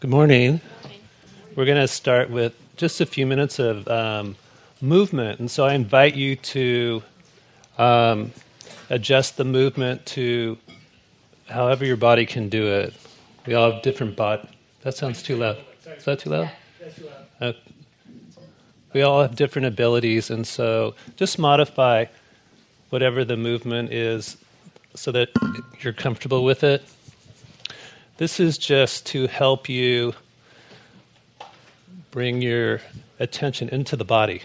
Good morning. We're going to start with just a few minutes of um, movement. And so I invite you to um, adjust the movement to however your body can do it. We all have different body. That sounds too loud. Is that too loud? Uh, we all have different abilities, and so just modify whatever the movement is so that you're comfortable with it. This is just to help you bring your attention into the body.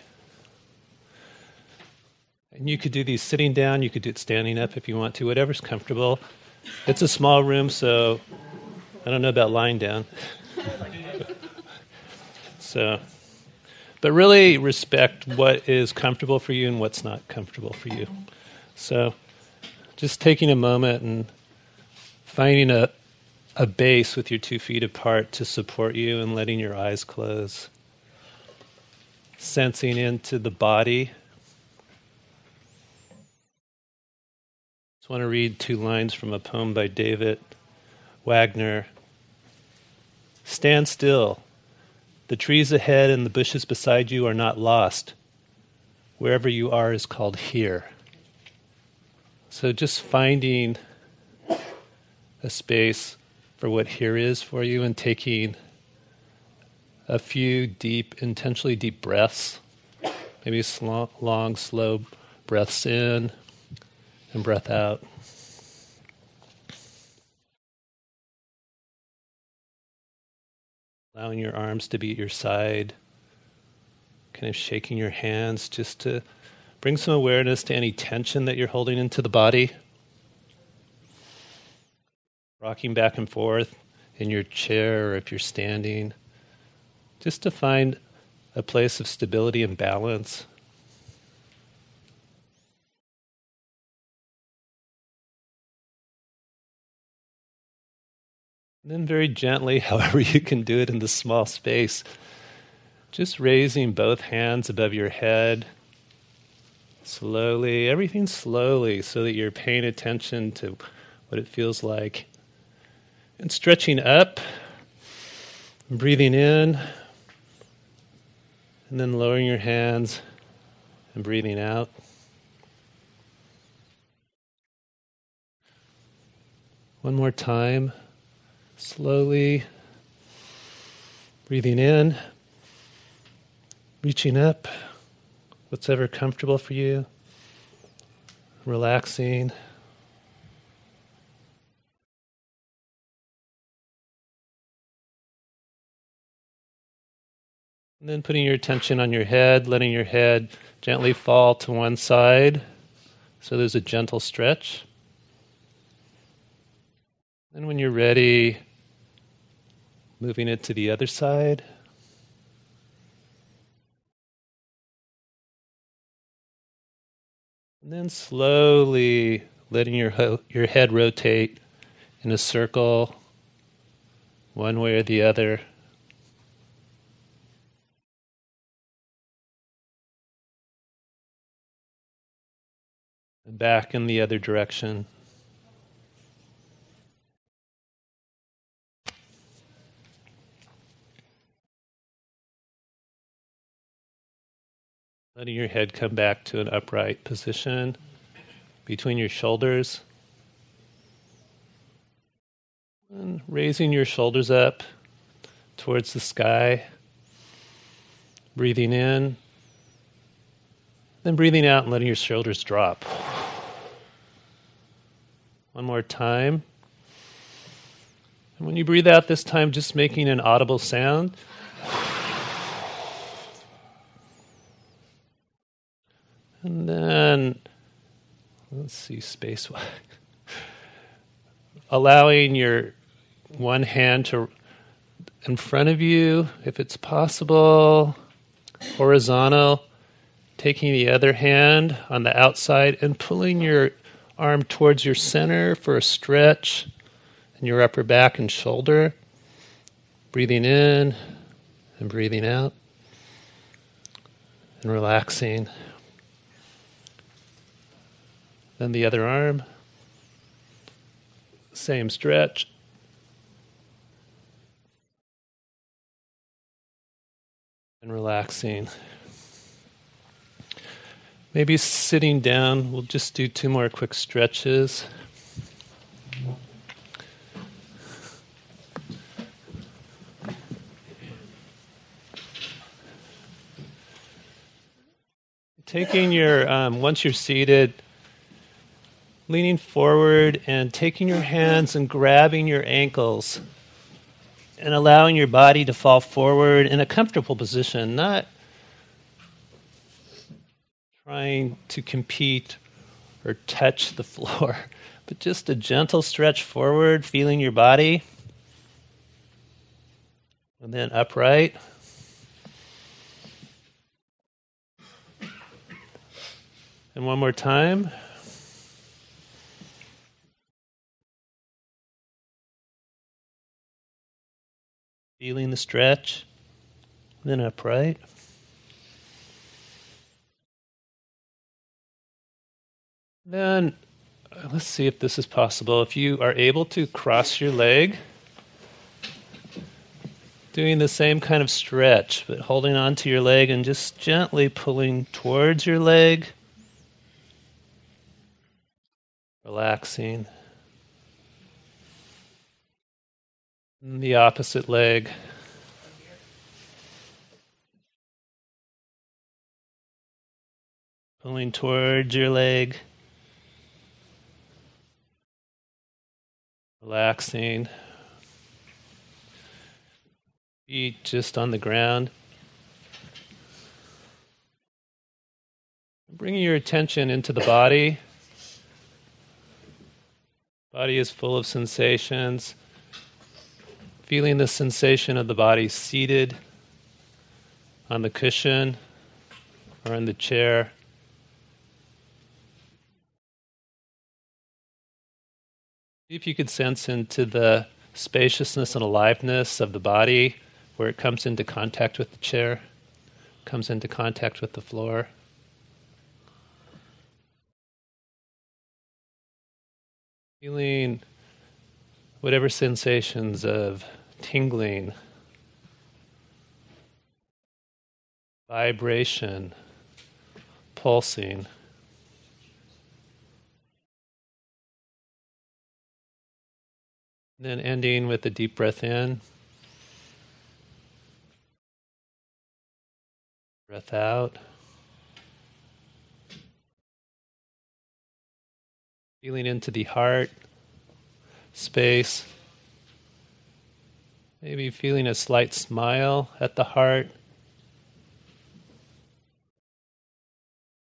And you could do these sitting down, you could do it standing up if you want to, whatever's comfortable. It's a small room, so I don't know about lying down. so, but really respect what is comfortable for you and what's not comfortable for you. So, just taking a moment and finding a, a base with your two feet apart to support you and letting your eyes close. Sensing into the body. I Just want to read two lines from a poem by David Wagoner. Stand still. The trees ahead and the bushes beside you are not lost. Wherever you are is called here. So just finding a space for what here is for you and taking a few deep, intentionally deep breaths, maybe long, slow breaths in and breath out. Allowing your arms to be at your side, kind of shaking your hands just to bring some awareness to any tension that you're holding into the body. Rocking back and forth in your chair or if you're standing, just to find a place of stability and balance. And then, very gently, however you can do it in the small space, just raising both hands above your head. Slowly, everything slowly, so that you're paying attention to what it feels like. And stretching up, breathing in, and then lowering your hands and breathing out. One more time. Slowly breathing in, reaching up, what's ever comfortable for you, relaxing. And then putting your attention on your head, letting your head gently fall to one side. So there's a gentle stretch. And when you're ready, moving it to the other side. And then slowly letting your, ho- your head rotate in a circle, one way or the other. And back in the other direction. Letting your head come back to an upright position between your shoulders. And raising your shoulders up towards the sky. Breathing in. Then breathing out and letting your shoulders drop. One more time. And when you breathe out this time, just making an audible sound. And then, let's see, space. Allowing your one hand to in front of you, if it's possible, horizontal. Taking the other hand on the outside and pulling your arm towards your center for a stretch in your upper back and shoulder. Breathing in and breathing out and relaxing. Then the other arm. Same stretch. and relaxing. Maybe sitting down, we'll just do two more quick stretches. Taking your, um, once you're seated, leaning forward and taking your hands and grabbing your ankles and allowing your body to fall forward in a comfortable position, not trying to compete or touch the floor, but just a gentle stretch forward, feeling your body. And then upright. And one more time. Feeling the stretch. Then upright. Then uh, let's see if this is possible. If you are able to cross your leg, doing the same kind of stretch, but holding on to your leg and just gently pulling towards your leg. relaxing. And the opposite leg. Pulling towards your leg. Relaxing. Feet just on the ground. Bringing your attention into the body. Body is full of sensations. Feeling the sensation of the body seated on the cushion or in the chair. If you could sense into the spaciousness and aliveness of the body where it comes into contact with the chair, comes into contact with the floor. Feeling whatever sensations of tingling, vibration, pulsing. Then ending with a deep breath in. Breath out. Feeling into the heart, space. Maybe feeling a slight smile at the heart.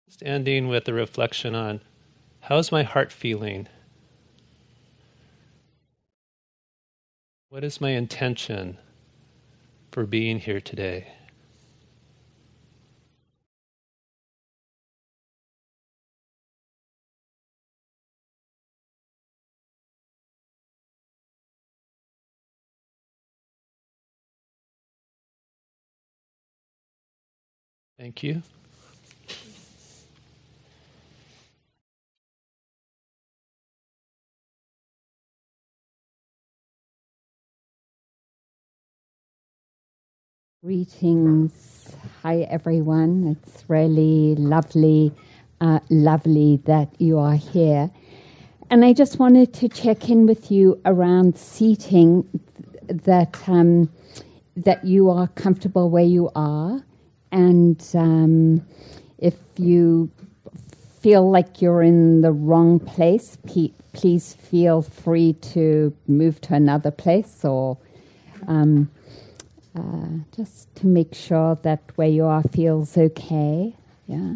Just ending with a reflection on how's my heart feeling? What is my intention for being here today? Thank you. Greetings. Hi, everyone. It's really lovely, uh, lovely that you are here. And I just wanted to check in with you around seating that, um, that you are comfortable where you are and um, if you feel like you're in the wrong place, please feel free to move to another place or um, uh, just to make sure that where you are feels okay. Yeah.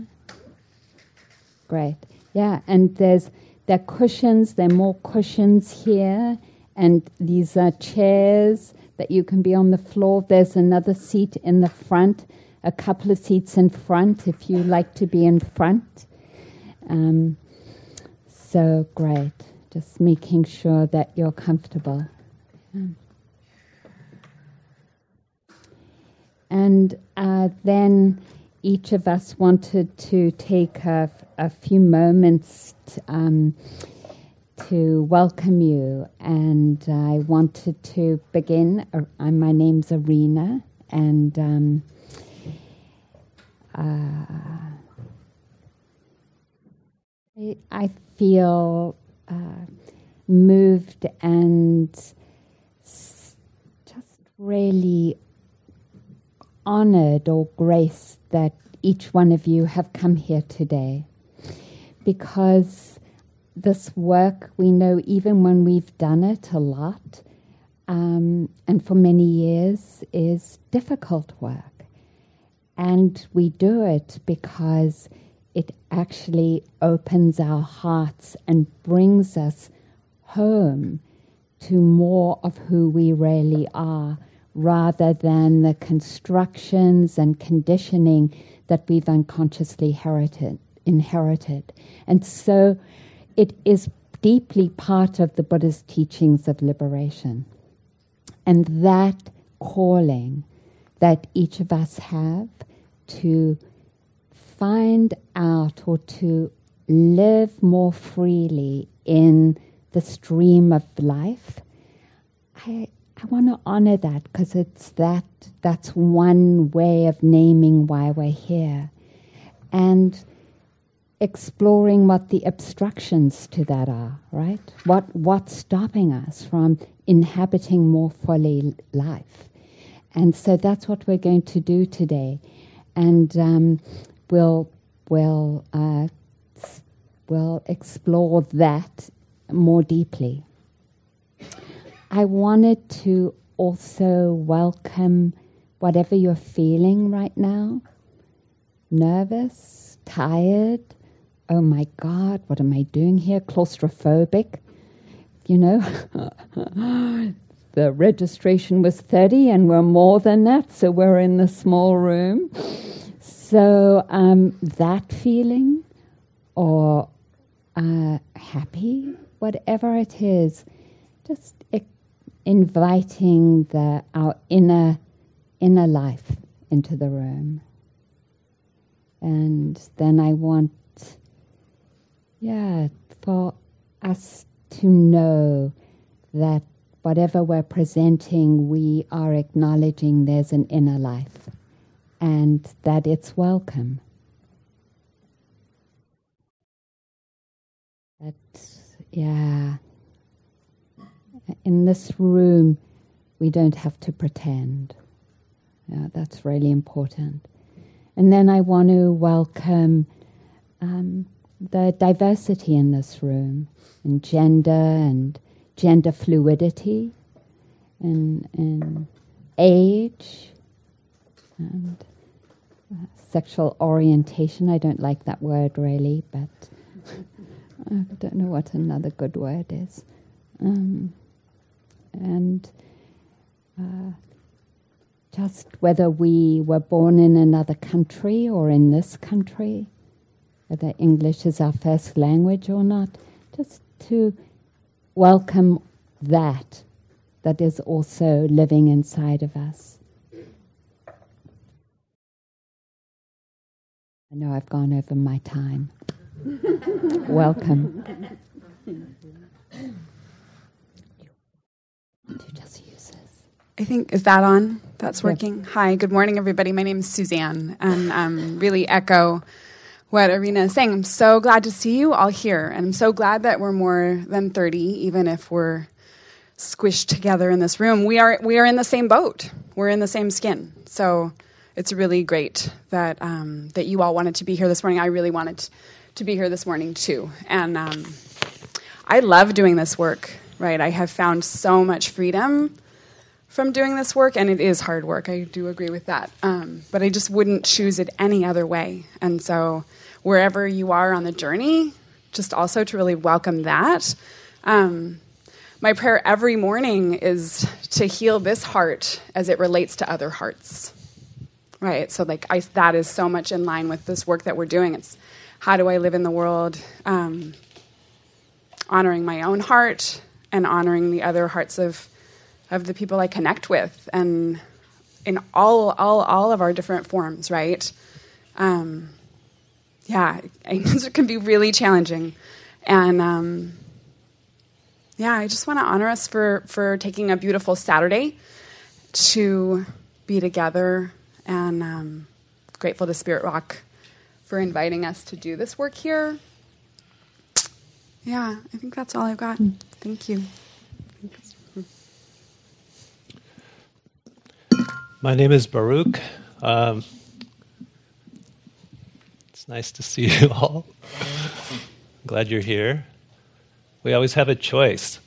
Great. Yeah, and there's there are cushions. There are more cushions here, and these are chairs that you can be on the floor. There's another seat in the front a couple of seats in front if you like to be in front. Um, so great. Just making sure that you're comfortable. Yeah. And uh, then each of us wanted to take a, few moments t- um, to welcome you. And I wanted to begin. Uh, my name's Arinna, and um, uh, I, feel uh, moved and just really honored or graced that each one of you have come here today because this work we know even when we've done it a lot um, and for many years is difficult work. And we do it because it actually opens our hearts and brings us home to more of who we really are rather than the constructions and conditioning that we've unconsciously inherited. inherited. And so it is deeply part of the Buddha's teachings of liberation. And that calling that each of us have to find out or to live more freely in the stream of life, I, I want to honor that because it's that that's one way of naming why we're here. And exploring what the obstructions to that are, right? What what's stopping us from inhabiting more fully life? And so that's what we're going to do today, and um, we'll we'll uh, we'll explore that more deeply. I wanted to also welcome whatever you're feeling right now nervous, tired, oh my God, what am I doing here? Claustrophobic, you know. the registration was 30 and we're more than that, so we're in the small room. So um, that feeling or uh, happy, whatever it is, just inviting the, our inner, inner life into the room. And then I want yeah, for us to know that whatever we're presenting, we are acknowledging there's an inner life and that it's welcome. That, yeah, in this room, we don't have to pretend. Yeah, that's really important. And then I want to welcome um, the diversity in this room, and gender and gender fluidity, and, and age, and uh, sexual orientation. I don't like that word really, but I don't know what another good word is. Um, and uh, just whether we were born in another country or in this country, whether English is our first language or not, just to welcome that that is also living inside of us. I know I've gone over my time. welcome. To just use this. I think is that on? That's working. Hi, good morning, everybody. My name is Suzanne, and um, really echo what Arinna is saying. I'm so glad to see you all here, and I'm so glad that we're more than 30, even if we're squished together in this room. We are we are in the same boat. We're in the same skin. So it's really great that um, that you all wanted to be here this morning. I really wanted to be here this morning too, and um, I love doing this work. Right, I have found so much freedom from doing this work, and it is hard work. I do agree with that. Um, but I just wouldn't choose it any other way. And so, wherever you are on the journey, just also to really welcome that. Um, my prayer every morning is to heal this heart as it relates to other hearts. Right? So, like, I, that is so much in line with this work that we're doing. It's how do I live in the world um, honoring my own heart and honoring the other hearts of of the people I connect with, and in all all all of our different forms, right? Um, yeah, it can be really challenging, and um, yeah, I just want to honor us for for taking a beautiful Saturday to be together and um, grateful to Spirit Rock for inviting us to do this work here. Yeah, I think that's all I've got. Thank you. My name is Baruch. Um, it's nice to see you all. Glad you're here. We always have a choice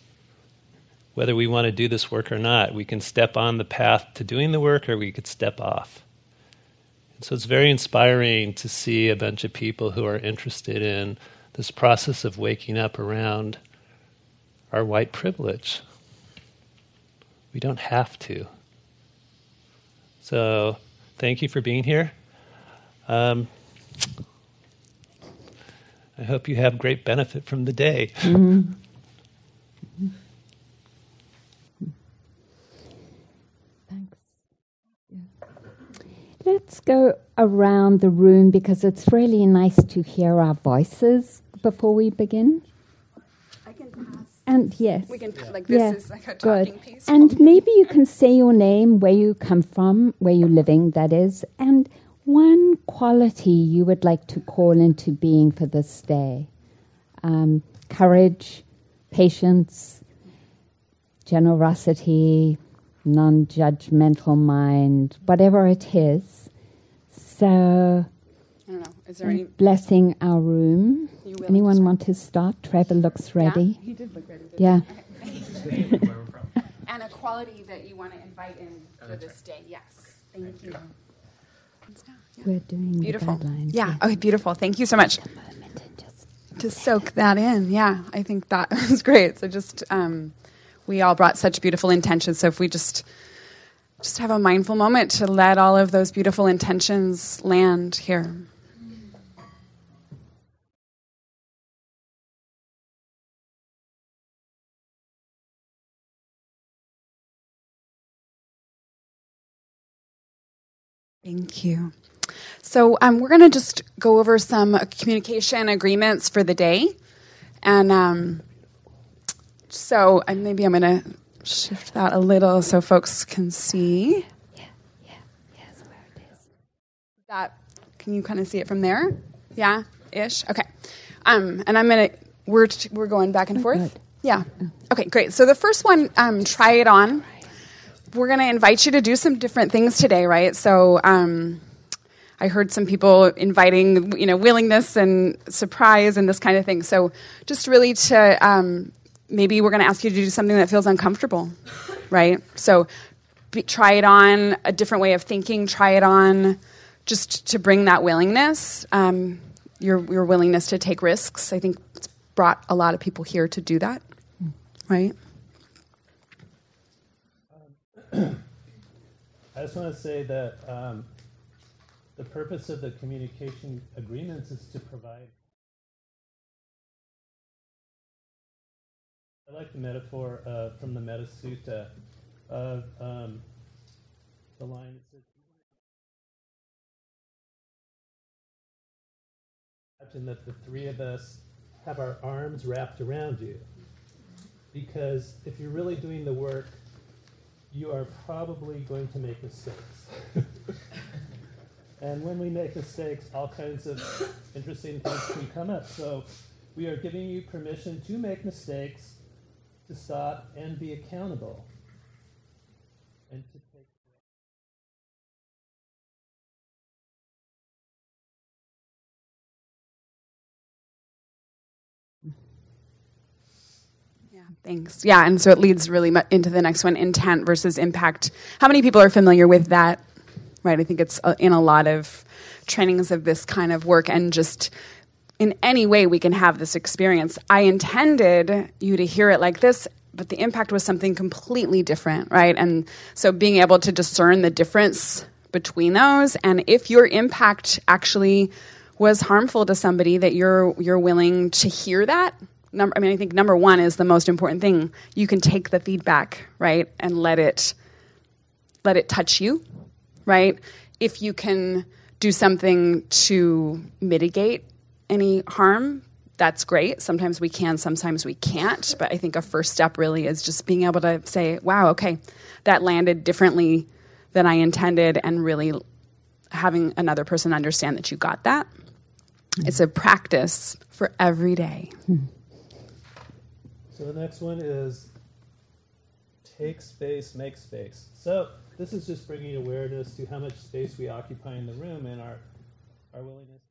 whether we want to do this work or not. We can step on the path to doing the work or we could step off. So it's very inspiring to see a bunch of people who are interested in this process of waking up around our white privilege. We don't have to. So, thank you for being here. Um, I hope you have great benefit from the day. Mm-hmm. Let's go around the room because it's really nice to hear our voices before we begin. I can pass. And yes. We can, like, this yeah, is like a talking good. piece. And maybe you can say your name, where you come from, where you're living, that is, and one quality you would like to call into being for this day um, courage, patience, generosity, non judgmental mind, whatever it is. So, I don't know. Is there any blessing our room? Anyone want to start? Trevor looks ready. Yeah, he did look ready. Yeah. Okay. and a quality that you want to invite in for this day. Yes. Thank, you. Yeah. We're doing beautiful. Yeah. yeah. Okay. Beautiful. Thank you so much. To soak that in. Yeah. I think that was great. So just um, we all brought such beautiful intentions. So if we just just have a mindful moment to let all of those beautiful intentions land here. Thank you. So um, we're going to just go over some communication agreements for the day, and um, so uh, maybe I'm going to shift that a little so folks can see. Yeah, yeah, yes, where it is. That can you kind of see it from there? Yeah, ish. Okay. Um, and I'm going to we're we're going back and oh, forth. Good. Yeah. Okay, great. So the first one, um, try it on. We're going to invite you to do some different things today, right? So. Um, I heard some people inviting, you know, willingness and surprise and this kind of thing. So, just really to um, maybe we're going to ask you to do something that feels uncomfortable, right? So be, try it on a different way of thinking, try it on just to bring that willingness, um, your, your willingness to take risks. I think it's brought a lot of people here to do that, right? I just want to say that um, the purpose of the communication agreements is to provide I like the metaphor uh, from the Metta Sutta of um, the line that says, Imagine that the three of us have our arms wrapped around you. Because if you're really doing the work, you are probably going to make mistakes. and when we make mistakes, all kinds of interesting things can come up. So we are giving you permission to make mistakes to stop and be accountable thanks. Yeah, and so it leads really into the next one intent versus impact. How many people are familiar with that? Right, I think it's uh, in a lot of trainings of this kind of work and just in any way we can have this experience. I intended you to hear it like this, but the impact was something completely different, right? And so being able to discern the difference between those and if your impact actually was harmful to somebody that you're you're willing to hear that number i mean i think number one is the most important thing you can take the feedback right and let it let it touch you right if you can do something to mitigate any harm, that's great. Sometimes we can, sometimes we can't. But I think a first step really is just being able to say, wow, okay, that landed differently than I intended, and really having another person understand that you got that. It's a practice for every day. Hmm. So the next one is take space, make space. So this is just bringing awareness to how much space we occupy in the room and our, our willingness.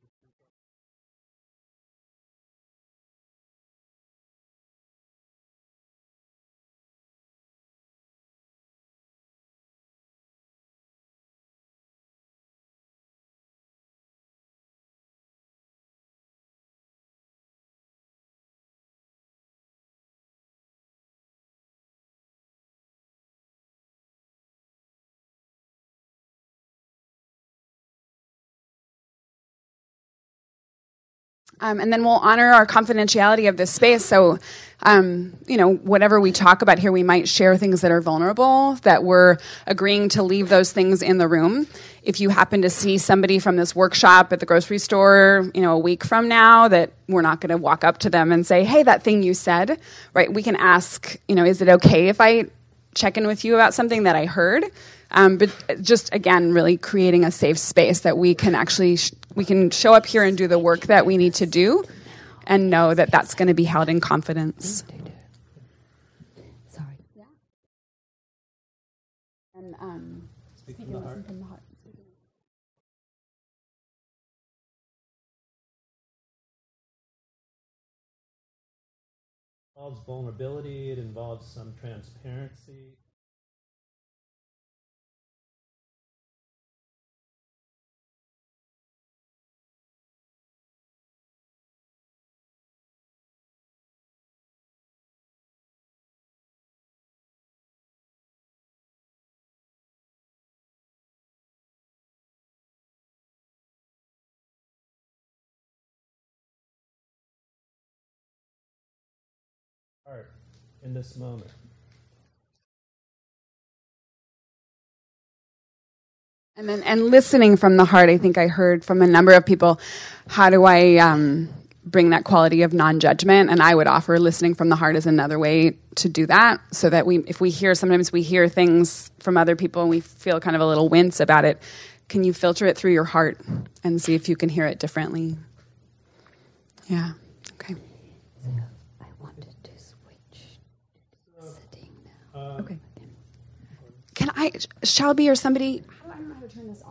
Um, and then we'll honor our confidentiality of this space. So, um, you know, whatever we talk about here, we might share things that are vulnerable, that we're agreeing to leave those things in the room. If you happen to see somebody from this workshop at the grocery store, you know, a week from now, that we're not going to walk up to them and say, hey, that thing you said, right? We can ask, you know, is it okay if I check in with you about something that I heard? Um, but just again, really creating a safe space that we can actually sh- we can show up here and do the work that we need to do, and know that that's going to be held in confidence. Sorry. And um, involves vulnerability, it involves some transparency. In this moment. And then, and listening from the heart, I think I heard from a number of people, how do I um, bring that quality of non-judgment? And I would offer listening from the heart is another way to do that, so that we, if we hear, sometimes we hear things from other people and we feel kind of a little wince about it. Can you filter it through your heart and see if you can hear it differently? Yeah. Okay. I wanted to switch to sitting now. Okay. Can I, Shelby or somebody? I to turn this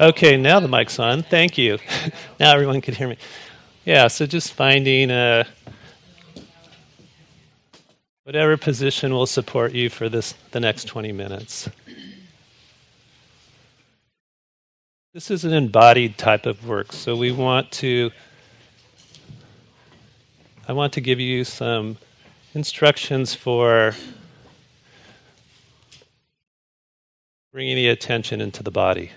Okay, now the mic's on. Thank you. now everyone can hear me. Yeah, so just finding uh, whatever position will support you for this the next 20 minutes. This is an embodied type of work, so we want to I want to give you some instructions for bringing the attention into the body.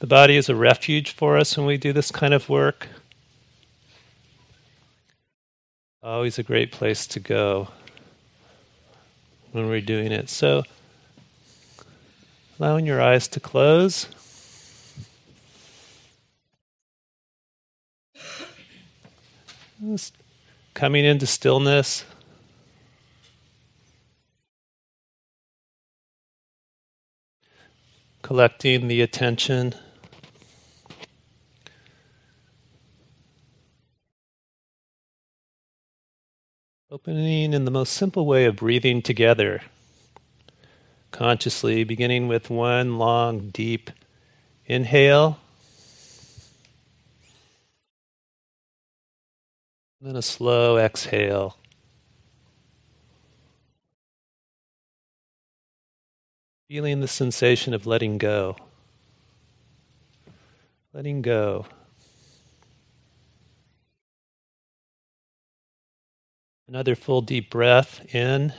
The body is a refuge for us when we do this kind of work. Always a great place to go when we're doing it. So, allowing your eyes to close. Just coming into stillness. Collecting the attention. Opening in the most simple way of breathing together, consciously, beginning with one long, deep inhale. Then a slow exhale. Feeling the sensation of letting go. Letting go. Another full deep breath in.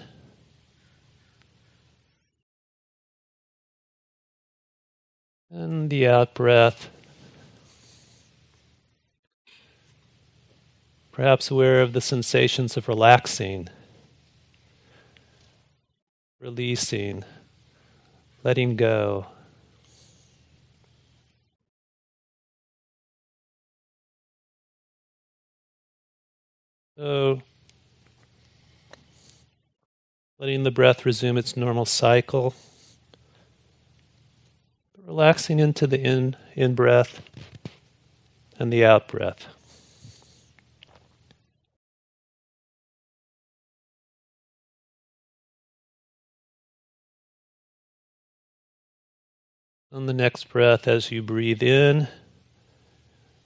And the out breath. Perhaps aware of the sensations of relaxing, releasing, letting go. So, letting the breath resume its normal cycle, relaxing into the in, in breath and the out breath. On the next breath, as you breathe in,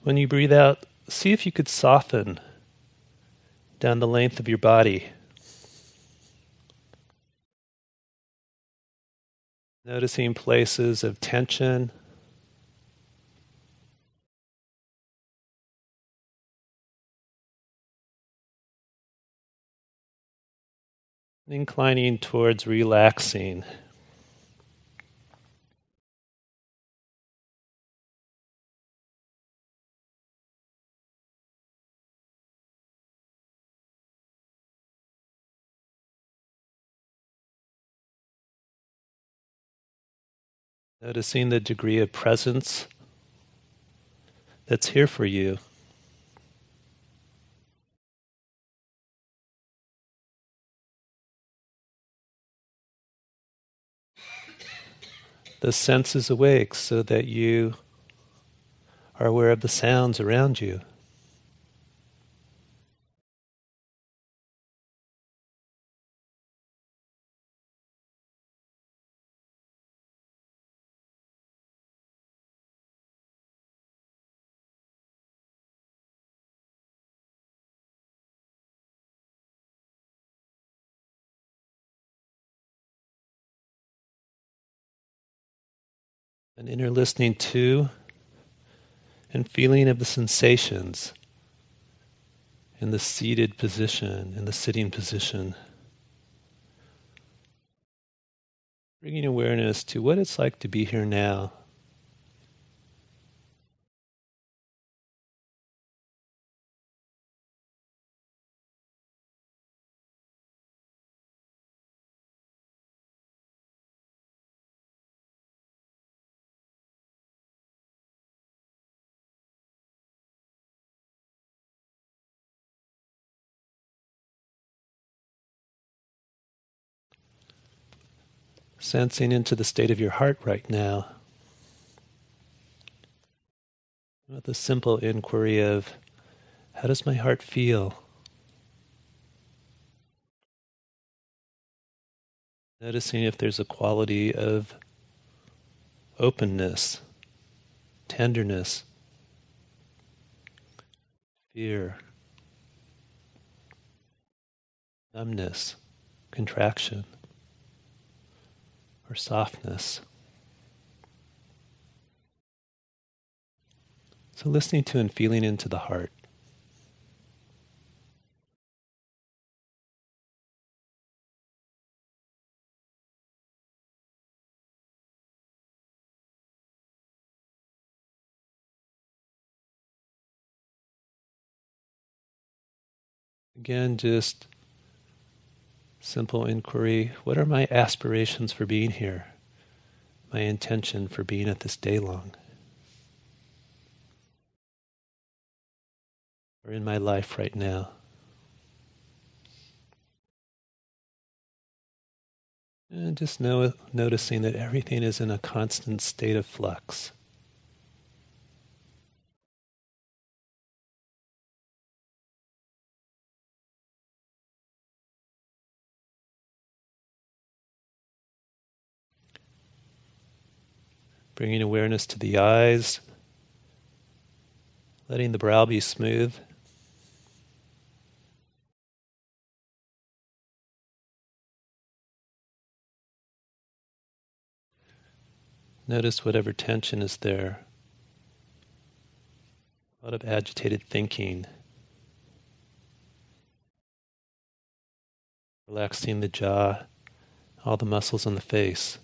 when you breathe out, see if you could soften down the length of your body. Noticing places of tension. Inclining towards relaxing. Noticing the degree of presence that's here for you. The senses awake so that you are aware of the sounds around you. An inner listening to and feeling of the sensations in the seated position, in the sitting position. Bringing awareness to what it's like to be here now. Sensing into the state of your heart right now. The simple inquiry of how does my heart feel? Noticing if there's a quality of openness, tenderness, fear, numbness, contraction or softness. So, listening to and feeling into the heart. Again, just Simple inquiry What are my aspirations for being here? My intention for being at this day long? Or in my life right now? And just know, noticing that everything is in a constant state of flux. Bringing awareness to the eyes, letting the brow be smooth. Notice whatever tension is there. A lot of agitated thinking. Relaxing the jaw, all the muscles on the face.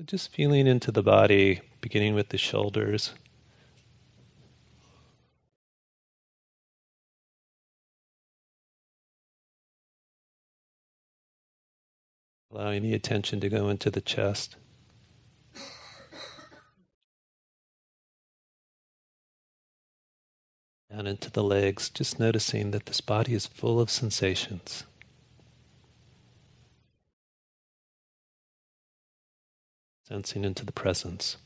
Just feeling into the body, beginning with the shoulders. Allowing the attention to go into the chest. Down into the legs, just noticing that this body is full of sensations. Sensing into the presence.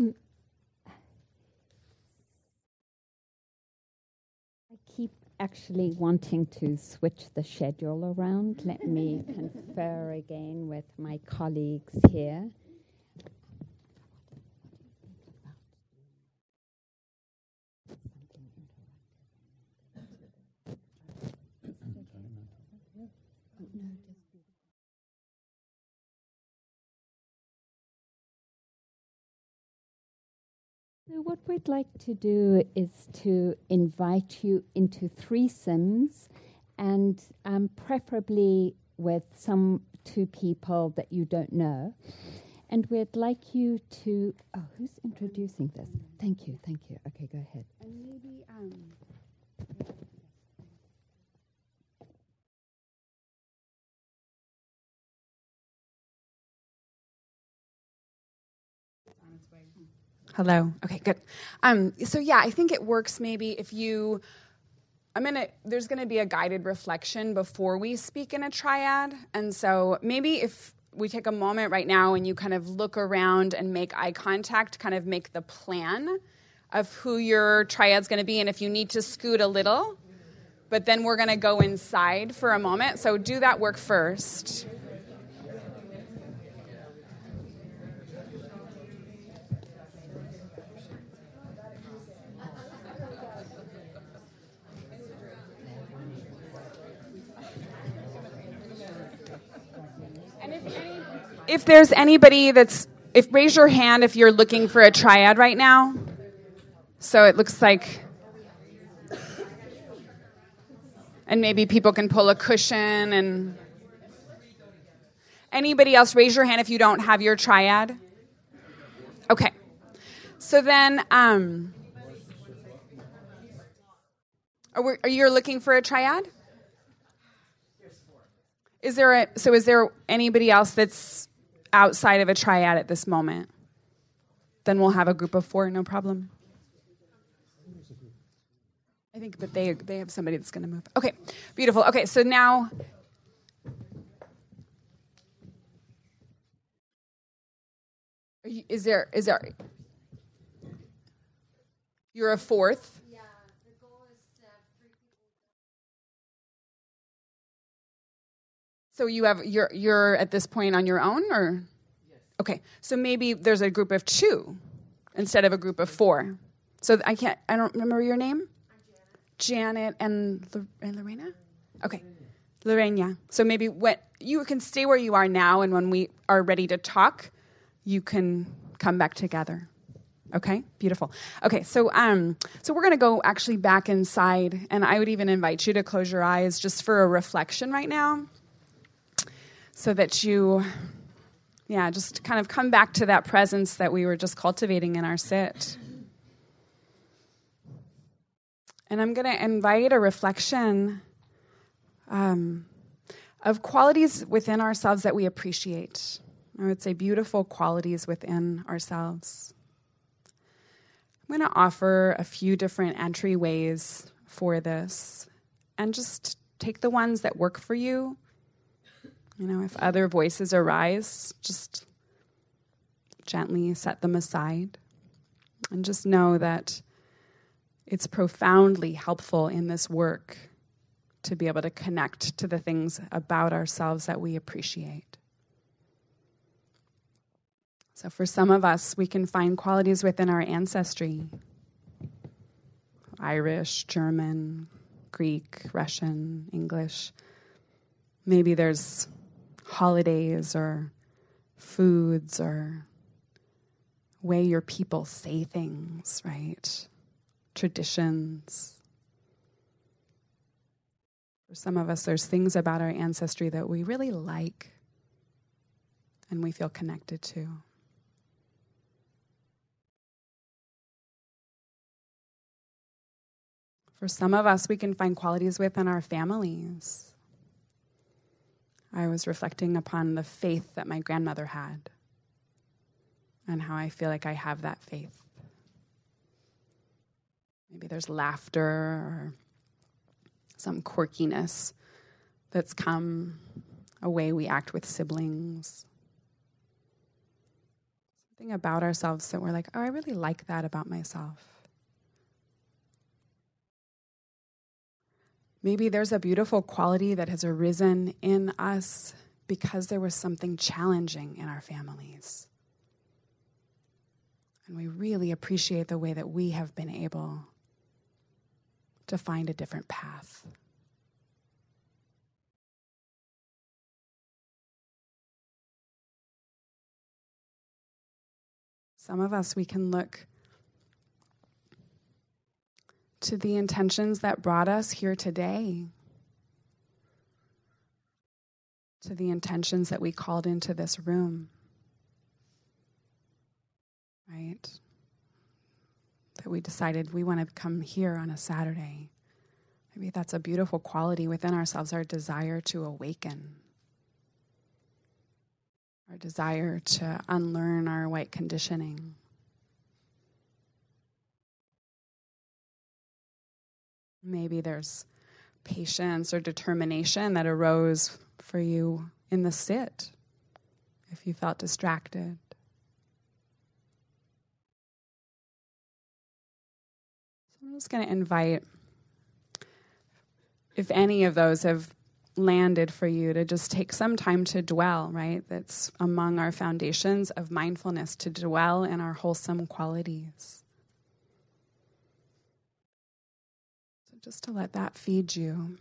I keep actually wanting to switch the schedule around. Let me confer again with my colleagues here. So, what we'd like to do is to invite you into threesomes and um, preferably with some two people that you don't know. And we'd like you to. Oh, who's introducing this? Thank you, thank you. Okay, go ahead. And maybe um, Hello. Okay, good. Um, so yeah, I think it works maybe if you I'm gonna there's gonna be a guided reflection before we speak in a triad. And so maybe if we take a moment right now and you kind of look around and make eye contact, kind of make the plan of who your triad's gonna be, and if you need to scoot a little, but then we're gonna go inside for a moment. So do that work first. If there's anybody that's, if raise your hand if you're looking for a triad right now. So it looks like, and maybe people can pull a cushion and. Anybody else, raise your hand if you don't have your triad. Okay. So then, um, are, we, are you looking for a triad? Is there a so is there anybody else that's outside of a triad at this moment? Then we'll have a group of four, no problem. I think, but they they have somebody that's going to move. Okay, beautiful. Okay, so now. Is there is there? You're a fourth. So you have you're you're at this point on your own, or okay. So maybe there's a group of two instead of a group of four. So I can't. I don't remember your name. Janet and and Lorena. Okay, Lorena. So maybe what you can stay where you are now, and when we are ready to talk, you can come back together. Okay, beautiful. Okay, so um, so we're gonna go actually back inside, and I would even invite you to close your eyes just for a reflection right now so that you, yeah, just kind of come back to that presence that we were just cultivating in our sit. And I'm going to invite a reflection um, of qualities within ourselves that we appreciate. I would say beautiful qualities within ourselves. I'm going to offer a few different entryways for this and just take the ones that work for you you know, if other voices arise, just gently set them aside. And just know that it's profoundly helpful in this work to be able to connect to the things about ourselves that we appreciate. So, for some of us, we can find qualities within our ancestry Irish, German, Greek, Russian, English. Maybe there's holidays or foods or way your people say things, right? Traditions. For some of us, there's things about our ancestry that we really like and we feel connected to. For some of us, we can find qualities within our families I was reflecting upon the faith that my grandmother had and how I feel like I have that faith. Maybe there's laughter or some quirkiness that's come a way we act with siblings. Something about ourselves that we're like, oh, I really like that about myself. Maybe there's a beautiful quality that has arisen in us because there was something challenging in our families. And we really appreciate the way that we have been able to find a different path. Some of us, we can look to the intentions that brought us here today, to the intentions that we called into this room. Right? That we decided we want to come here on a Saturday. Maybe that's a beautiful quality within ourselves, our desire to awaken, our desire to unlearn our white conditioning. Maybe there's patience or determination that arose for you in the sit if you felt distracted. So I'm just going to invite, if any of those have landed for you, to just take some time to dwell, right? That's among our foundations of mindfulness, to dwell in our wholesome qualities. Just to let that feed you.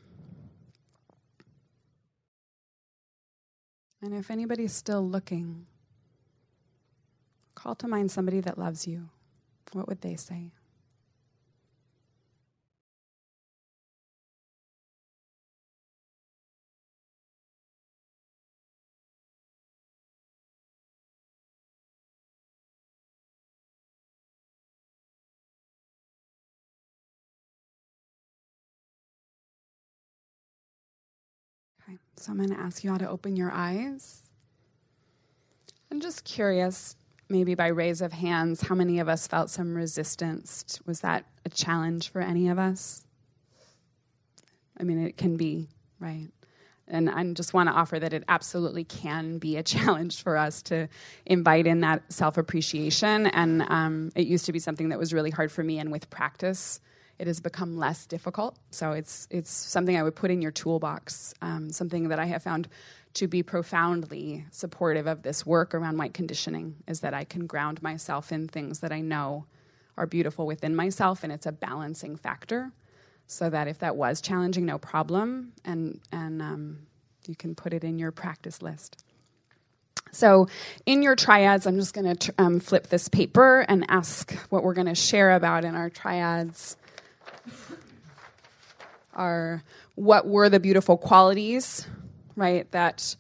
And if anybody's still looking, call to mind somebody that loves you. What would they say? So I'm going to ask you all to open your eyes. I'm just curious, maybe by raise of hands, how many of us felt some resistance? Was that a challenge for any of us? I mean, it can be, right? And I just want to offer that it absolutely can be a challenge for us to invite in that self appreciation. And um, it used to be something that was really hard for me, and with practice, it has become less difficult. So it's it's something I would put in your toolbox. Um, something that I have found to be profoundly supportive of this work around white conditioning is that I can ground myself in things that I know are beautiful within myself, and it's a balancing factor. So that if that was challenging, no problem, and and um, you can put it in your practice list. So, in your triads, I'm just going to um, flip this paper and ask what we're going to share about in our triads are what were the beautiful qualities, right, that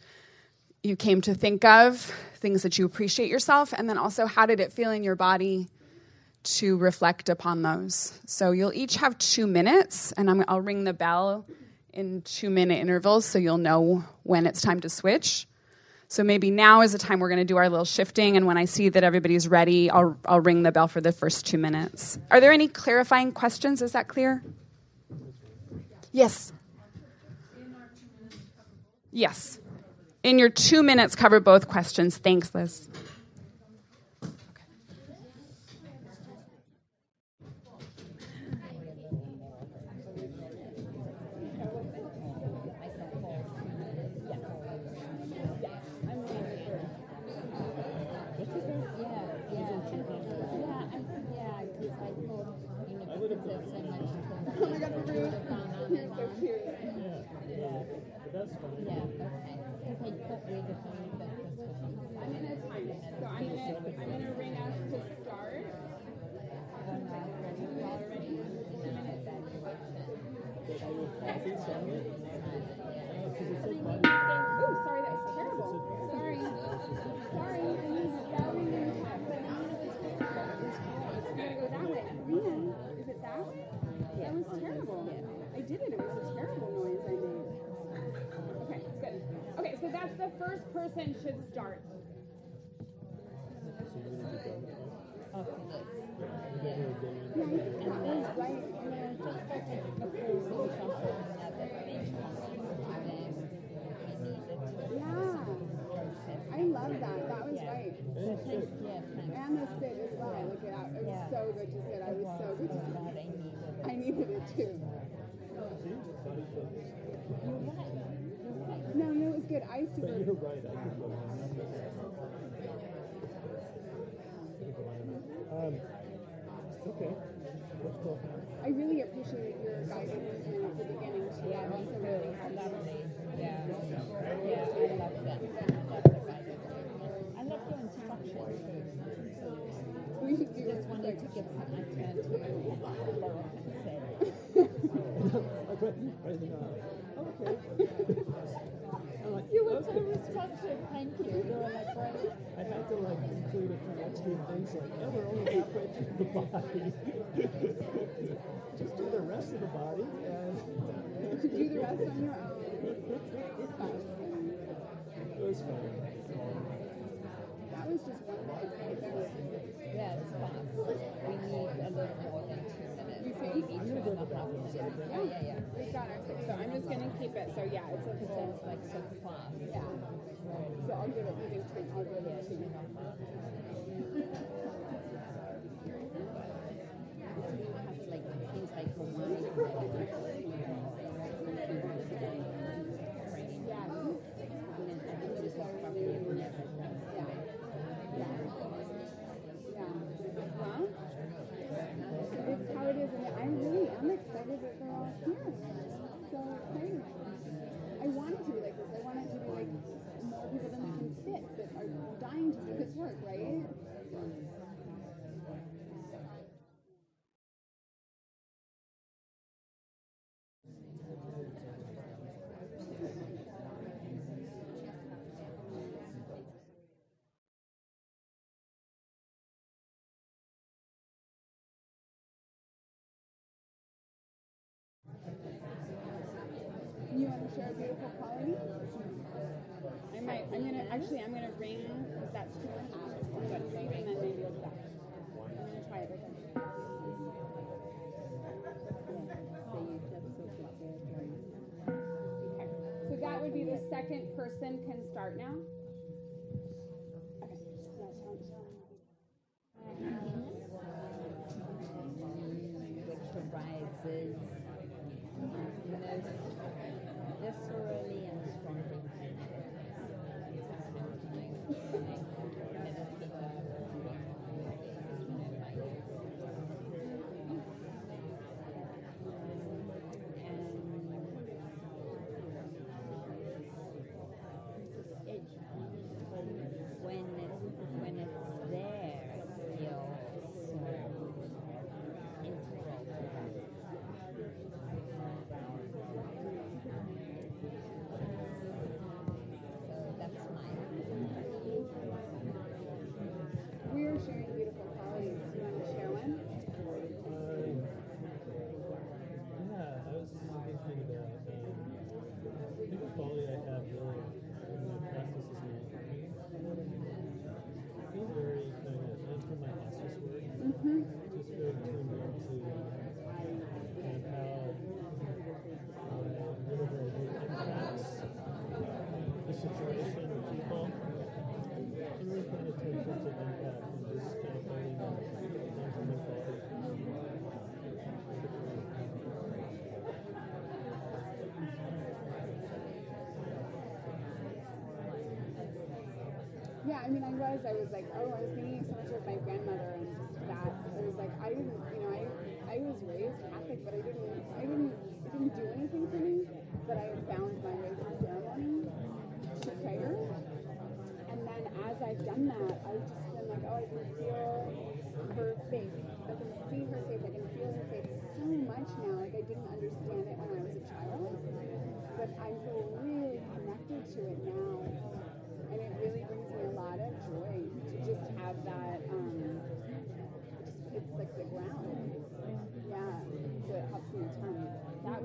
you came to think of, things that you appreciate yourself, and then also how did it feel in your body to reflect upon those. So you'll each have two minutes, and i will ring the bell in two minute intervals so you'll know when it's time to switch. So maybe now is the time we're going to do our little shifting, and when I see that everybody's ready, I'll, I'll ring the bell for the first two minutes. Are there any clarifying questions? Is that clear? Yes. Yes. In your two minutes, cover both questions. Thanks, Liz. lesson should start. But you're right. I could go Um, okay. I really appreciate your guidance in at the beginning too. Yeah, Also too. really Lovely. Yeah. Yeah, I love that. I love. Your instructions. We should do Just wanted to give some turn to Laura and say. I read, read the novel. Okay. I'm like, You were so okay. responsive. Thank you. You were like great. I had to like include a few extreme things like, yeah, we're only halfway through the body. Just do the rest of the body and to do the rest on your own. It's fine. it was fun. That was just one minute. Yeah, it's fast. We need a little more than two minutes. You think? Maybe two and a half minutes. Yeah, yeah, yeah. We've got our six, so I'm just gonna keep it. So yeah, it's a Because like so fast. Yeah. So I'll give it. You think two? I'll give it two. Have like things like Hawaii. Yeah. I think this is probably never done. Yeah. Yeah. Yeah. Well, it's how it is, and I really am excited that they're all here. So excited. I want it to be like this. I want it to be like more people than we can fit that are dying to do this work, right? You want to share a beautiful quality? I might. I'm gonna actually. I'm gonna ring because that's two and a half. I'm ring then maybe you'll stop. I'm gonna try it again. So that would be the second person can start now.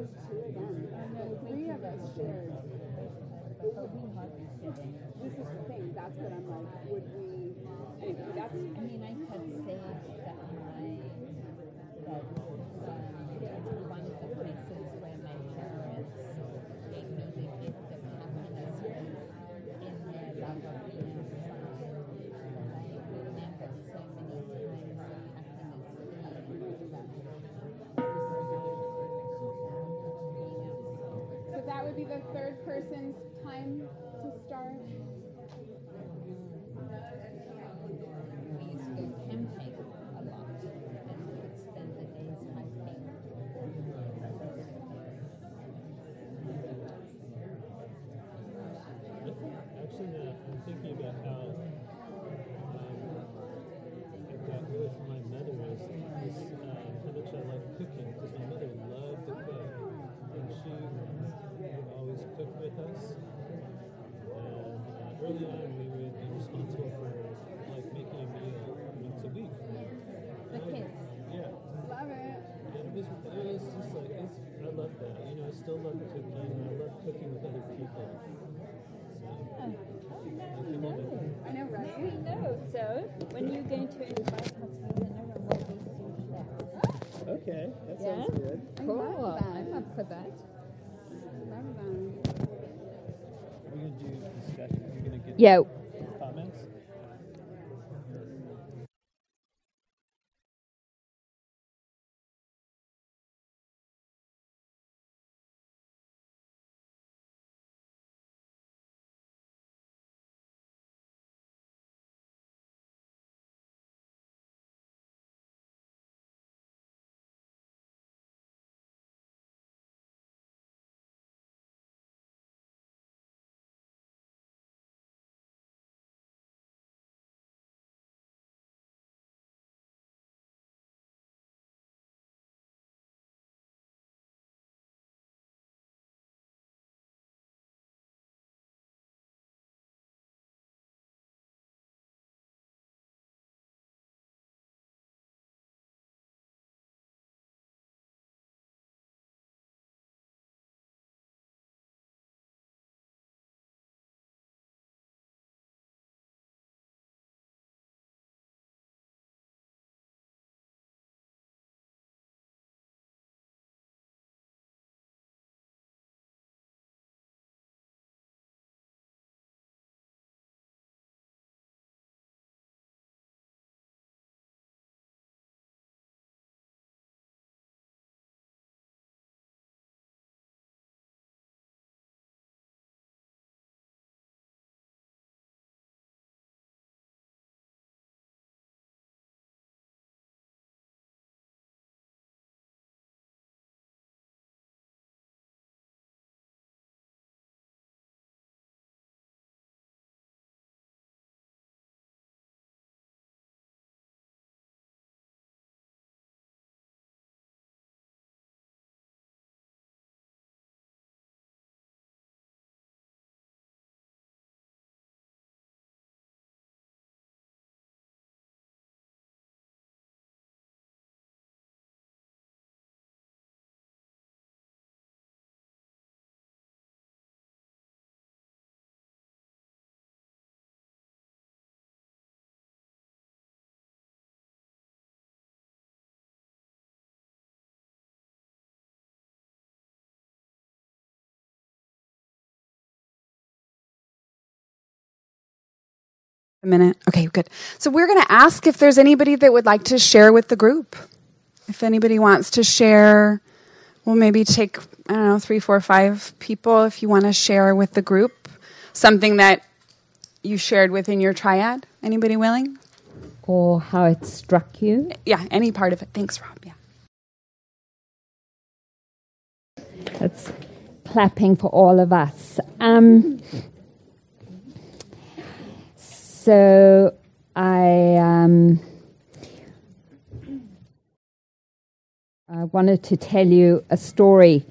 Was two of them and three of us shared we hardly sit in. this is the thing that's what i'm like would we anyway that's I mean, I could say that my that um, one of the places where my parents gave me the gift of happiness was in their love arena side. I remember so many times of happiness being to be the third person's time to start? We used to go camping a lot, and we would spend the days hiking. Actually, now I'm thinking about how um, I got really from my mother is this, uh, how much I like cooking because my mother loved to cook and she would always cook with us. And uh, early on, we would be responsible for like making a meal once a week. The kids. Yeah. Love it. And it was, it was just like, it's, I love that. You know, I still love cooking. I love cooking with other people. So, I think I'm a- I know, right? We know. So when you're going to invite us for dinner, and we'll be sous chefs. Okay, that Yeah? sounds good. I Cool. love that. I'm up for that. Love that. We're gonna do discussion. You're gonna get Yeah. A minute. Okay, good. So we're going to ask if there's anybody that would like to share with the group. If anybody wants to share, we'll maybe take, I don't know, three, four, five people if you want to share with the group something that you shared within your triad. Anybody willing? Or how it struck you. Yeah, any part of it. Thanks, Rob. Yeah. That's clapping for all of us. Um, so I um, I wanted to tell you a story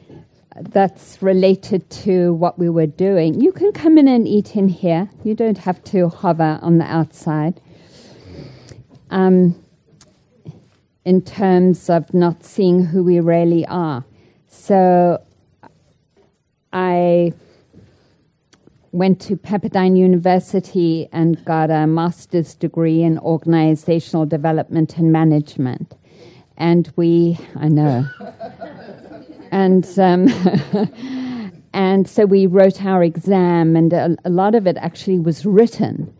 that's related to what we were doing. You can come in and eat in here. You don't have to hover on the outside. Um, in terms of not seeing who we really are. So I went to Pepperdine University and got a master's degree in organizational development and management. And we, I know. and um, and so we wrote our exam, and a, a lot of it actually was written.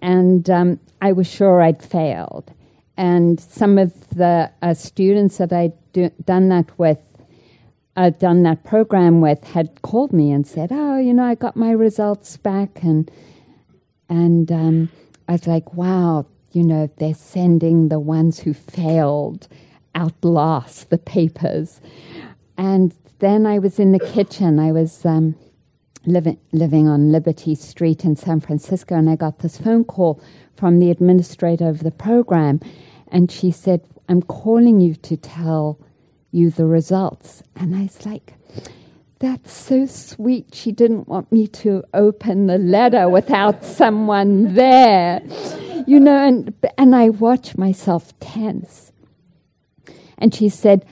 And um, I was sure I'd failed. And some of the uh, students that I'd do, done that with I'd done that program with had called me and said, "Oh, you know, I got my results back," and and um, I was like, "Wow, you know, they're sending the ones who failed outlast the papers." And then I was in the kitchen. I was um, living living on Liberty Street in San Francisco, and I got this phone call from the administrator of the program, and she said, "I'm calling you to tell." You the results. And I was like, that's so sweet. She didn't want me to open the letter without someone there. You know, and, and I watched myself tense. And she said,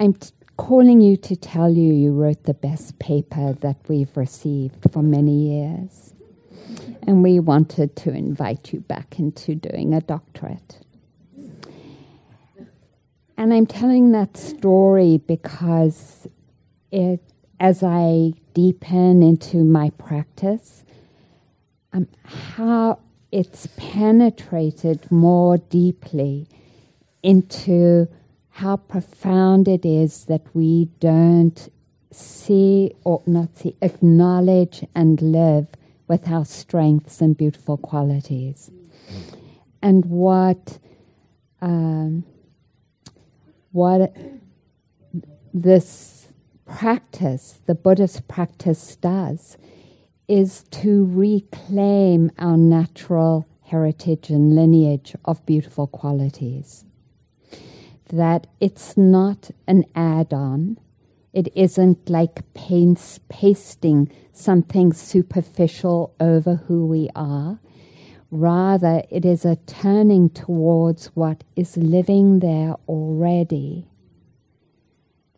I'm t- calling you to tell you you wrote the best paper that we've received for many years. And we wanted to invite you back into doing a doctorate. And I'm telling that story because it, as I deepen into my practice, um, how it's penetrated more deeply into how profound it is that we don't see or not see, acknowledge and live with our strengths and beautiful qualities. And what um, what this practice, the Buddhist practice, does is to reclaim our natural heritage and lineage of beautiful qualities. That it's not an add on, it isn't like paints, pasting something superficial over who we are. Rather, it is a turning towards what is living there already.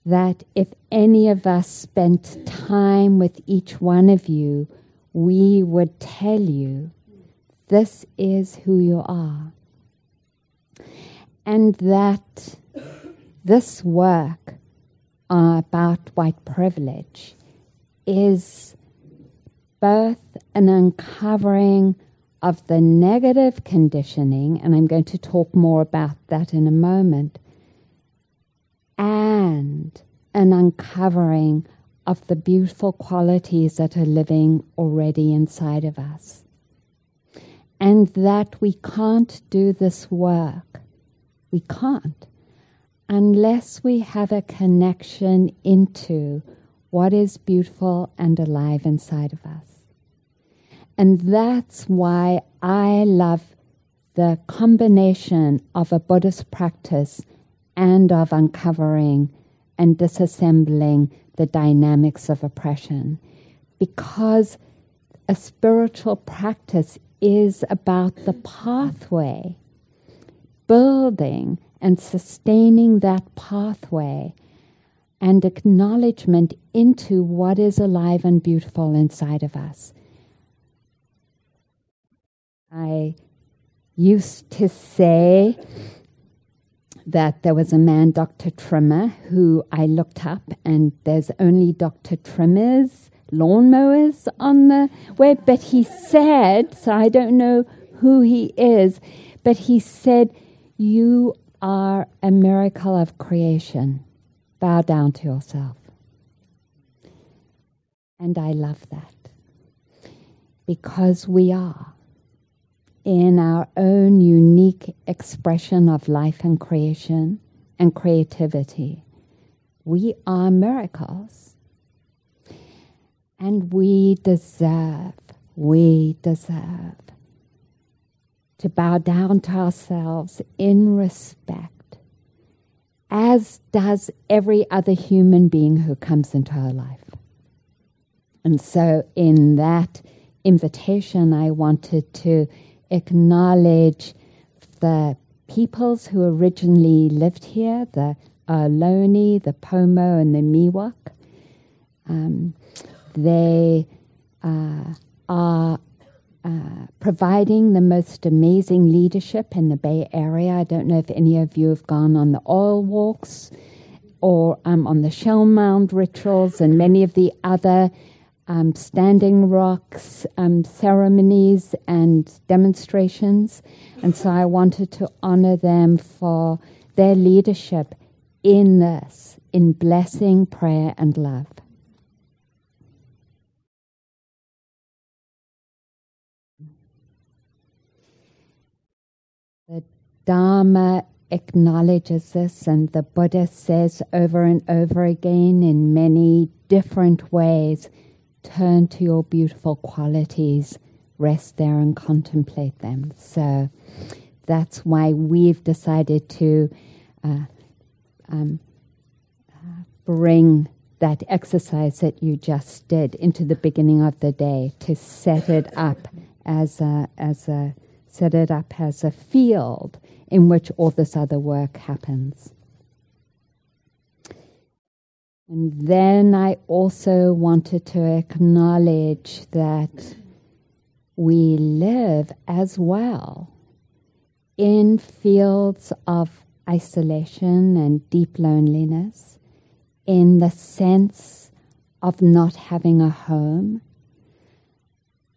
That if any of us spent time with each one of you, we would tell you, this is who you are. And that this work uh, about white privilege is both an uncovering of the negative conditioning, and I'm going to talk more about that in a moment, and an uncovering of the beautiful qualities that are living already inside of us. And that we can't do this work. We can't unless we have a connection into what is beautiful and alive inside of us. And that's why I love the combination of a Buddhist practice and of uncovering and disassembling the dynamics of oppression. Because a spiritual practice is about the pathway, building and sustaining that pathway and acknowledgement into what is alive and beautiful inside of us. I used to say that there was a man, Dr. Trimmer, who I looked up, and there's only Dr. Trimmer's lawnmowers on the web, but he said, so I don't know who he is, but he said, You are a miracle of creation. Bow down to yourself. And I love that because we are in our own unique expression of life and creation and creativity. We are miracles. And we deserve, we deserve to bow down to ourselves in respect, as does every other human being who comes into our life. And so, in that invitation, I wanted to acknowledge the peoples who originally lived here, the Ohlone, the Pomo, and the Miwok. Um, they uh, are uh, providing the most amazing leadership in the Bay Area. I don't know if any of you have gone on the oil walks or um, on the shell mound rituals and many of the other um, standing rocks um, ceremonies and demonstrations. And so I wanted to honor them for their leadership in this, in blessing, prayer, and love. The Dharma acknowledges this, and the Buddha says over and over again in many different ways turn to your beautiful qualities, rest there and contemplate them. So that's why we've decided to uh, um, uh, bring that exercise that you just did into the beginning of the day to set it up as a, as a set it up as a field in which all this other work happens. And then I also wanted to acknowledge that we live as well in fields of isolation and deep loneliness, in the sense of not having a home.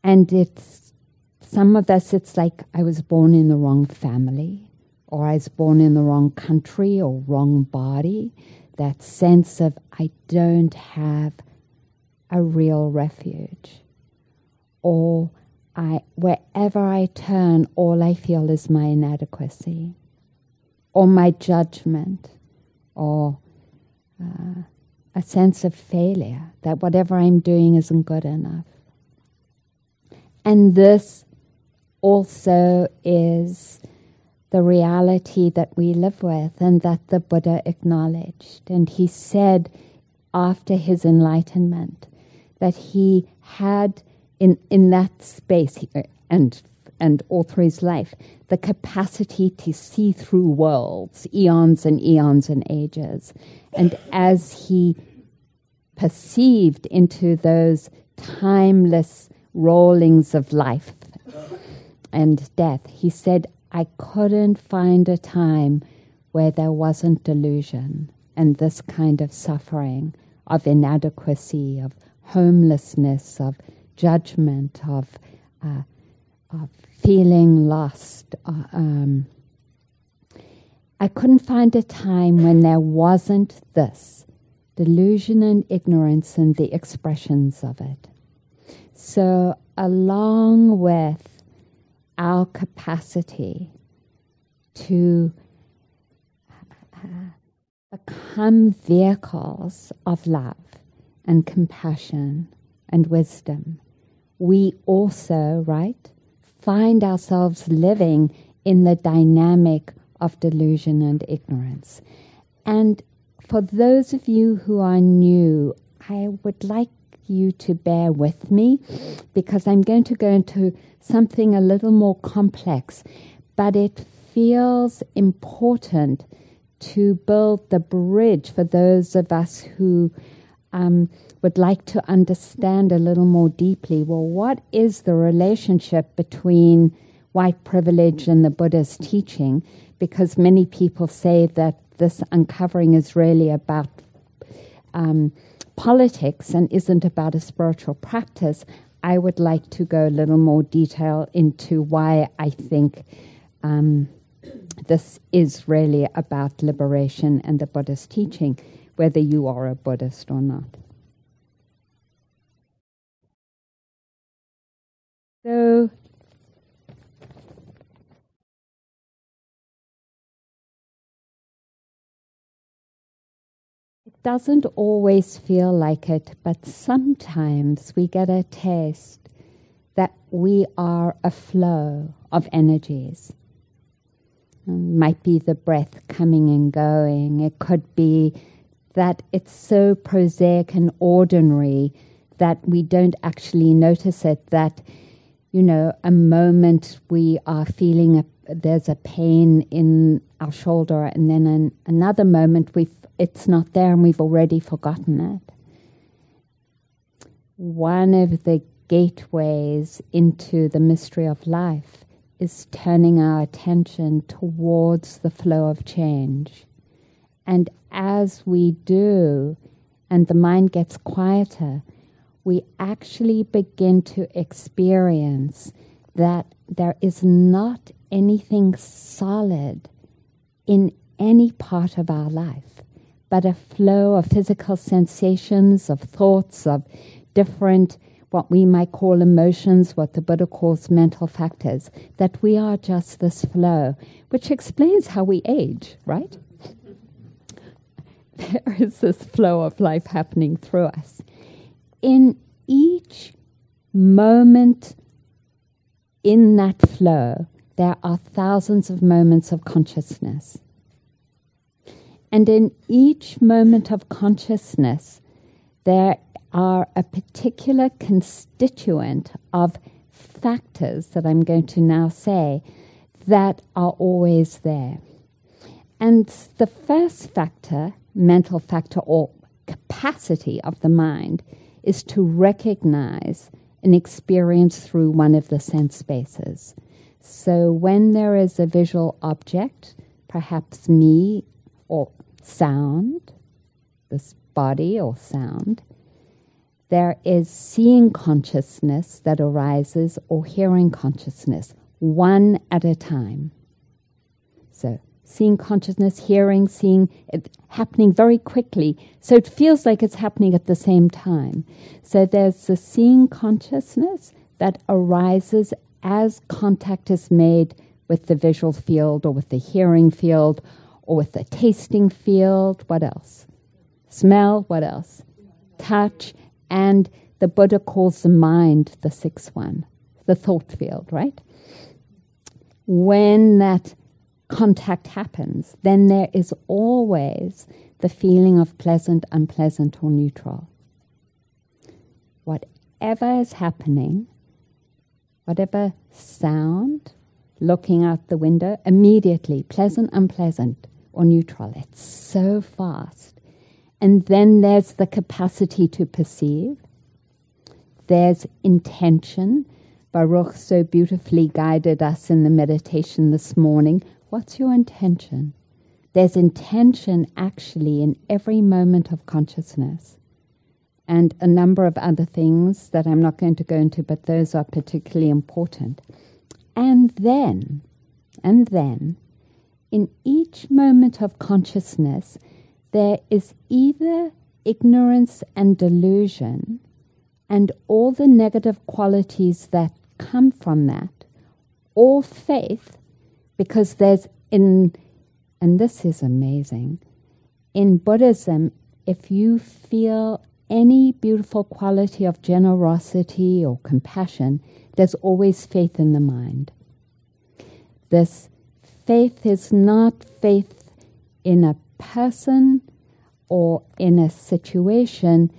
And it's some of us, it's like I was born in the wrong family, or I was born in the wrong country or wrong body. That sense of I don't have a real refuge. Or I, wherever I turn, all I feel is my inadequacy or my judgment or uh, a sense of failure that whatever I'm doing isn't good enough. And this also is the reality that we live with and that the Buddha acknowledged. And he said after his enlightenment that he had in, in that space and and all through his life, the capacity to see through worlds, eons and eons and ages. And as he perceived into those timeless rollings of life and death, he said, I couldn't find a time where there wasn't delusion and this kind of suffering, of inadequacy, of homelessness, of judgment, of, uh, of feeling lost. Uh, um, I couldn't find a time when there wasn't this delusion and ignorance and the expressions of it. So, along with our capacity to uh, become vehicles of love and compassion and wisdom, we also, right, find ourselves living in the dynamic of delusion and ignorance. And for those of you who are new, I would like you to bear with me because I'm going to go into something a little more complex, but it feels important to build the bridge for those of us who um, would like to understand a little more deeply well, what is the relationship between white privilege and the Buddha's teaching? Because many people say that this uncovering is really about um, politics and isn't about a spiritual practice. I would like to go a little more detail into why I think um, this is really about liberation and the Buddhist teaching, whether you are a Buddhist or not. So doesn't always feel like it, but sometimes we get a taste that we are a flow of energies. It might be the breath coming and going. It could be that it's so prosaic and ordinary that we don't actually notice it, that you know, a moment we are feeling a, there's a pain in our shoulder, and then in another moment we it's not there and we've already forgotten it. One of the gateways into the mystery of life is turning our attention towards the flow of change. And as we do, and the mind gets quieter, we actually begin to experience that there is not anything solid in any part of our life, but a flow of physical sensations, of thoughts, of different, what we might call emotions, what the Buddha calls mental factors, that we are just this flow, which explains how we age, right? there is this flow of life happening through us. In each moment in that flow, there are thousands of moments of consciousness. And in each moment of consciousness, there are a particular constituent of factors that I'm going to now say that are always there. And the first factor, mental factor or capacity of the mind, is to recognize an experience through one of the sense spaces. So when there is a visual object, perhaps me or sound, this body or sound, there is seeing consciousness that arises or hearing consciousness, one at a time. So, seeing consciousness, hearing, seeing it happening very quickly. So, it feels like it's happening at the same time. So, there's the seeing consciousness that arises as contact is made with the visual field or with the hearing field or with the tasting field. What else? Smell. What else? Touch. And the Buddha calls the mind the sixth one, the thought field, right? When that contact happens, then there is always the feeling of pleasant, unpleasant, or neutral. Whatever is happening, whatever sound, looking out the window, immediately, pleasant, unpleasant, or neutral. It's so fast. And then there's the capacity to perceive. There's intention. Baruch so beautifully guided us in the meditation this morning. What's your intention? There's intention actually in every moment of consciousness. And a number of other things that I'm not going to go into, but those are particularly important. And then, and then, in each moment of consciousness, there is either ignorance and delusion and all the negative qualities that come from that, or faith, because there's in, and this is amazing, in Buddhism, if you feel any beautiful quality of generosity or compassion, there's always faith in the mind. This faith is not faith in a person or in a situation,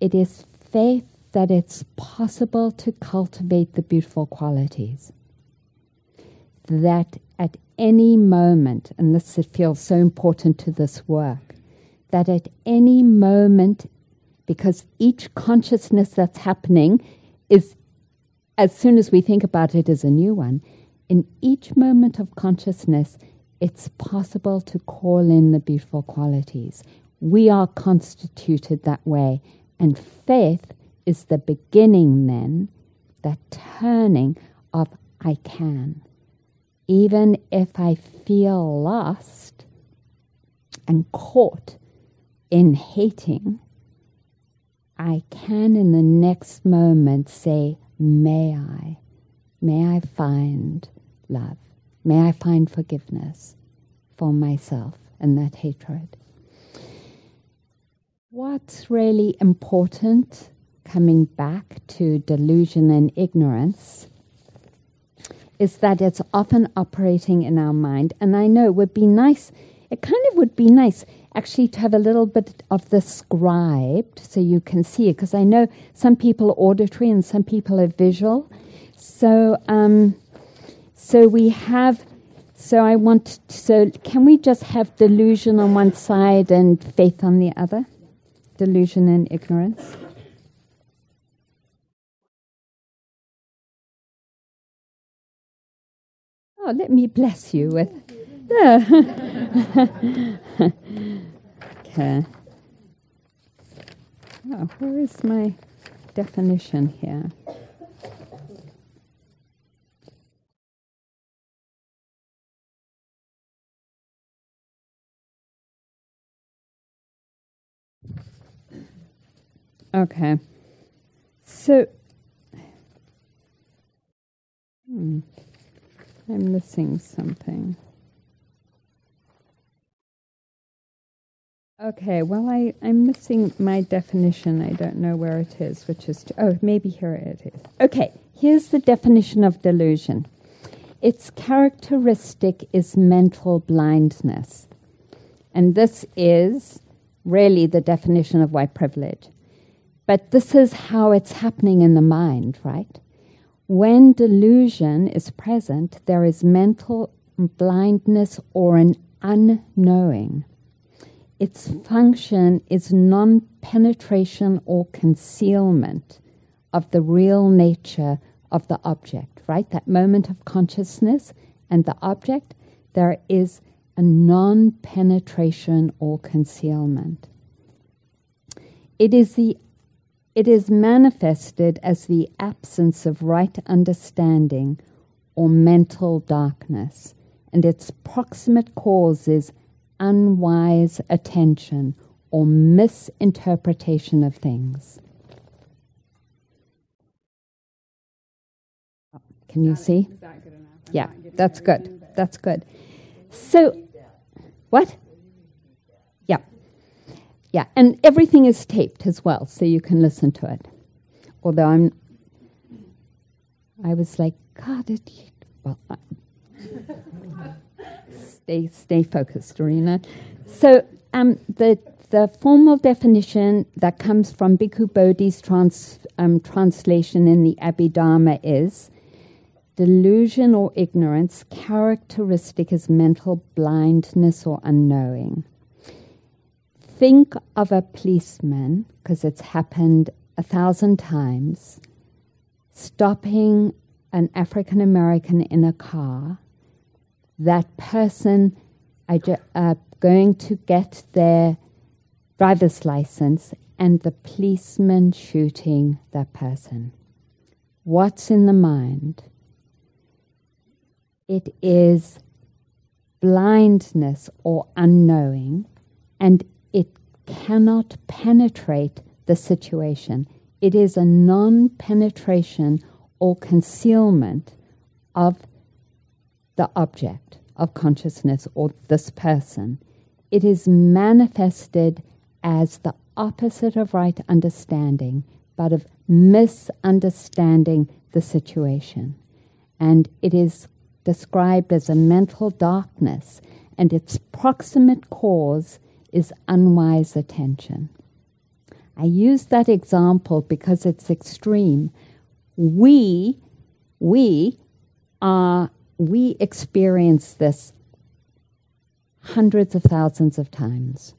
it is faith that it's possible to cultivate the beautiful qualities. That at any moment, and this feels so important to this work, that at any moment, because each consciousness that's happening is, as soon as we think about it, is a new one. In each moment of consciousness, it's possible to call in the beautiful qualities. We are constituted that way, and faith is the beginning then, the turning of I can. Even if I feel lost and caught in hating, I can in the next moment say, May I, may I find love, may I find forgiveness for myself and that hatred. What's really important, coming back to delusion and ignorance, is that it's often operating in our mind. And I know it would be nice, it kind of would be nice actually to have a little bit of the scribed so you can see it, because I know some people are auditory and some people are visual. So, um, so we have. So I want. So can we just have delusion on one side and faith on the other? Delusion and ignorance. Oh, let me bless you with. Okay. Oh, where is my definition here? Okay. So, hmm, I'm missing something. Okay, well, I, I'm missing my definition. I don't know where it is, which is, oh, maybe here it is. Okay, here's the definition of delusion its characteristic is mental blindness. And this is really the definition of white privilege. But this is how it's happening in the mind, right? When delusion is present, there is mental blindness or an unknowing. Its function is non penetration or concealment of the real nature of the object, right? That moment of consciousness and the object, there is a non penetration or concealment. It is, the, it is manifested as the absence of right understanding or mental darkness, and its proximate cause is unwise attention or misinterpretation of things. Can you see? That good enough? I'm Yeah, that's good. That's good. So, what? Yeah. Yeah, and everything is taped as well, so you can listen to it. Although I'm, I was like, God, it, well, I- stay, focused, Arinna. So, um, the the formal definition that comes from Bhikkhu Bodhi's trans, um, translation in the Abhidharma is delusion or ignorance characteristic as mental blindness or unknowing. Think of a policeman, because it's happened a thousand times, stopping an African American in a car. That person are uh, going to get their driver's license and the policeman shooting that person. What's in the mind? It is blindness or unknowing, and it cannot penetrate the situation. It is a non penetration or concealment of the object of consciousness or this person. It is manifested as the opposite of right understanding, but of misunderstanding the situation. And it is described as a mental darkness, and its proximate cause is unwise attention. I use that example because it's extreme. We, we are, we experience this hundreds of thousands of times,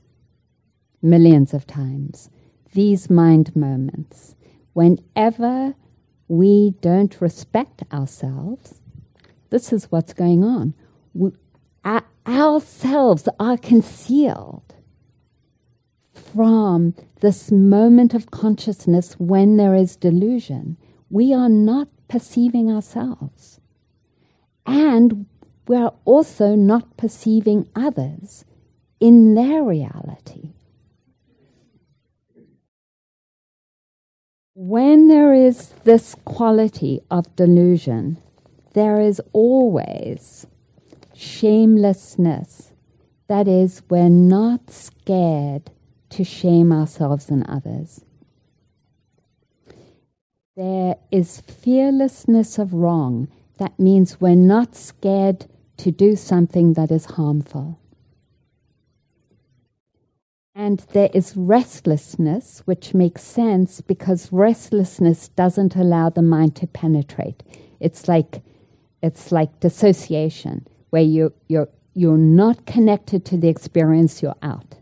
millions of times, these mind moments. Whenever we don't respect ourselves, this is what's going on. We, our, ourselves are concealed from this moment of consciousness when there is delusion. We are not perceiving ourselves. And we're also not perceiving others in their reality. When there is this quality of delusion, there is always shamelessness. That is, we're not scared to shame ourselves and others. There is fearlessness of wrong. That means we're not scared to do something that is harmful. And there is restlessness, which makes sense because restlessness doesn't allow the mind to penetrate. It's like, it's like dissociation, where you, you're, you're not connected to the experience, you're out.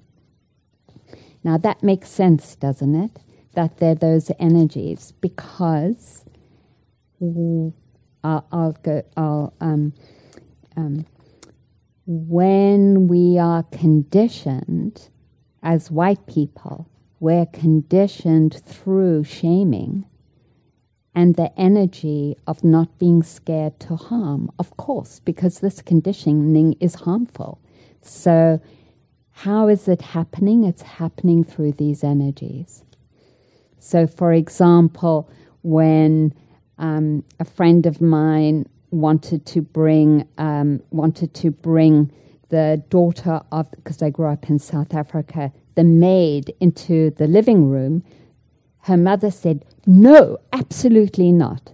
Now that makes sense, doesn't it? That they're those energies because I'll, I'll go. I'll, um, um, when we are conditioned as white people, we're conditioned through shaming and the energy of not being scared to harm, of course, because this conditioning is harmful. So, how is it happening? It's happening through these energies. So, for example, when um, a friend of mine wanted to bring um, wanted to bring the daughter of because I grew up in South Africa, the maid into the living room, her mother said, "No, absolutely not."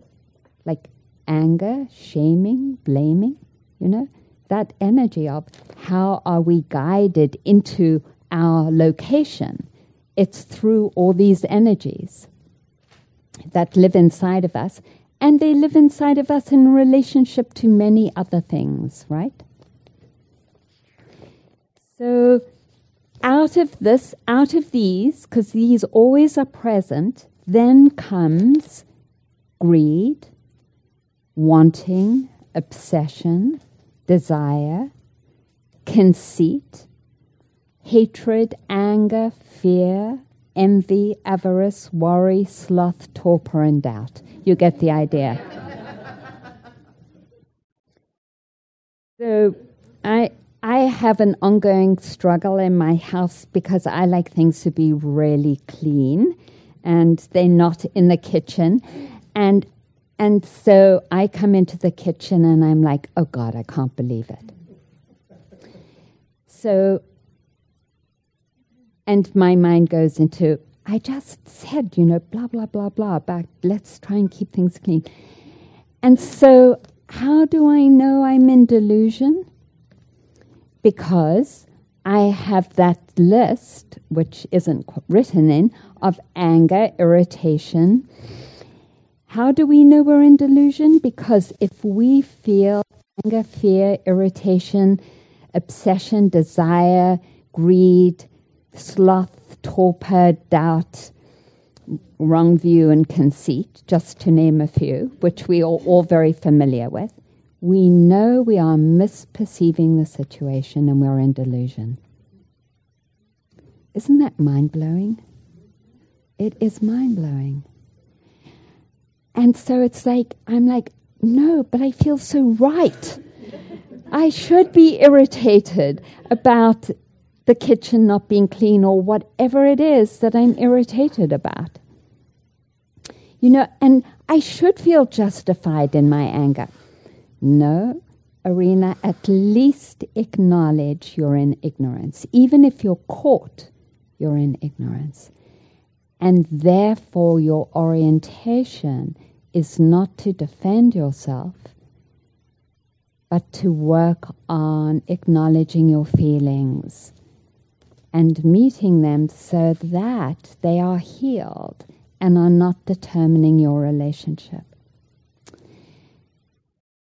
Like anger, shaming, blaming, you know, that energy of how are we guided into our location? It's through all these energies that live inside of us, and they live inside of us in relationship to many other things, right? So, out of this, out of these, because these always are present, then comes greed, wanting, obsession, desire, conceit, hatred, anger, fear, envy, avarice, worry, sloth, torpor, and doubt. You get the idea. so, I I have an ongoing struggle in my house because I like things to be really clean, and they're not in the kitchen, and and so I come into the kitchen and I'm like, oh God, I can't believe it. So and my mind goes into, I just said, you know, blah, blah, blah, blah, but let's try and keep things clean. And so, how do I know I'm in delusion? Because I have that list, which isn't written in, of anger, irritation. How do we know we're in delusion? Because if we feel anger, fear, irritation, obsession, desire, greed, sloth, torpor, doubt, wrong view, and conceit, just to name a few, which we are all very familiar with, we know we are misperceiving the situation and we're in delusion. Isn't that mind blowing? It is mind blowing. And so it's like, I'm like, no, but I feel so right. I should be irritated about the kitchen not being clean or whatever it is that I'm irritated about. You know, and I should feel justified in my anger. No, Arinna, at least acknowledge you're in ignorance. Even if you're caught, you're in ignorance. And therefore, your orientation is not to defend yourself, but to work on acknowledging your feelings and meeting them so that they are healed and are not determining your relationship.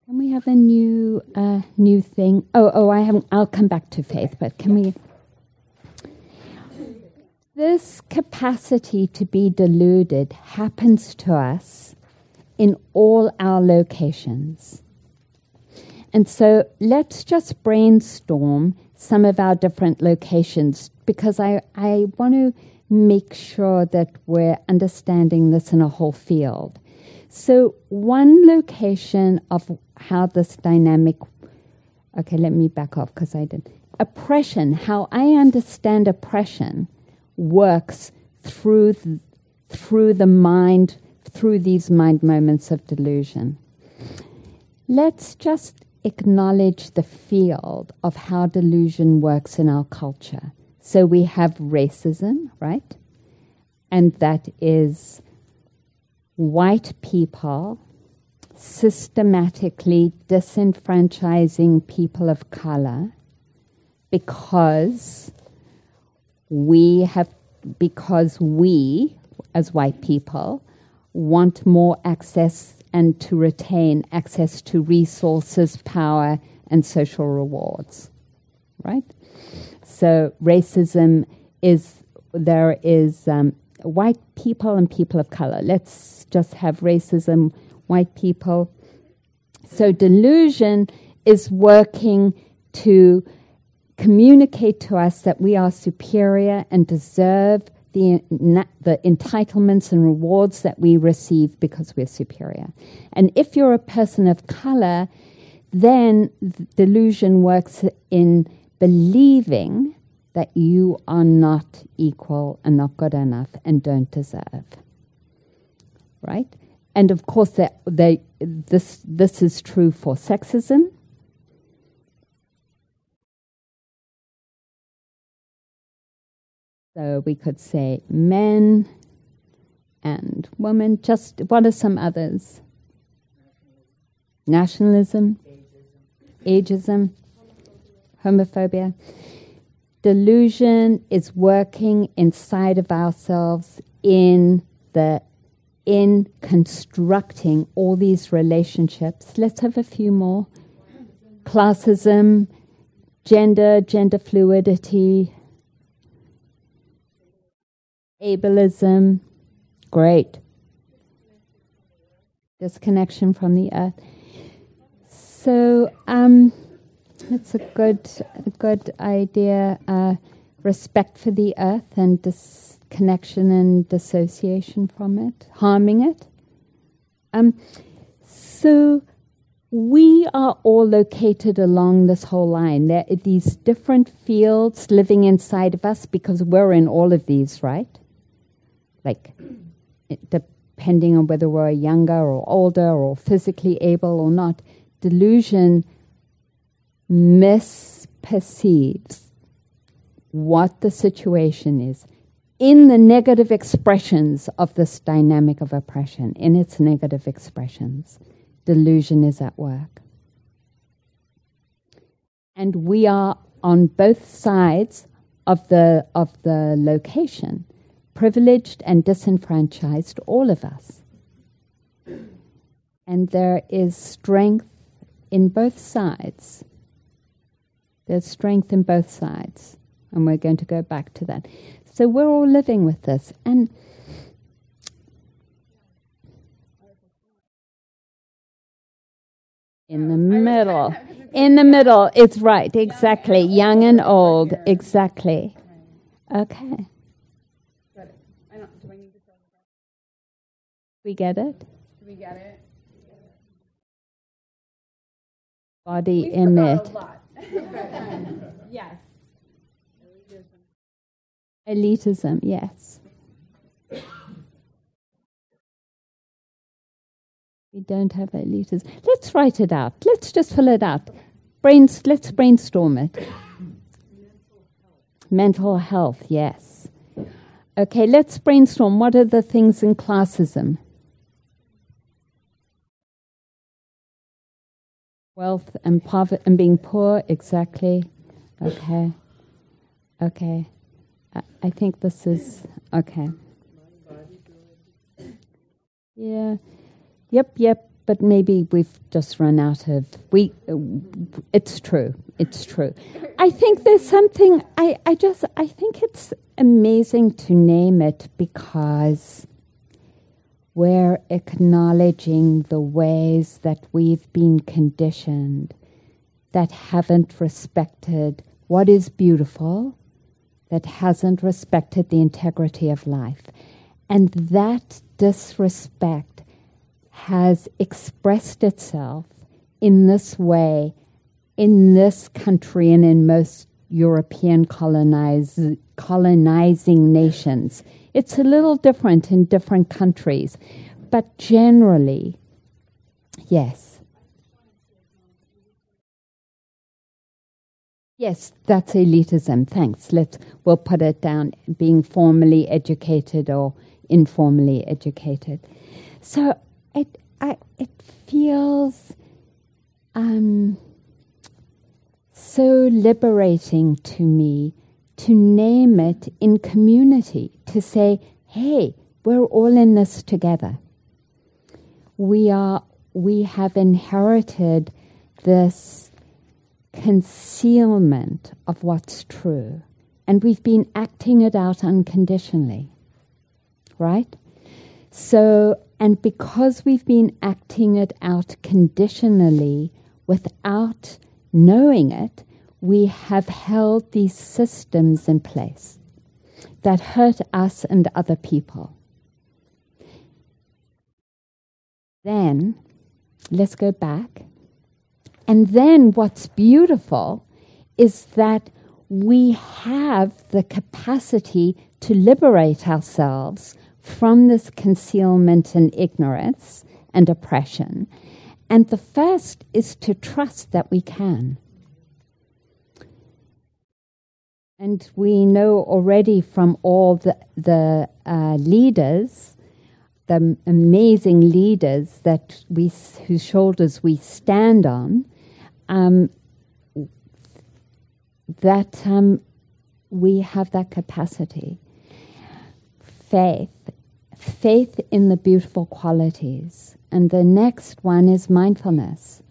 Can we have a new uh, new thing? Oh, oh, I haven't. I'll come back to faith, but can we? This capacity to be deluded happens to us in all our locations. And so let's just brainstorm some of our different locations because I, I want to make sure that we're understanding this in a whole field. So, one location of how this dynamic, okay, let me back off because I did. Oppression, how I understand oppression works through, th- through the mind, through these mind moments of delusion. Let's just acknowledge the field of how delusion works in our culture. So we have racism, right? And that is white people systematically disenfranchising people of color because we have because we as white people want more access and to retain access to resources, power, and social rewards. Right? So, racism is there is um, white people and people of color. Let's just have racism, white people. So, delusion is working to communicate to us that we are superior and deserve the, the entitlements and rewards that we receive because we're superior. And if you're a person of color, then delusion works in believing that you are not equal and not good enough and don't deserve. Right? And of course, they, this, this is true for sexism. So we could say men and women. Just what are some others? Nationalism, ageism, homophobia. Delusion is working inside of ourselves in the in constructing all these relationships. Let's have a few more. Classism, gender, gender fluidity, ableism. Great. Disconnection from the earth. So, um, it's a good, a good idea. Uh, respect for the earth and disconnection and dissociation from it, harming it. Um, so we are all located along this whole line. There are these different fields living inside of us because we're in all of these, right? Like, depending on whether we're younger or older or physically able or not, delusion misperceives what the situation is in the negative expressions of this dynamic of oppression, in its negative expressions. Delusion is at work. And we are on both sides of the, of the location, privileged and disenfranchised, all of us. And there is strength in both sides there's strength in both sides. And we're going to go back to that. So we're all living with this. And in the middle. In the middle, it's right, exactly. Young and old, exactly. Okay. We get it? We get it? Body we image. yes. Elitism, yes. We don't have elitism. Let's write it out. Let's just fill it out. Brains, let's brainstorm it. Mental health, yes. Okay, let's brainstorm. What are the things in classism? Wealth and poverty and being poor, exactly. Okay. Okay. I, I think this is okay. Yeah. Yep, yep. But maybe we've just run out of. We. Uh, it's true. It's true. I think there's something. I. I just. I think it's amazing to name it because we're acknowledging the ways that we've been conditioned that haven't respected what is beautiful, that hasn't respected the integrity of life. And that disrespect has expressed itself in this way in this country and in most European colonize, colonizing nations. It's a little different in different countries, but generally, yes. Yes, that's elitism. Thanks. Let's we'll put it down. Being formally educated or informally educated. So it I, it feels um, so liberating to me to name it in community, to say, hey, we're all in this together. We are we have inherited this concealment of what's true, and we've been acting it out unconditionally. Right? So, and because we've been acting it out conditionally without knowing it, we have held these systems in place that hurt us and other people. Then, let's go back. And then what's beautiful is that we have the capacity to liberate ourselves from this concealment and ignorance and oppression. And the first is to trust that we can. And we know already from all the, the uh, leaders, the amazing leaders that we, whose shoulders we stand on, um, that um, we have that capacity. Faith, faith in the beautiful qualities. And the next one is mindfulness.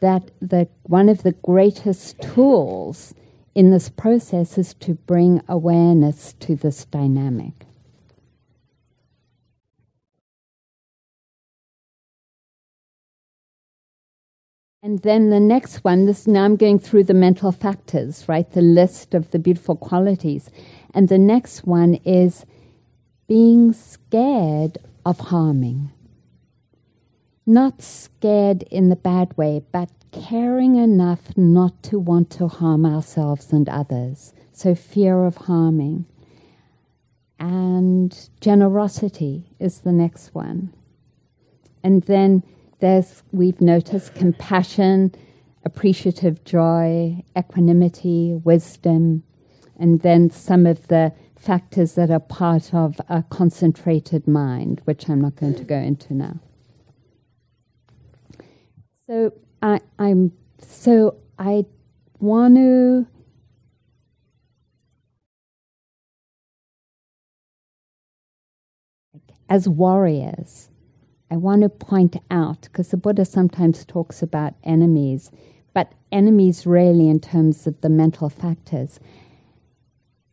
That the, one of the greatest tools in this process is to bring awareness to this dynamic. And then the next one, this now I'm going through the mental factors, right? The list of the beautiful qualities. And the next one is being scared of harming. Not scared in the bad way, but caring enough not to want to harm ourselves and others. So, fear of harming. And generosity is the next one. And then there's, we've noticed compassion, appreciative joy, equanimity, wisdom, and then some of the factors that are part of a concentrated mind, which I'm not going to go into now. So I, I'm so I want to as warriors I want to point out, because the Buddha sometimes talks about enemies, but enemies really in terms of the mental factors.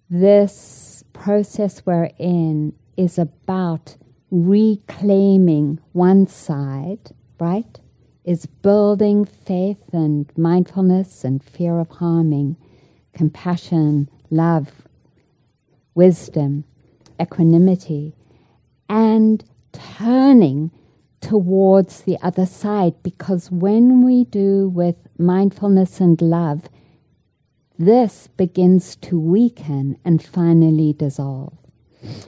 This process we're in is about reclaiming one side, right? Is building faith and mindfulness and fear of harming, compassion, love, wisdom, equanimity, and turning towards the other side because when we do with mindfulness and love, this begins to weaken and finally dissolve.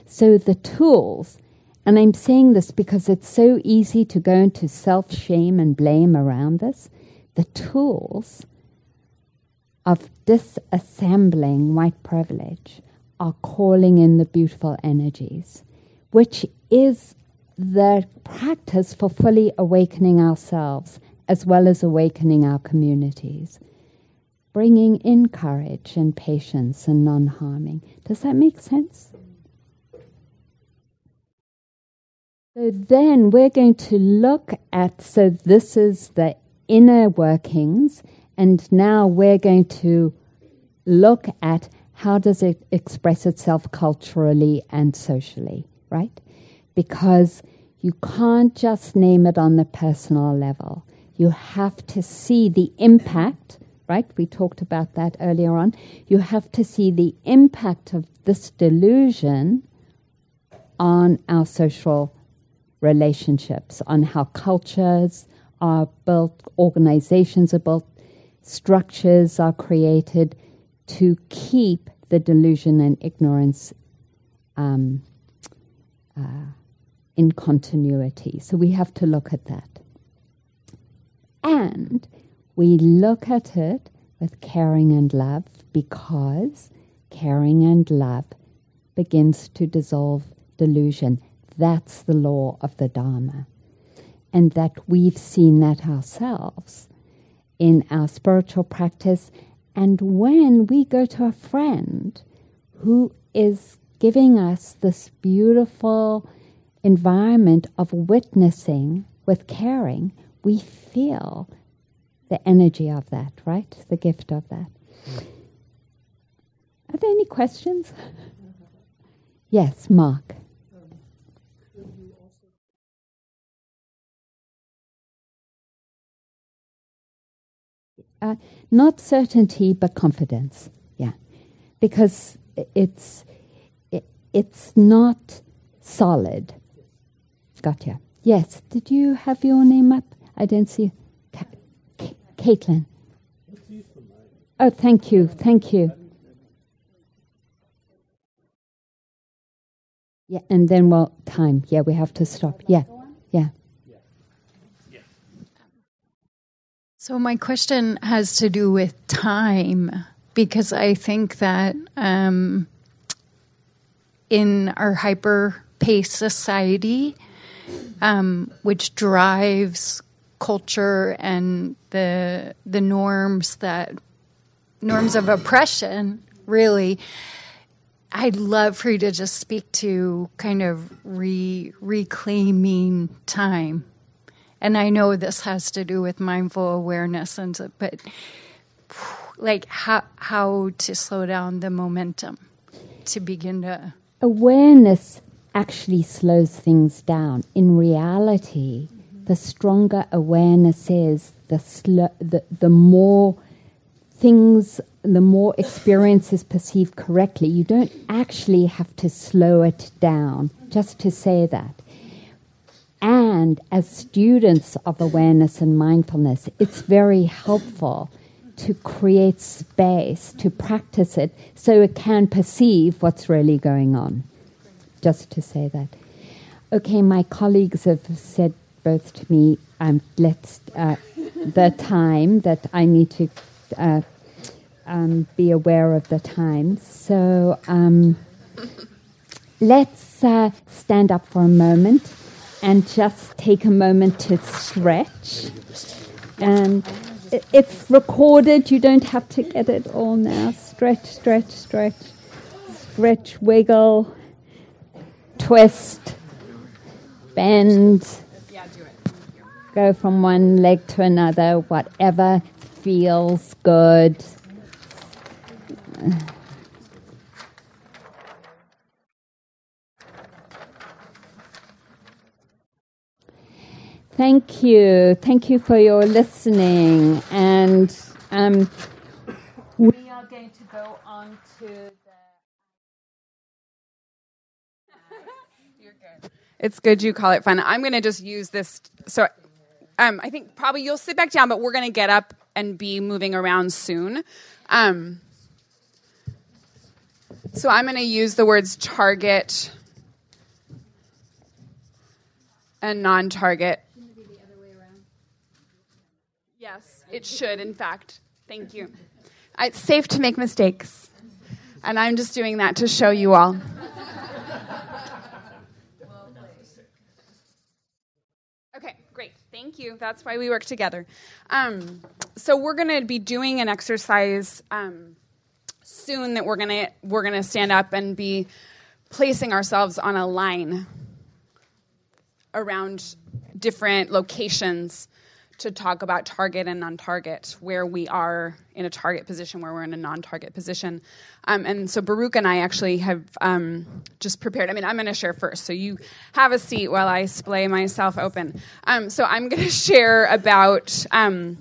So the tools, and I'm saying this because it's so easy to go into self shame and blame around this, the tools of disassembling white privilege are calling in the beautiful energies, which is the practice for fully awakening ourselves as well as awakening our communities, bringing in courage and patience and non harming. Does that make sense? So then we're going to look at, so this is the inner workings, and now we're going to look at how does it express itself culturally and socially, right? because you can't just name it on the personal level. You have to see the impact, right? We talked about that earlier on. You have to see the impact of this delusion on our social relationships, on how cultures are built, organizations are built, structures are created to keep the delusion and ignorance um, uh, in continuity. So we have to look at that. And we look at it with caring and love because caring and love begins to dissolve delusion. That's the law of the Dharma. And that we've seen that ourselves in our spiritual practice. And when we go to a friend who is giving us this beautiful environment of witnessing with caring, we feel the energy of that, right? The gift of that. Mm. Are there any questions? yes, Mark. uh, not certainty but confidence. Yeah, because it's it, it's not solid. Gotcha. Yes. Did you have your name up? I didn't see. Ka- Caitlin. Oh, thank you. Thank you. Yeah, and then well, time. Yeah, we have to stop. Yeah. So, my question has to do with time because I think that um, in our hyper paced society, um, which drives culture and the the norms that norms of oppression, really, I'd love for you to just speak to kind of re, reclaiming time. And I know this has to do with mindful awareness, and but like how how to slow down the momentum to begin to Awareness actually slows things down. In reality, the stronger awareness is, the, sl- the, the more things, the more experience is perceived correctly. You don't actually have to slow it down, just to say that. And as students of awareness and mindfulness, it's very helpful to create space, to practice it, so it can perceive what's really going on. Just to say that. Okay, my colleagues have said both to me, um, let's, uh, the time that I need to uh, um, be aware of the time. So um, let's uh, stand up for a moment and just take a moment to stretch. And it's recorded, you don't have to get it all now. Stretch, stretch, stretch, stretch, wiggle, twist, bend. Go from one leg to another, whatever feels good. Thank you. Thank you for your listening. And um, we are going to go on to the. It's good you call it fun. I'm going to just use this. So um, I think probably you'll sit back down, but we're going to get up and be moving around soon. Um, so I'm going to use the words target and non target. Yes, it should, in fact. Thank you. It's safe to make mistakes. And I'm just doing that to show you all. Okay, great. Thank you. That's why we work together. Um, so we're going to be doing an exercise um, soon that we're going to we're going to stand up and be placing ourselves on a line around different locations to talk about target and non-target, where we are in a target position, where we're in a non-target position. Um, and so Baruch and I actually have um, just prepared. I mean, I'm going to share first, so you have a seat while I splay myself open. Um, so I'm going to share about um,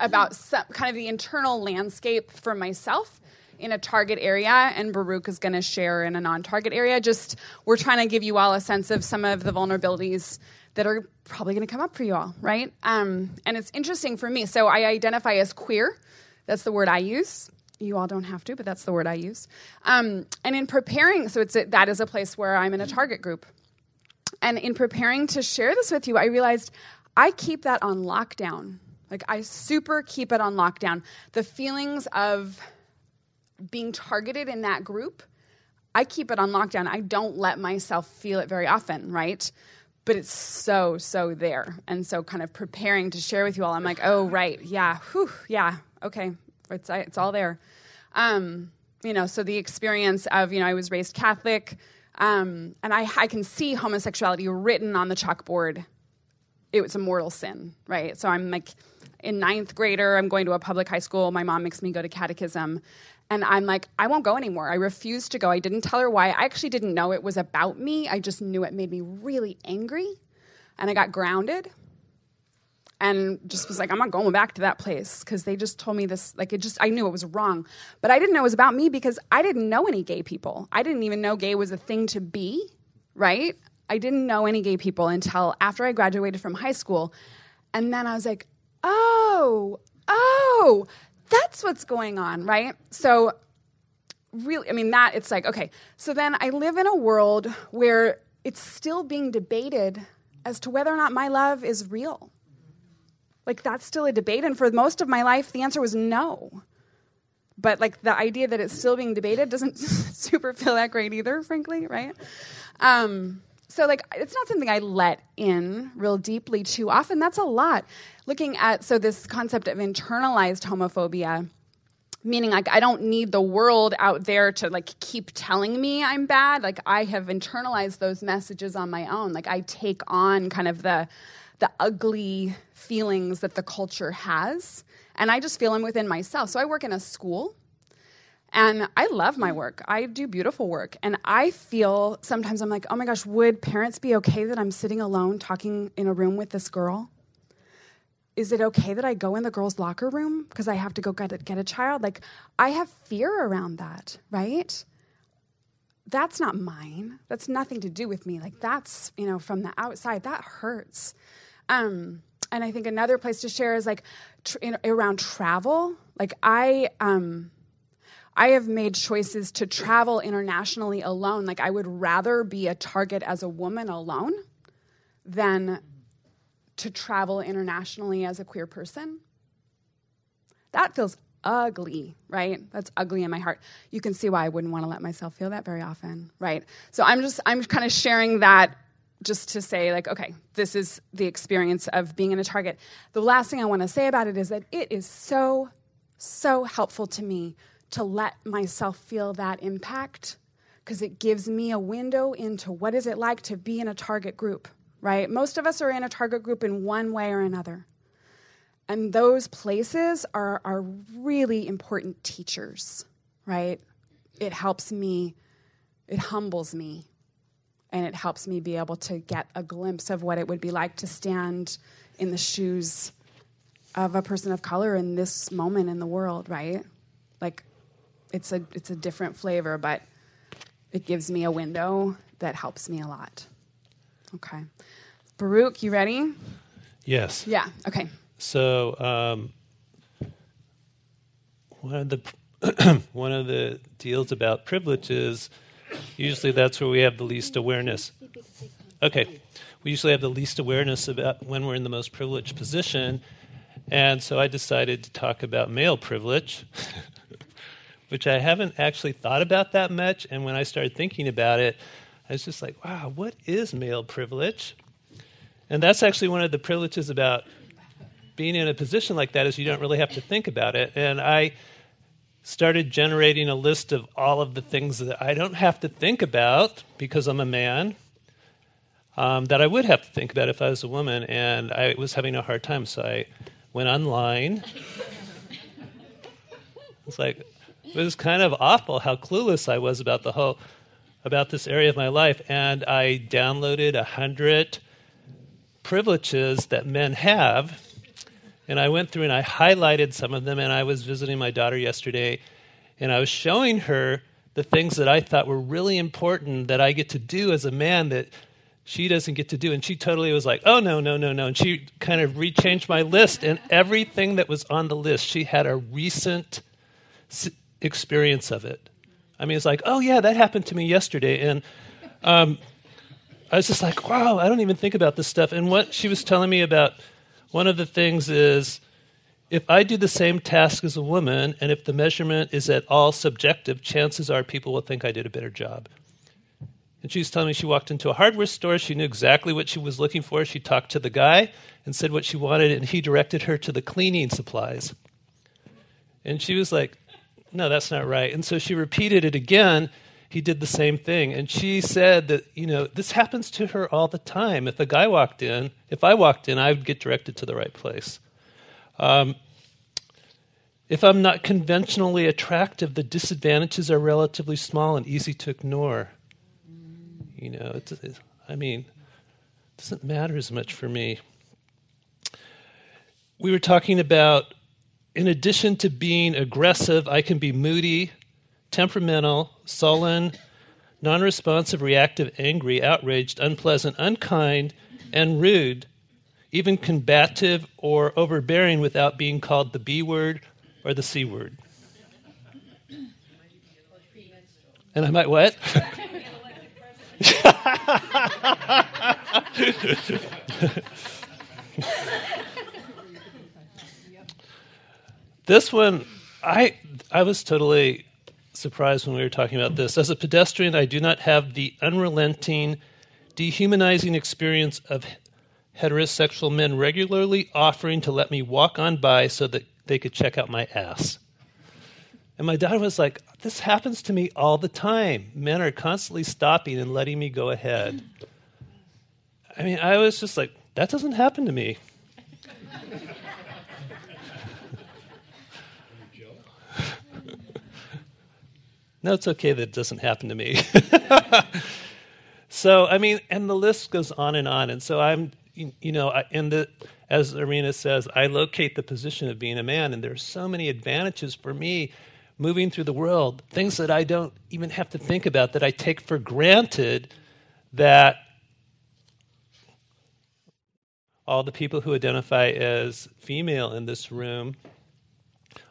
about some, kind of the internal landscape for myself in a target area, and Baruch is going to share in a non-target area. Just we're trying to give you all a sense of some of the vulnerabilities that are probably going to come up for you all, right? Um, and it's interesting for me. So I identify as queer. That's the word I use. You all don't have to, but that's the word I use. Um, and in preparing, so it's a, that is a place where I'm in a target group. And in preparing to share this with you, I realized I keep that on lockdown. Like I super keep it on lockdown. The feelings of being targeted in that group, I keep it on lockdown. I don't let myself feel it very often, right? But it's so, so there. And so, kind of preparing to share with you all, I'm like, oh, right, yeah, whew, yeah, okay, it's, it's all there. Um, you know, so the experience of, you know, I was raised Catholic, um, and I, I can see homosexuality written on the chalkboard. It was a mortal sin, right? So I'm like in ninth grader, I'm going to a public high school. My mom makes me go to catechism. And I'm like, I won't go anymore. I refuse to go. I didn't tell her why. I actually didn't know it was about me. I just knew it made me really angry. And I got grounded and just was like, I'm not going back to that place because they just told me this. Like, it just, I knew it was wrong. But I didn't know it was about me because I didn't know any gay people. I didn't even know gay was a thing to be, right? I didn't know any gay people until after I graduated from high school. And then I was like, oh, oh, that's what's going on, right? So really, I mean, that it's like, okay. So then I live in a world where it's still being debated as to whether or not my love is real. Like, that's still a debate. And for most of my life, the answer was no. But, like, the idea that it's still being debated doesn't super feel that great either, frankly, right? Um, so, like, it's not something I let in real deeply too often. That's a lot. Looking at, so this concept of internalized homophobia meaning like i don't need the world out there to like keep telling me i'm bad like i have internalized those messages on my own like i take on kind of the the ugly feelings that the culture has and i just feel them within myself so i work in a school and i love my work i do beautiful work and i feel sometimes i'm like oh my gosh would parents be okay that i'm sitting alone talking in a room with this girl is it okay that I go in the girls' locker room because I have to go get a, get a child? Like, I have fear around that, right? That's not mine. That's nothing to do with me. Like, that's, you know, from the outside, that hurts. Um, and I think another place to share is like tr- in, around travel. Like, I, um, I have made choices to travel internationally alone. Like, I would rather be a target as a woman alone than to travel internationally as a queer person. That feels ugly, right? That's ugly in my heart. You can see why I wouldn't want to let myself feel that very often, right? So I'm just I'm kind of sharing that just to say like okay, this is the experience of being in a target. The last thing I want to say about it is that it is so so helpful to me to let myself feel that impact because it gives me a window into what is it like to be in a target group right? Most of us are in a target group in one way or another. And those places are, are really important teachers, right? It helps me, it humbles me, and it helps me be able to get a glimpse of what it would be like to stand in the shoes of a person of color in this moment in the world, right? Like it's a it's a different flavor, but it gives me a window that helps me a lot. Okay. Baruch, you ready? Yes. Yeah, okay. So um, one of the one of the deals about privilege is usually that's where we have the least awareness. Okay, we usually have the least awareness about when we're in the most privileged position, and so I decided to talk about male privilege, which I haven't actually thought about that much. And when I started thinking about it, I was just like, wow, what is male privilege? And that's actually one of the privileges about being in a position like that is you don't really have to think about it. And I started generating a list of all of the things that I don't have to think about because I'm a man. Um, that I would have to think about if I was a woman, and I was having a hard time. So I went online. It's like it was kind of awful how clueless I was about the whole about this area of my life, and I downloaded a hundred privileges that men have. And I went through and I highlighted some of them. And I was visiting my daughter yesterday, and I was showing her the things that I thought were really important that I get to do as a man that she doesn't get to do. And she totally was like, oh, no, no, no, no. And she kind of rechanged my list. And everything that was on the list, she had a recent experience of it. I mean, it's like, oh, yeah, that happened to me yesterday. And um, I was just like, wow, I don't even think about this stuff. And what she was telling me about one of the things is if I do the same task as a woman and if the measurement is at all subjective, chances are people will think I did a better job. And she was telling me she walked into a hardware store. She knew exactly what she was looking for. She talked to the guy and said what she wanted, and he directed her to the cleaning supplies. And she was like, no, that's not right. And so she repeated it again he did the same thing. And she said that, you know, this happens to her all the time. If a guy walked in, if I walked in, I would get directed to the right place. Um, if I'm not conventionally attractive, the disadvantages are relatively small and easy to ignore. You know, it's, it's, I mean, it doesn't matter as much for me. We were talking about, in addition to being aggressive, I can be moody, temperamental, sullen, non responsive, reactive, angry, outraged, unpleasant, unkind, and rude, even combative or overbearing without being called the B word or the C word. And I might what? this one, I I was totally surprised when we were talking about this. As a pedestrian, I do not have the unrelenting, dehumanizing experience of heterosexual men regularly offering to let me walk on by so that they could check out my ass. And my dad was like, This happens to me all the time. Men are constantly stopping and letting me go ahead. I mean, I was just like, That doesn't happen to me. No, it's okay that it doesn't happen to me. so, I mean, and the list goes on and on. And so I'm, you know, and the, as Arinna says, I locate the position of being a man, and there's so many advantages for me moving through the world, things that I don't even have to think about, that I take for granted that all the people who identify as female in this room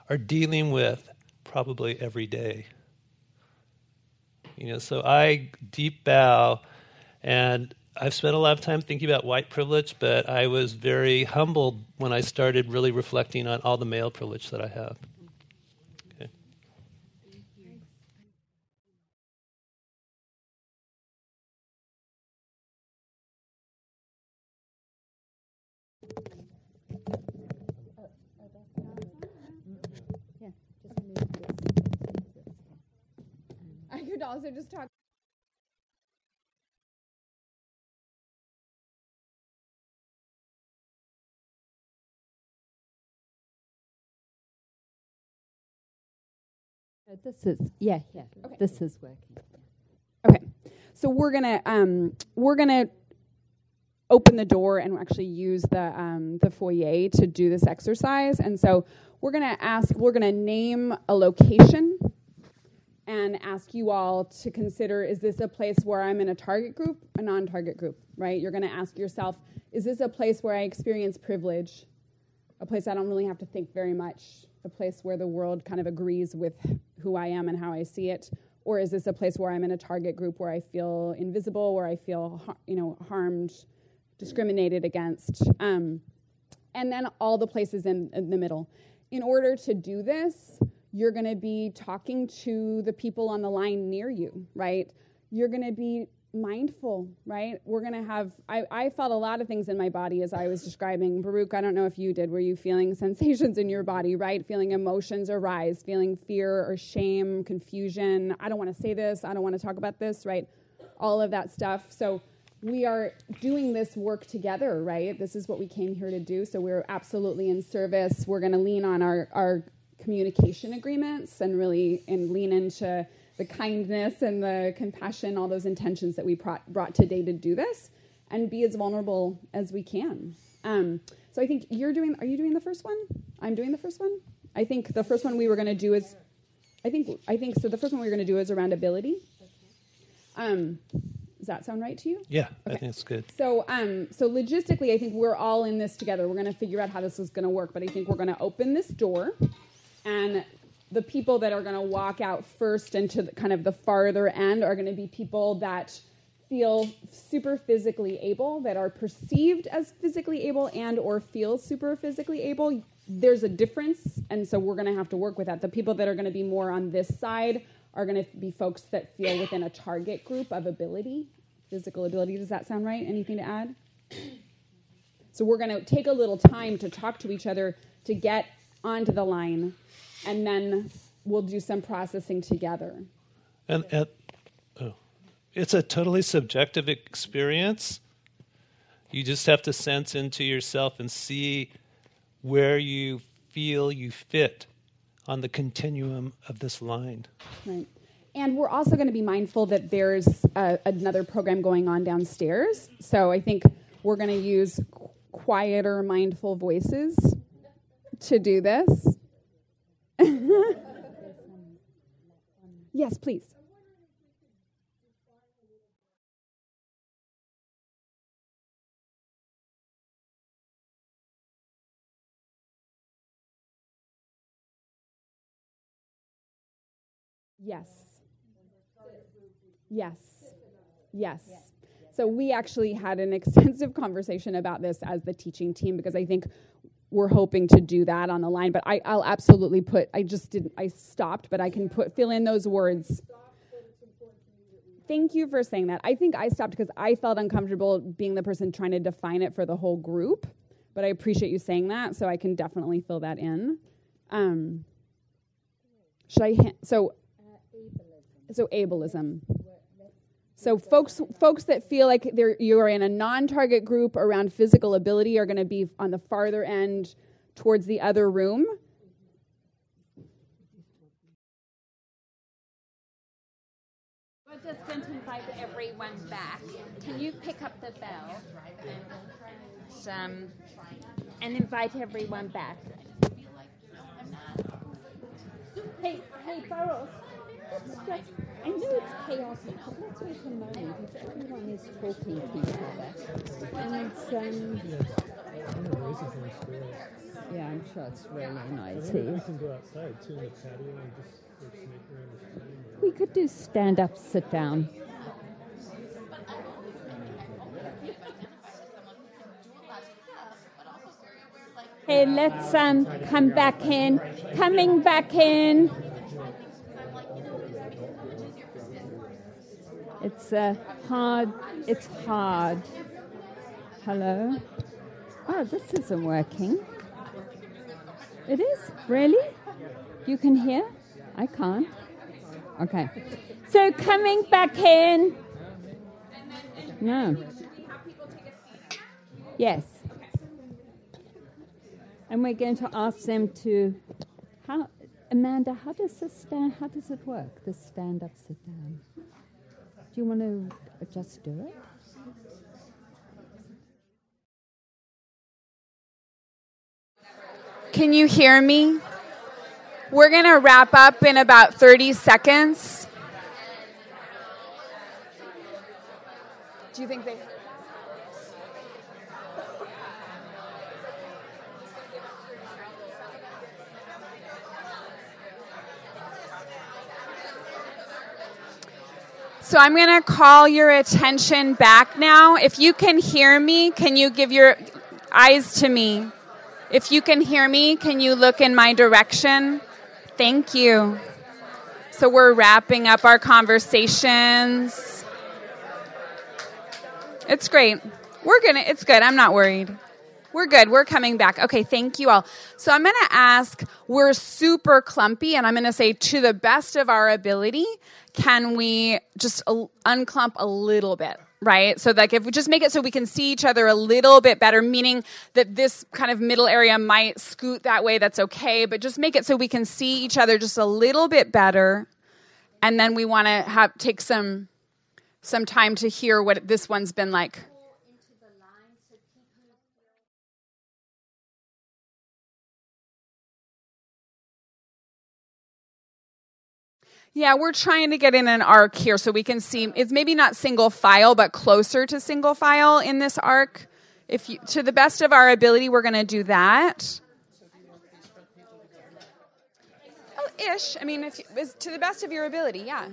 are dealing with probably every day. You know, so I deep bow, and I've spent a lot of time thinking about white privilege, but I was very humbled when I started really reflecting on all the male privilege that I have. Could also just talk. Uh, This is, yeah, yeah. Okay. This is working. Okay, so we're gonna um, we're gonna open the door and actually use the um, the foyer to do this exercise. And so we're gonna ask, we're gonna name a location and ask you all to consider: is this a place where I'm in a target group, a non-target group? Right? You're gonna ask yourself: is this a place where I experience privilege? A place I don't really have to think very much. A place where the world kind of agrees with who I am and how I see it or is this a place where I'm in a target group where I feel invisible, where I feel you know harmed, discriminated against, um, and then all the places in, in the middle. In order to do this, you're going to be talking to the people on the line near you, right? You're going to be mindful, right? We're going to have, I, I felt a lot of things in my body as I was describing. Baruch, I don't know if you did. Were you feeling sensations in your body, right? Feeling emotions arise, feeling fear or shame, confusion. I don't want to say this. I don't want to talk about this, right? All of that stuff. So we are doing this work together, right? This is what we came here to do. So we're absolutely in service. We're going to lean on our, our communication agreements and really and lean into the kindness and the compassion, all those intentions that we brought, brought today to do this, and be as vulnerable as we can. Um, so I think you're doing. Are you doing the first one? I'm doing the first one. I think the first one we were going to do is. I think I think so. The first one we were going to do is around ability. Um, does that sound right to you? Yeah, I think it's good. So, um, so logistically, I think we're all in this together. We're going to figure out how this is going to work, but I think we're going to open this door, and the people that are going to walk out first into the, kind of the farther end are going to be people that feel super physically able, that are perceived as physically able, and or feel super physically able. There's a difference, and so we're going to have to work with that. The people that are going to be more on this side are going to be folks that feel within a target group of ability, physical ability. Does that sound right? Anything to add? So we're going to take a little time to talk to each other to get onto the line, and then we'll do some processing together. And, and oh, it's a totally subjective experience. You just have to sense into yourself and see where you feel you fit on the continuum of this line. Right. And we're also going to be mindful that there's uh, another program going on downstairs. So I think we're going to use quieter, mindful voices to do this. yes, please. Yes. Yes. Yes. So we actually had an extensive conversation about this as the teaching team because I think we're hoping to do that on the line. But I, I'll absolutely put. I just didn't. I stopped, but I can put fill in those words. Thank you for saying that. I think I stopped because I felt uncomfortable being the person trying to define it for the whole group. But I appreciate you saying that, so I can definitely fill that in. Um, should I? Ha- so, so ableism. So folks, folks that feel like they're you are in a non-target group around physical ability are going to be on the farther end towards the other room. We're just going to invite everyone back. Can you pick up the bell and, um, and invite everyone back? Hey, hey, Burrows. Just, I know it's chaotic, but let's wait a moment because everyone is talking to each other. And, um, yeah, I'm sure it's really noisy. We can go outside too in the patio and just like, around the. We could do stand up, sit down. Hey, let's um come back in. Coming back in. It's uh, hard. It's hard. Hello. Oh, this isn't working. It is really. You can hear. I can't. Okay. So coming back in. No. Yes. And we're going to ask them to. How, Amanda, how does this stand? How does it work? This stand up, sit down. Do you want to just do it? Can you hear me? We're going to wrap up in about 30 seconds. Do you think they So I'm going to call your attention back now. If you can hear me, can you give your eyes to me? If you can hear me, can you look in my direction? Thank you. So we're wrapping up our conversations. It's great. We're going to, it's good. I'm not worried. We're good. We're coming back. Okay, thank you all. So I'm going to ask, we're super clumpy, and I'm going to say, to the best of our ability, can we just unclump a little bit? Right? So, like, if we just make it so we can see each other a little bit better, meaning that this kind of middle area might scoot that way, that's okay, but just make it so we can see each other just a little bit better. And then we want to have take some some time to hear what this one's been like. Yeah, we're trying to get in an arc here so we can see. It's maybe not single file, but closer to single file in this arc. If you, to the best of our ability, we're going to do that. Oh, ish. I mean, if you, to the best of your ability, yeah.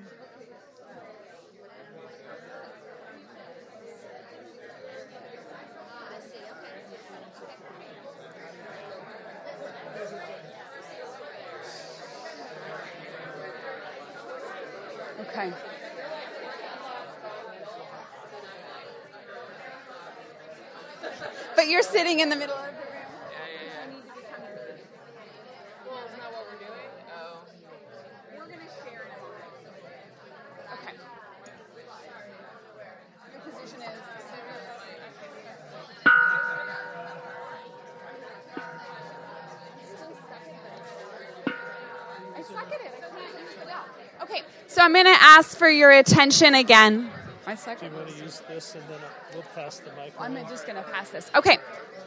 Okay. But you're sitting in the middle of room. We're going to share in a moment. Okay. Your position is. I suck at it. I can't use the bell. Okay, so I'm going to ask for your attention again. I suck Do at you want to this. use this and then uh, we'll pass the mic? I'm around? just going to pass this. Okay.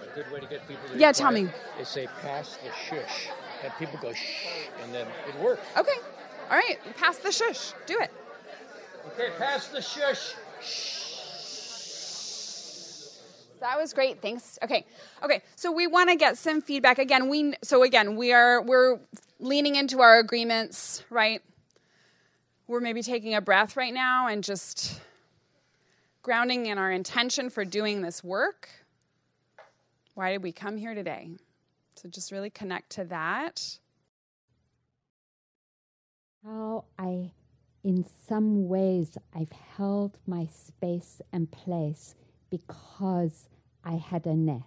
A good way to get people to Yeah, tell quiet me. Is say pass the shush. And people go shh, and then it works. Okay. All right. Pass the shush. Do it. Okay, pass the shush. That was great. Thanks. Okay. Okay. So we want to get some feedback again. We so again we are we're leaning into our agreements, right? We're maybe taking a breath right now and just grounding in our intention for doing this work. Why did we come here today? So just really connect to that. How I, in some ways, I've held my space and place because I had a net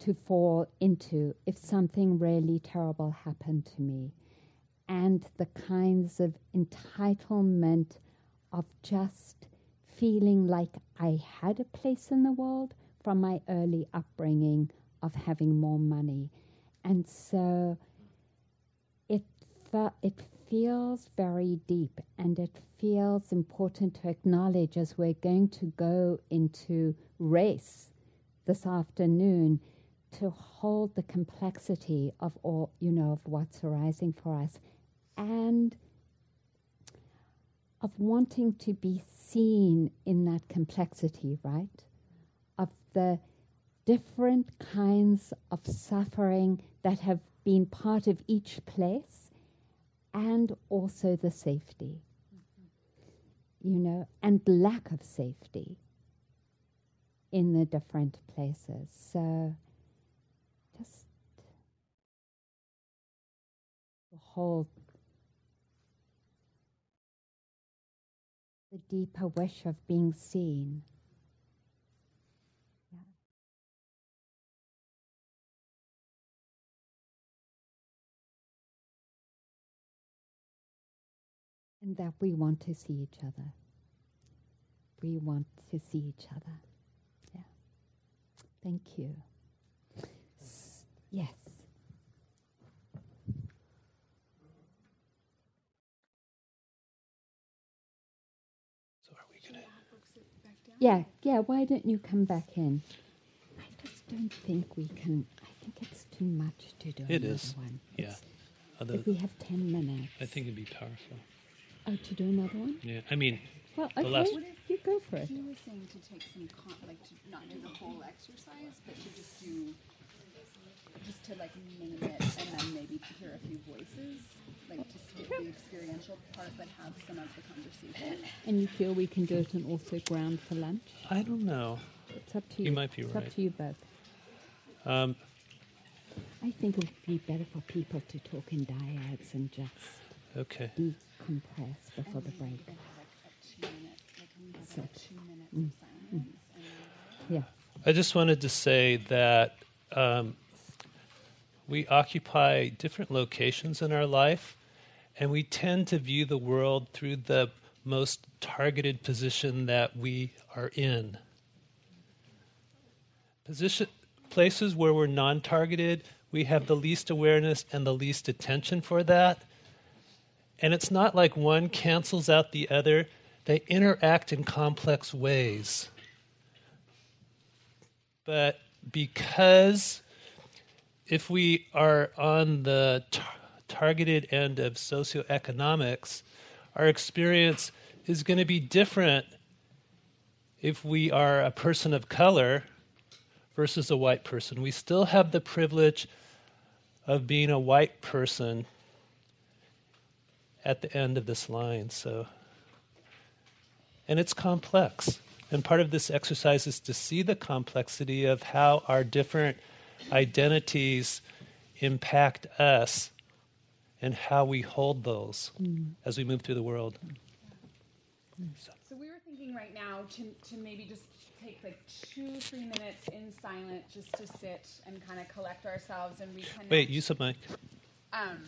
to fall into if something really terrible happened to me. And the kinds of entitlement of just feeling like I had a place in the world from my early upbringing of having more money. And so it, it feels very deep and it feels important to acknowledge as we're going to go into race this afternoon to hold the complexity of all, you know, of what's arising for us and of wanting to be seen in that complexity, right? Of the different kinds of suffering that have been part of each place and also the safety, you know, and lack of safety in the different places. So just hold the deeper wish of being seen. And that we want to see each other. We want to see each other. Yeah. Thank you. S- yes. So are we gonna? Yeah, yeah, why don't you come back in? I just don't think we can. I think it's too much to do. It another is. One. Yeah. It's- Although If we have 10 minutes. I think it'd be powerful. Oh, to do another one? Yeah. I mean, Well, The okay, last- you go for it. He was saying to take some, con- like to not do the whole exercise, but to just do, just to like name it and then maybe to hear a few voices, like to skip the experiential part, but have some of the conversation. And you feel we can do it and also ground for lunch? I don't know. It's up to you. You might be it's right. up to you both. Um, I think it would be better for people to talk in dyads and just okay. decompress before the break. Have like a two minute, like we have So- like two minutes of silence. Yeah. I just wanted to say that um, we occupy different locations in our life, and we tend to view the world through the most targeted position that we are in. Position places where we're non-targeted, we have the least awareness and the least attention for that. And it's not like one cancels out the other; they interact in complex ways but because if we are on the tar- targeted end of socioeconomics, our experience is going to be different if we are a person of color versus a white person. We still have the privilege of being a white person at the end of this line, so and it's complex. And part of this exercise is to see the complexity of how our different identities impact us and how we hold those as we move through the world. So, So we were thinking right now to, to maybe just take like two, three minutes in silence just to sit and kind of collect ourselves and reconnect. wait, use a mic. um,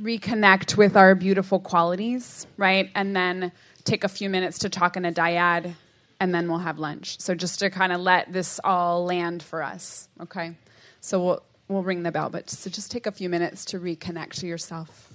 reconnect with our beautiful qualities, right? And then take a few minutes to talk in a dyad, and then we'll have lunch. So just to kind of let this all land for us, okay? So we'll we'll ring the bell, but so just take a few minutes to reconnect to yourself.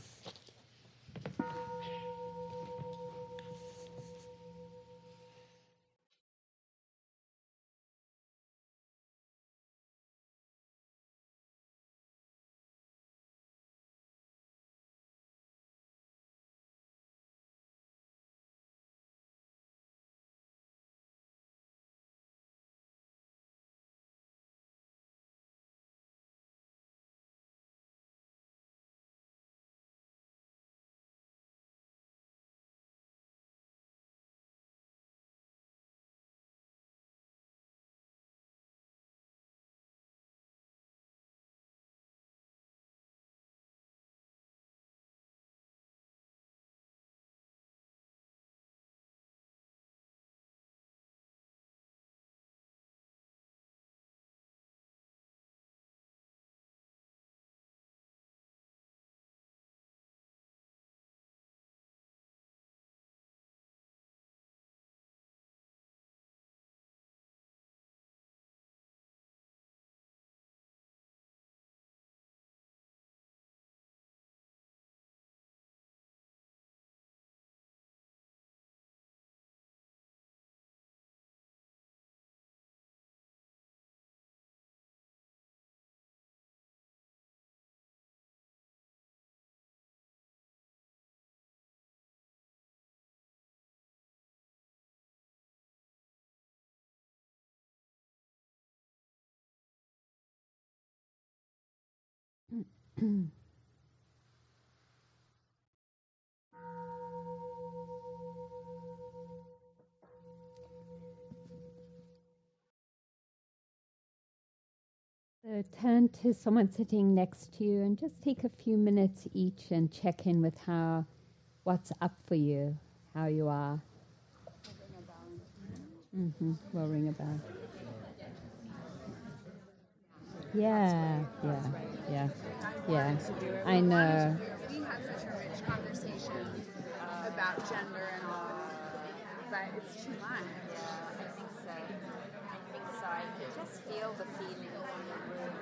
So turn to someone sitting next to you and just take a few minutes each and check in with how what's up for you, how you are. Mm-hmm. We'll ring a bell. Yeah, yeah, yeah, yeah. I know. We had such a rich conversation uh, about gender and all, but it's too much. Yeah, I think so. I think so. I just feel the feeling in the room.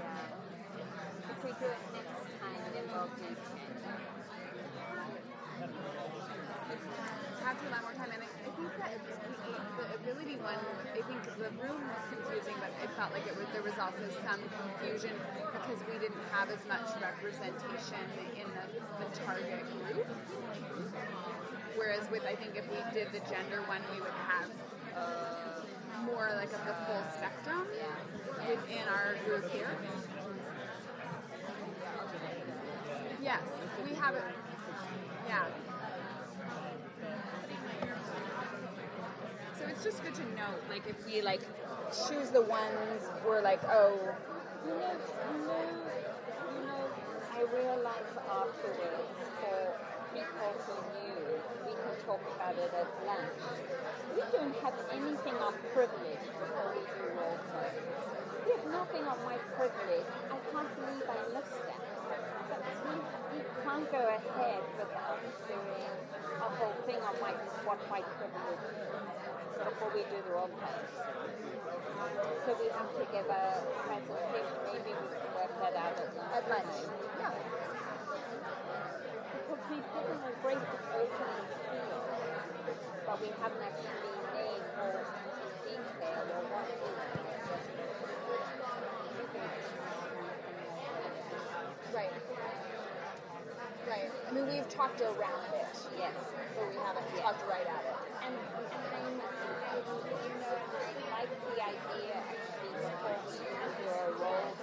Yeah. If we do it next time, then we'll do have to allow more time. And think that the, ability one, I think the room was confusing, but it felt like it was there was also some confusion because we didn't have as much representation in the, the target group. Whereas with I think if we did the gender one, we would have more like of the full spectrum within our group here. Yes, we have it. Yeah. It's just good to note, like if we like choose the ones we're like, oh, You know, you know, you know, I realized afterwards for people who knew, we can talk about it at lunch. We don't have anything on privilege before we do role play. We have nothing on my privilege. I can't believe I missed that. But we, we can't go ahead without doing a whole thing on my what my privilege is before we do the role play. So we have to give a presentation. Maybe we can work that out at lunch. at lunch. Yeah. Because we've given a great opening feel, but we haven't actually named more in detail or what Right. Right. I mean, we've talked around it, Yes. but we haven't Yeah. talked right at it. And, and I, like the idea before we even do a role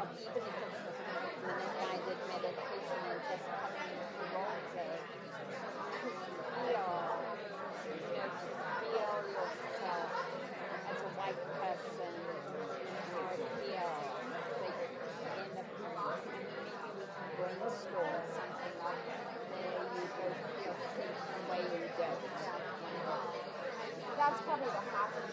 of even if it's just a minute guided meditation and just coming into role play to feel, you know, to feel yourself as a white person, how it feels. Like in the maybe we can brainstorm something up where you both feel safe the way you did. That's probably the half of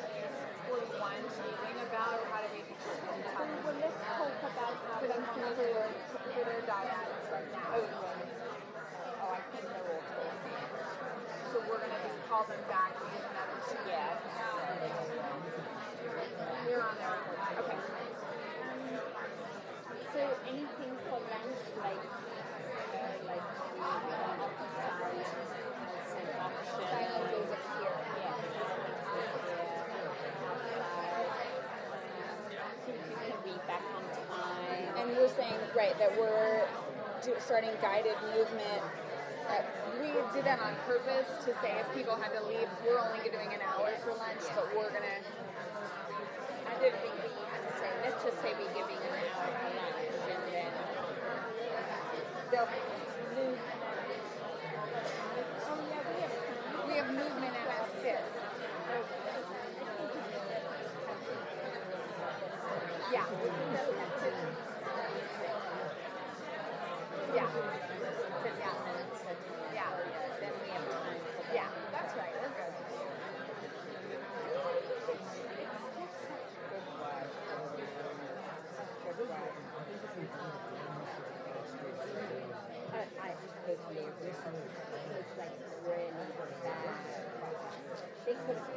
forty-one speaking about, or how do we? So well, let's talk about how Put we them on can the do Twitter, Twitter dyads right now. Oh, I think they're all cool. So we're gonna just call them back in another two. Yeah. We're on there. Okay. So anything for lunch, like, you know, like we want to silence as an option. Silence is here. Yeah. I think you can be back on time. And we're saying, right, that we're do, starting guided movement. Uh, we did that on purpose to say if people had to leave, we're only doing an hour for lunch, but we're gonna. I didn't think we had to say, let's just say we're giving an hour for lunch and then they'll move. Oh yeah, we have We have movement and a sit. Yeah. Yeah. Sit down. Yeah. Then we have time. Yeah. That's right. We're good. I, I agree. It was like really bad. They could have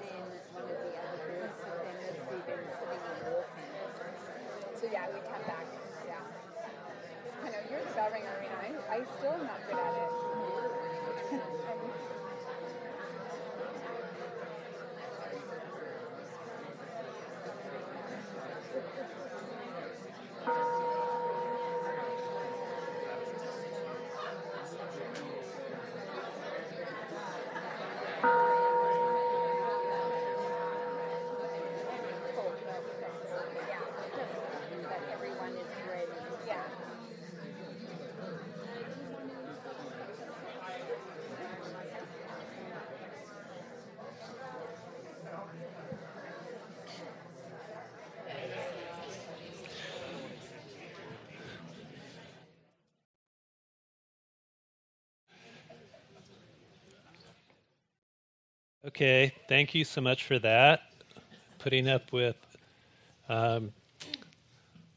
been one of the other groups and then just we've been sitting and walking. So yeah, we come back. Yeah. I know you're the bell ringer, Arinna. I, I still am not good at it. Okay, thank you so much for that. Putting up with um,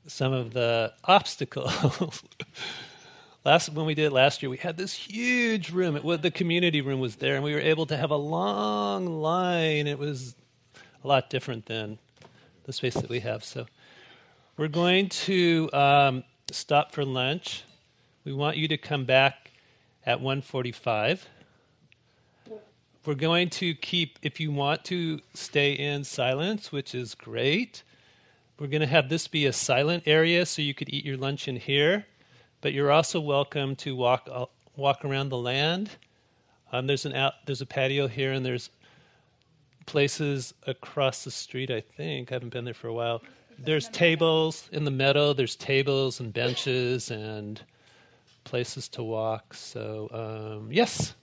some of the obstacles. last when we did it last year, we had this huge room. It the community room was there, and we were able to have a long line. It was a lot different than the space that we have. So we're going to um, stop for lunch. We want you to come back at 1:45. We're going to keep, if you want to stay in silence, which is great. We're going to have this be a silent area so you could eat your lunch in here, but you're also welcome to walk uh, walk around the land. Um, there's an out, there's a patio here, and there's places across the street. I think I haven't been there for a while. There's tables in the meadow. There's tables and benches and places to walk. So um, yes.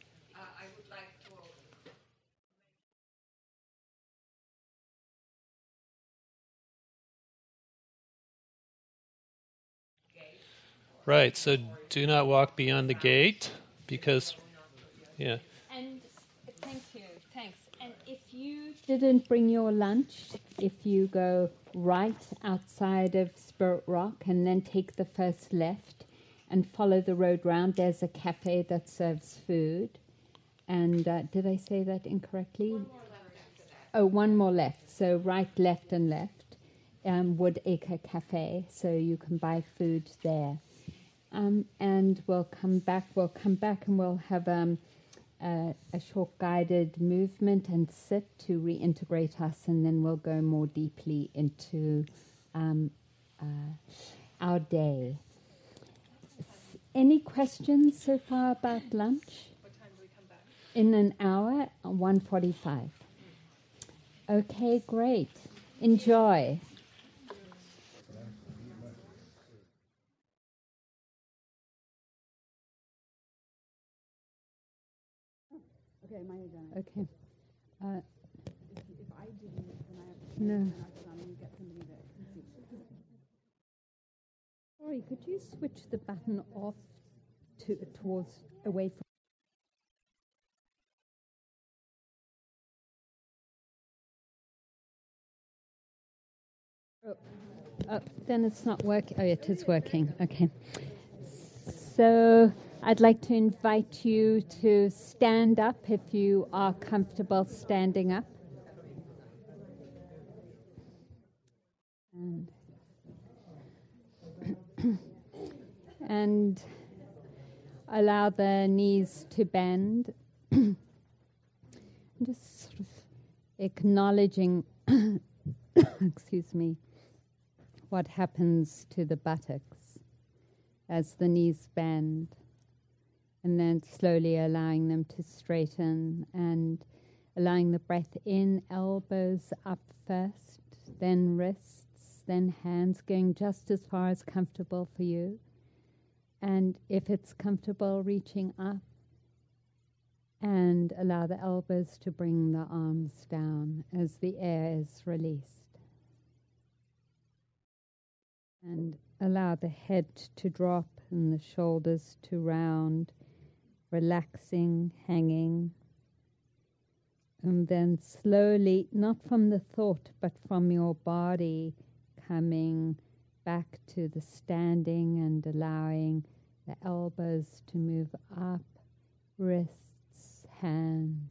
Right. So do not walk beyond the gate because, yeah. And thank you, thanks. And if you didn't bring your lunch, if you go right outside of Spirit Rock and then take the first left and follow the road round, there's a cafe that serves food. And uh, did I say that incorrectly? Oh, one more left. So right, left, and left. Um, Woodacre Cafe. So you can buy food there. Um, and we'll come back. We'll come back and we'll have um, a, a short guided movement and sit to reintegrate us, and then we'll go more deeply into um, uh, our day. Any questions so far about lunch? What time do we come back? In an hour, one forty-five. Okay, great. Enjoy. Okay, done. Okay. Uh, If, if I didn't, then I have to No. turn it on and get somebody that can see. sorry, could you switch the button off to towards away from? Oh, oh, then it's not working. Oh, it is working. Okay. So I'd like to invite you to stand up if you are comfortable standing up. And and allow the knees to bend. Just sort of acknowledging, excuse me, what happens to the buttocks as the knees bend, and then slowly allowing them to straighten and allowing the breath in, elbows up first, then wrists, then hands, going just as far as comfortable for you. And if it's comfortable, reaching up and allow the elbows to bring the arms down as the air is released. And allow the head to drop and the shoulders to round, relaxing, hanging. And then slowly, not from the thought, but from your body, coming back to the standing and allowing the elbows to move up, wrists, hands.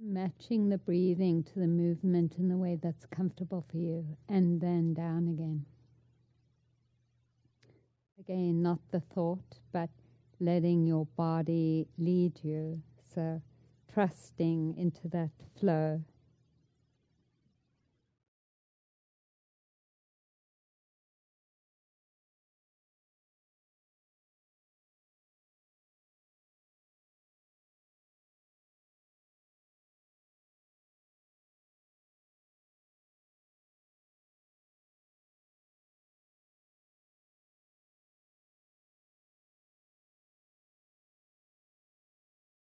Matching the breathing to the movement in the way that's comfortable for you, and then down again. Again, not the thought, but letting your body lead you. So, trusting into that flow.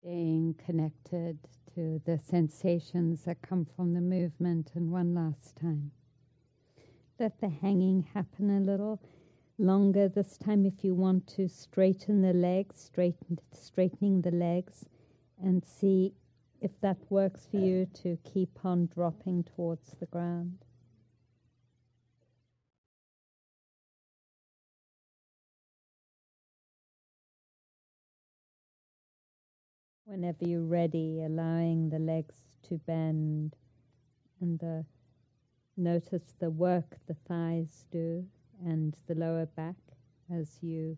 Staying connected to the sensations that come from the movement. And one last time. Let the hanging happen a little longer this time if you want to straighten the legs, straighten, straightening the legs and see if that works for you to keep on dropping towards the ground. Whenever you're ready, allowing the legs to bend and the notice the work the thighs do and the lower back as you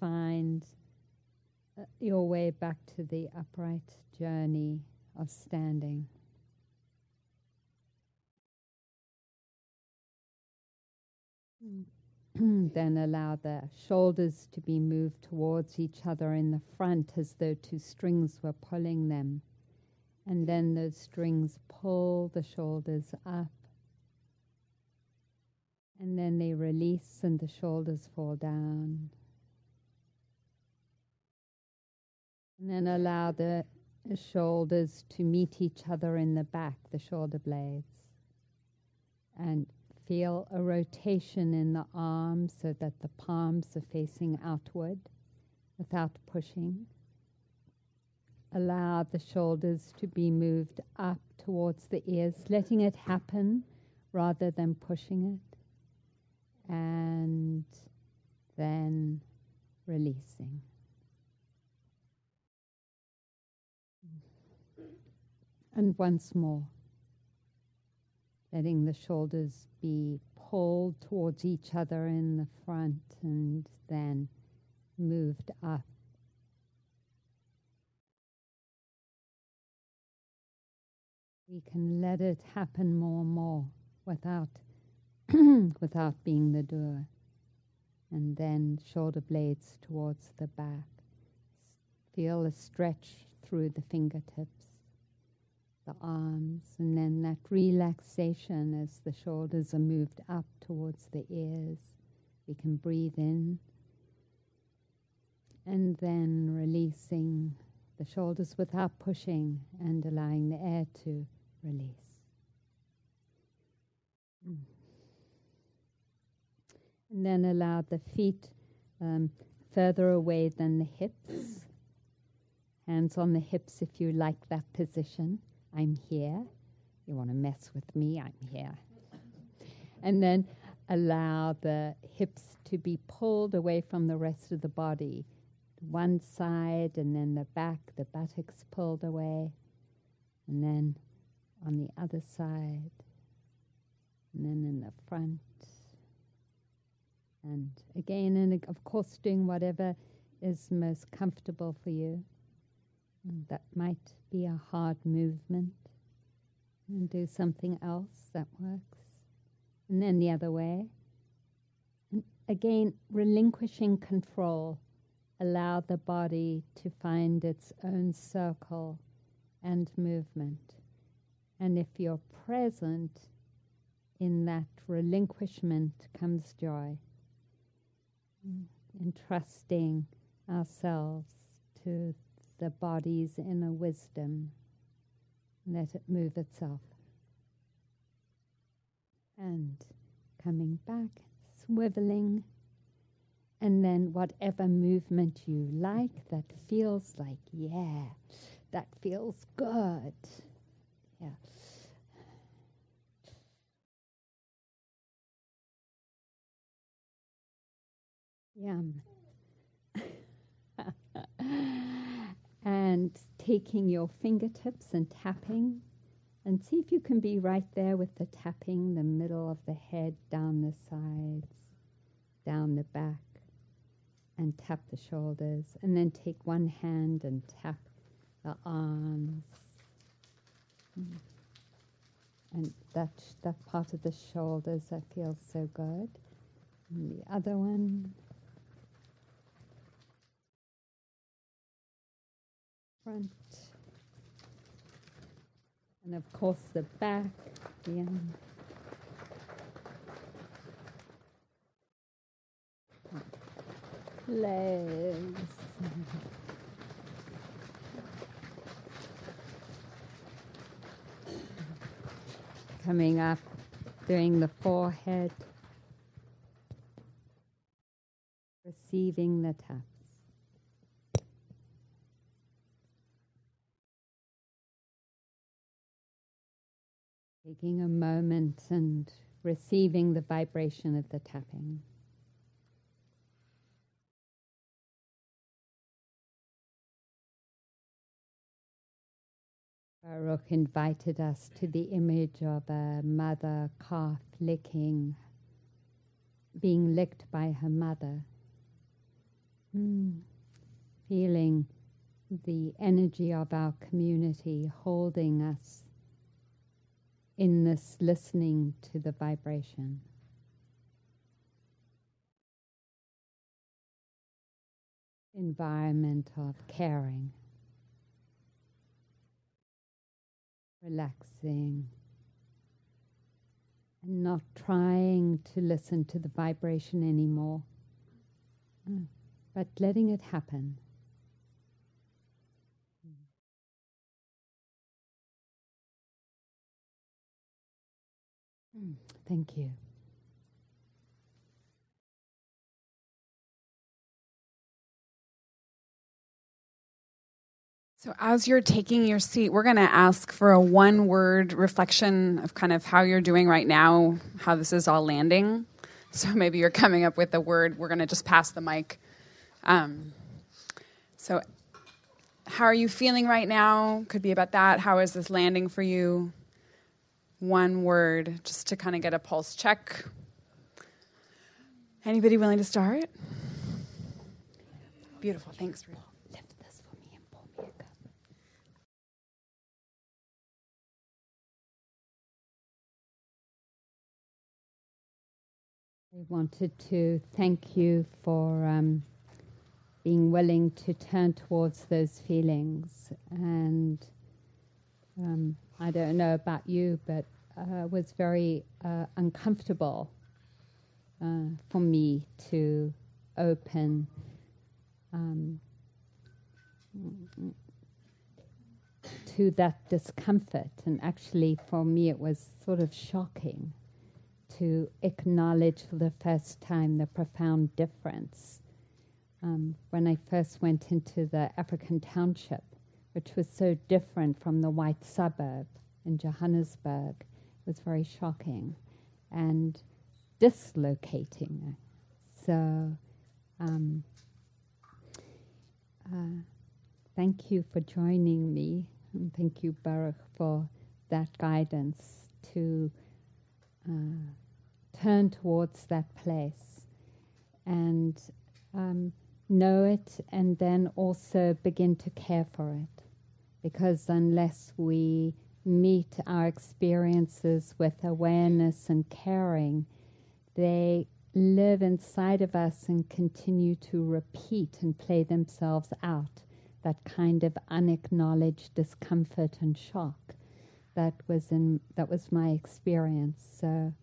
find uh, your way back to the upright journey of standing. then allow the shoulders to be moved towards each other in the front as though two strings were pulling them. And then those strings pull the shoulders up. And then they release and the shoulders fall down. And then allow the shoulders to meet each other in the back, the shoulder blades. And feel a rotation in the arms so that the palms are facing outward without pushing. Allow the shoulders to be moved up towards the ears, letting it happen rather than pushing it. And then releasing. And once more, letting the shoulders be pulled towards each other in the front and then moved up. We can let it happen more and more without without being the doer. And then shoulder blades towards the back. Feel a stretch through the fingertips the arms, and then that relaxation as the shoulders are moved up towards the ears. We can breathe in and then releasing the shoulders without pushing and allowing the air to release. And then allow the feet um, further away than the hips. Hands on the hips if you like that position. I'm here. You want to mess with me? I'm here. And then allow the hips to be pulled away from the rest of the body. One side and then the back, the buttocks pulled away. And then on the other side. And then in the front. And again, and of course, doing whatever is most comfortable for you. That might be a hard movement. And do something else that works. And then the other way. And again, relinquishing control. Allow the body to find its own circle and movement. And if you're present in that relinquishment comes joy. Mm, entrusting ourselves to the body's inner wisdom. Let it move itself. And coming back, swiveling, and then whatever movement you like that feels like, yeah, that feels good. Yeah. Yum. and taking your fingertips and tapping. And see if you can be right there with the tapping, the middle of the head, down the sides, down the back, and tap the shoulders. And then take one hand and tap the arms. And that, that part of the shoulders that feels so good. And the other one. Front. And of course the back, yeah. Legs. Coming up, doing the forehead, receiving the tap. Taking a moment and receiving the vibration of the tapping. Baruch invited us to the image of a mother calf licking, being licked by her mother. Mm. Feeling the energy of our community holding us in this listening to the vibration. Environment of caring, relaxing, and not trying to listen to the vibration anymore, uh, but letting it happen. Thank you. So, as you're taking your seat, we're going to ask for a one word reflection of kind of how you're doing right now, how this is all landing. So, maybe you're coming up with a word. We're going to just pass the mic. Um, so, how are you feeling right now? Could be about that. How is this landing for you? One word, just to kind of get a pulse check. Anybody willing to start? Beautiful. Thanks, Ruth. Lift this for me and pour me a cup. I wanted to thank you for um, being willing to turn towards those feelings. And um, I don't know about you, but uh, was very uh, uncomfortable uh, for me to open um, to that discomfort. And actually, for me, it was sort of shocking to acknowledge for the first time the profound difference. Um, when I first went into the African township, which was so different from the white suburb in Johannesburg, it was very shocking and dislocating. So, um, uh, thank you for joining me, and thank you, Baruch, for that guidance to uh, turn towards that place and um, know it, and then also begin to care for it. Because unless we meet our experiences with awareness and caring, they live inside of us and continue to repeat and play themselves out. That kind of unacknowledged discomfort and shock. That was in that was my experience. So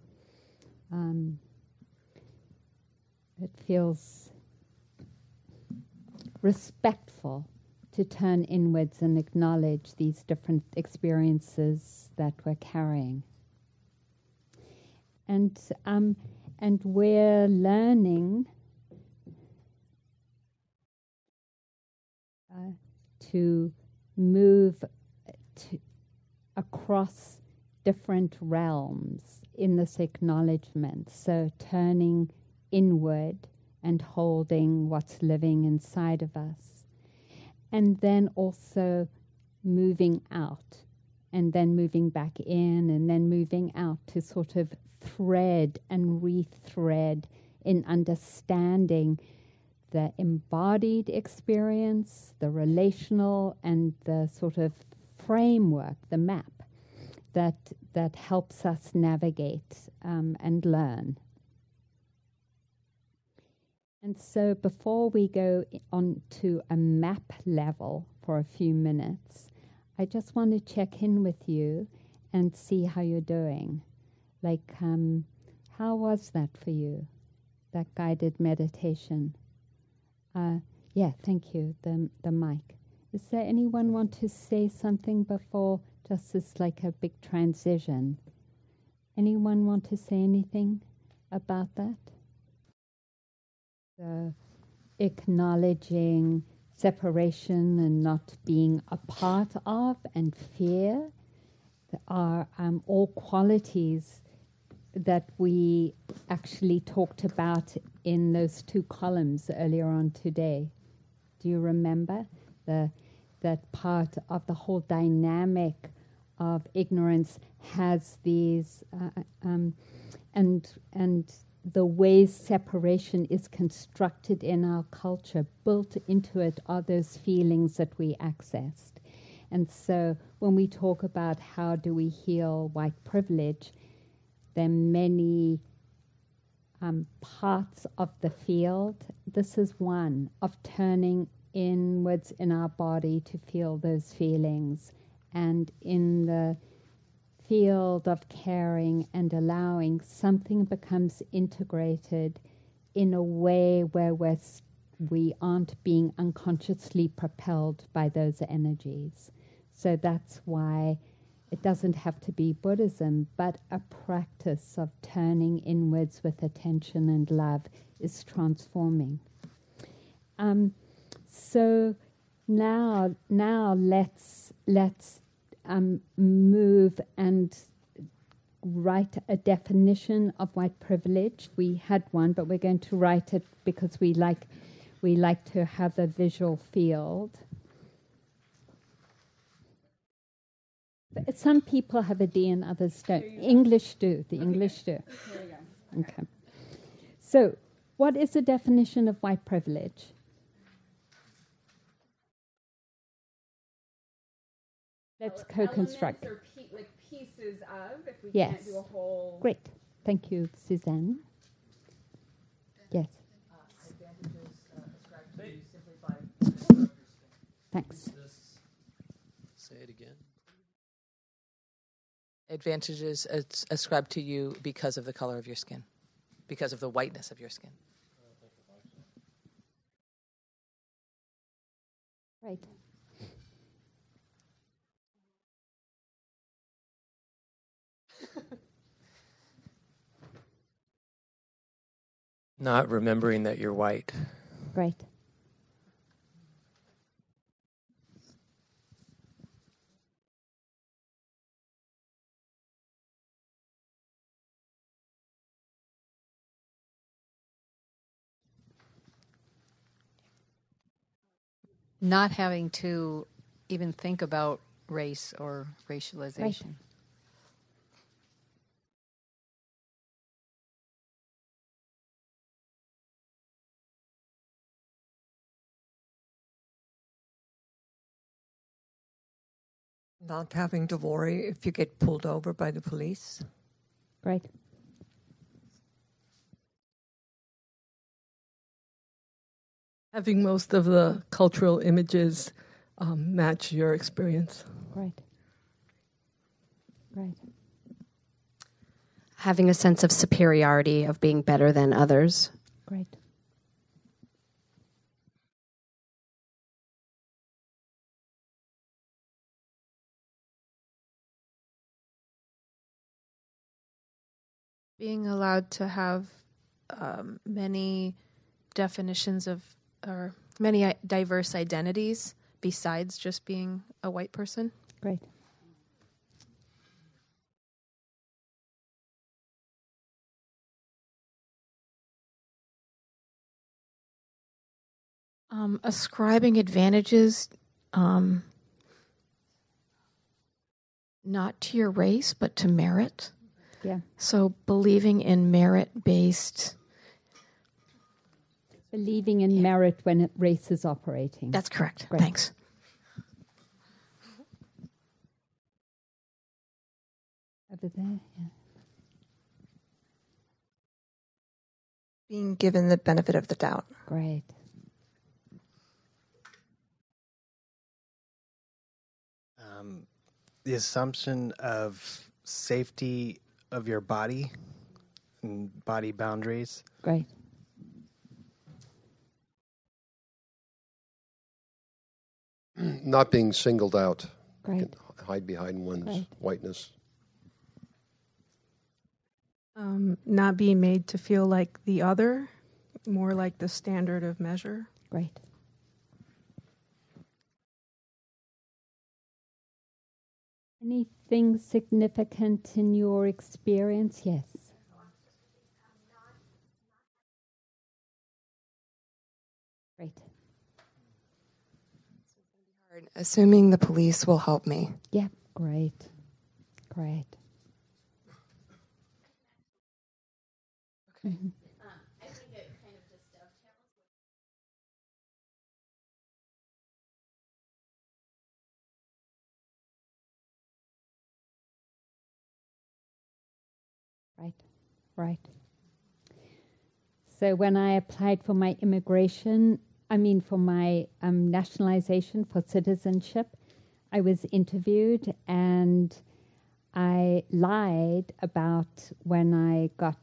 um, it feels respectful to turn inwards and acknowledge these different experiences that we're carrying. And um, and we're learning uh, to move to across different realms in this acknowledgement. So turning inward and holding what's living inside of us. And then also moving out and then moving back in and then moving out to sort of thread and rethread in understanding the embodied experience, the relational, and the sort of framework, the map that that helps us navigate um, and learn. And so, before we go on to a map level for a few minutes, I just want to check in with you and see how you're doing. Like, um, how was that for you, that guided meditation? Uh, yeah, thank you. The the mic. Is there anyone want to say something before just as like a big transition? Anyone want to say anything about that? The acknowledging separation and not being a part of and fear are um, all qualities that we actually talked about in those two columns earlier on today. Do you remember the that part of the whole dynamic of ignorance has these uh, um, and and the ways separation is constructed in our culture, built into it are those feelings that we accessed. And so when we talk about how do we heal white privilege, there are many um, parts of the field. This is one of turning inwards in our body to feel those feelings. And in the field of caring and allowing, something becomes integrated in a way where we're, we aren't being unconsciously propelled by those energies. So that's why it doesn't have to be Buddhism, but a practice of turning inwards with attention and love is transforming. Um, so now, now let's let's um, move and write a definition of white privilege. We had one, but we're going to write it because we like we like to have a visual field. But some people have a D and others don't. English do. The English do. Okay. So, what is the definition of white privilege? Let's co-construct. Or pe- like pieces of, if we Yes. can't do a whole. Great. Thank you, Suzanne. Yes. Thanks. Say it again. advantages ascribed to you because of the color of your skin, because of the whiteness of your skin. Right. Not remembering that you're white. Right. Not having to even think about race or racialization. Not having to worry if you get pulled over by the police. Great. Having most of the cultural images um, match your experience. Great. Great. Having a sense of superiority, of being better than others. Great. Being allowed to have um, many definitions of or many diverse identities besides just being a white person. Great. Um, ascribing advantages um, not to your race but to merit. Yeah. So believing in merit based. Believing in merit when it, race is operating. That's correct. Great. Thanks. Over there. Yeah. Being given the benefit of the doubt. Great. Um, the assumption of safety of your body and body boundaries. Great. Not being singled out. Great. Hide behind one's Great. whiteness. Um, not being made to feel like the other, more like the standard of measure. Great. Anything significant in your experience? Yes. Great. Assuming the police will help me. Yep, great. Great. Mhm. Right, right. So when I applied for my immigration, I mean for my um, nationalization for citizenship, I was interviewed and I lied about when I got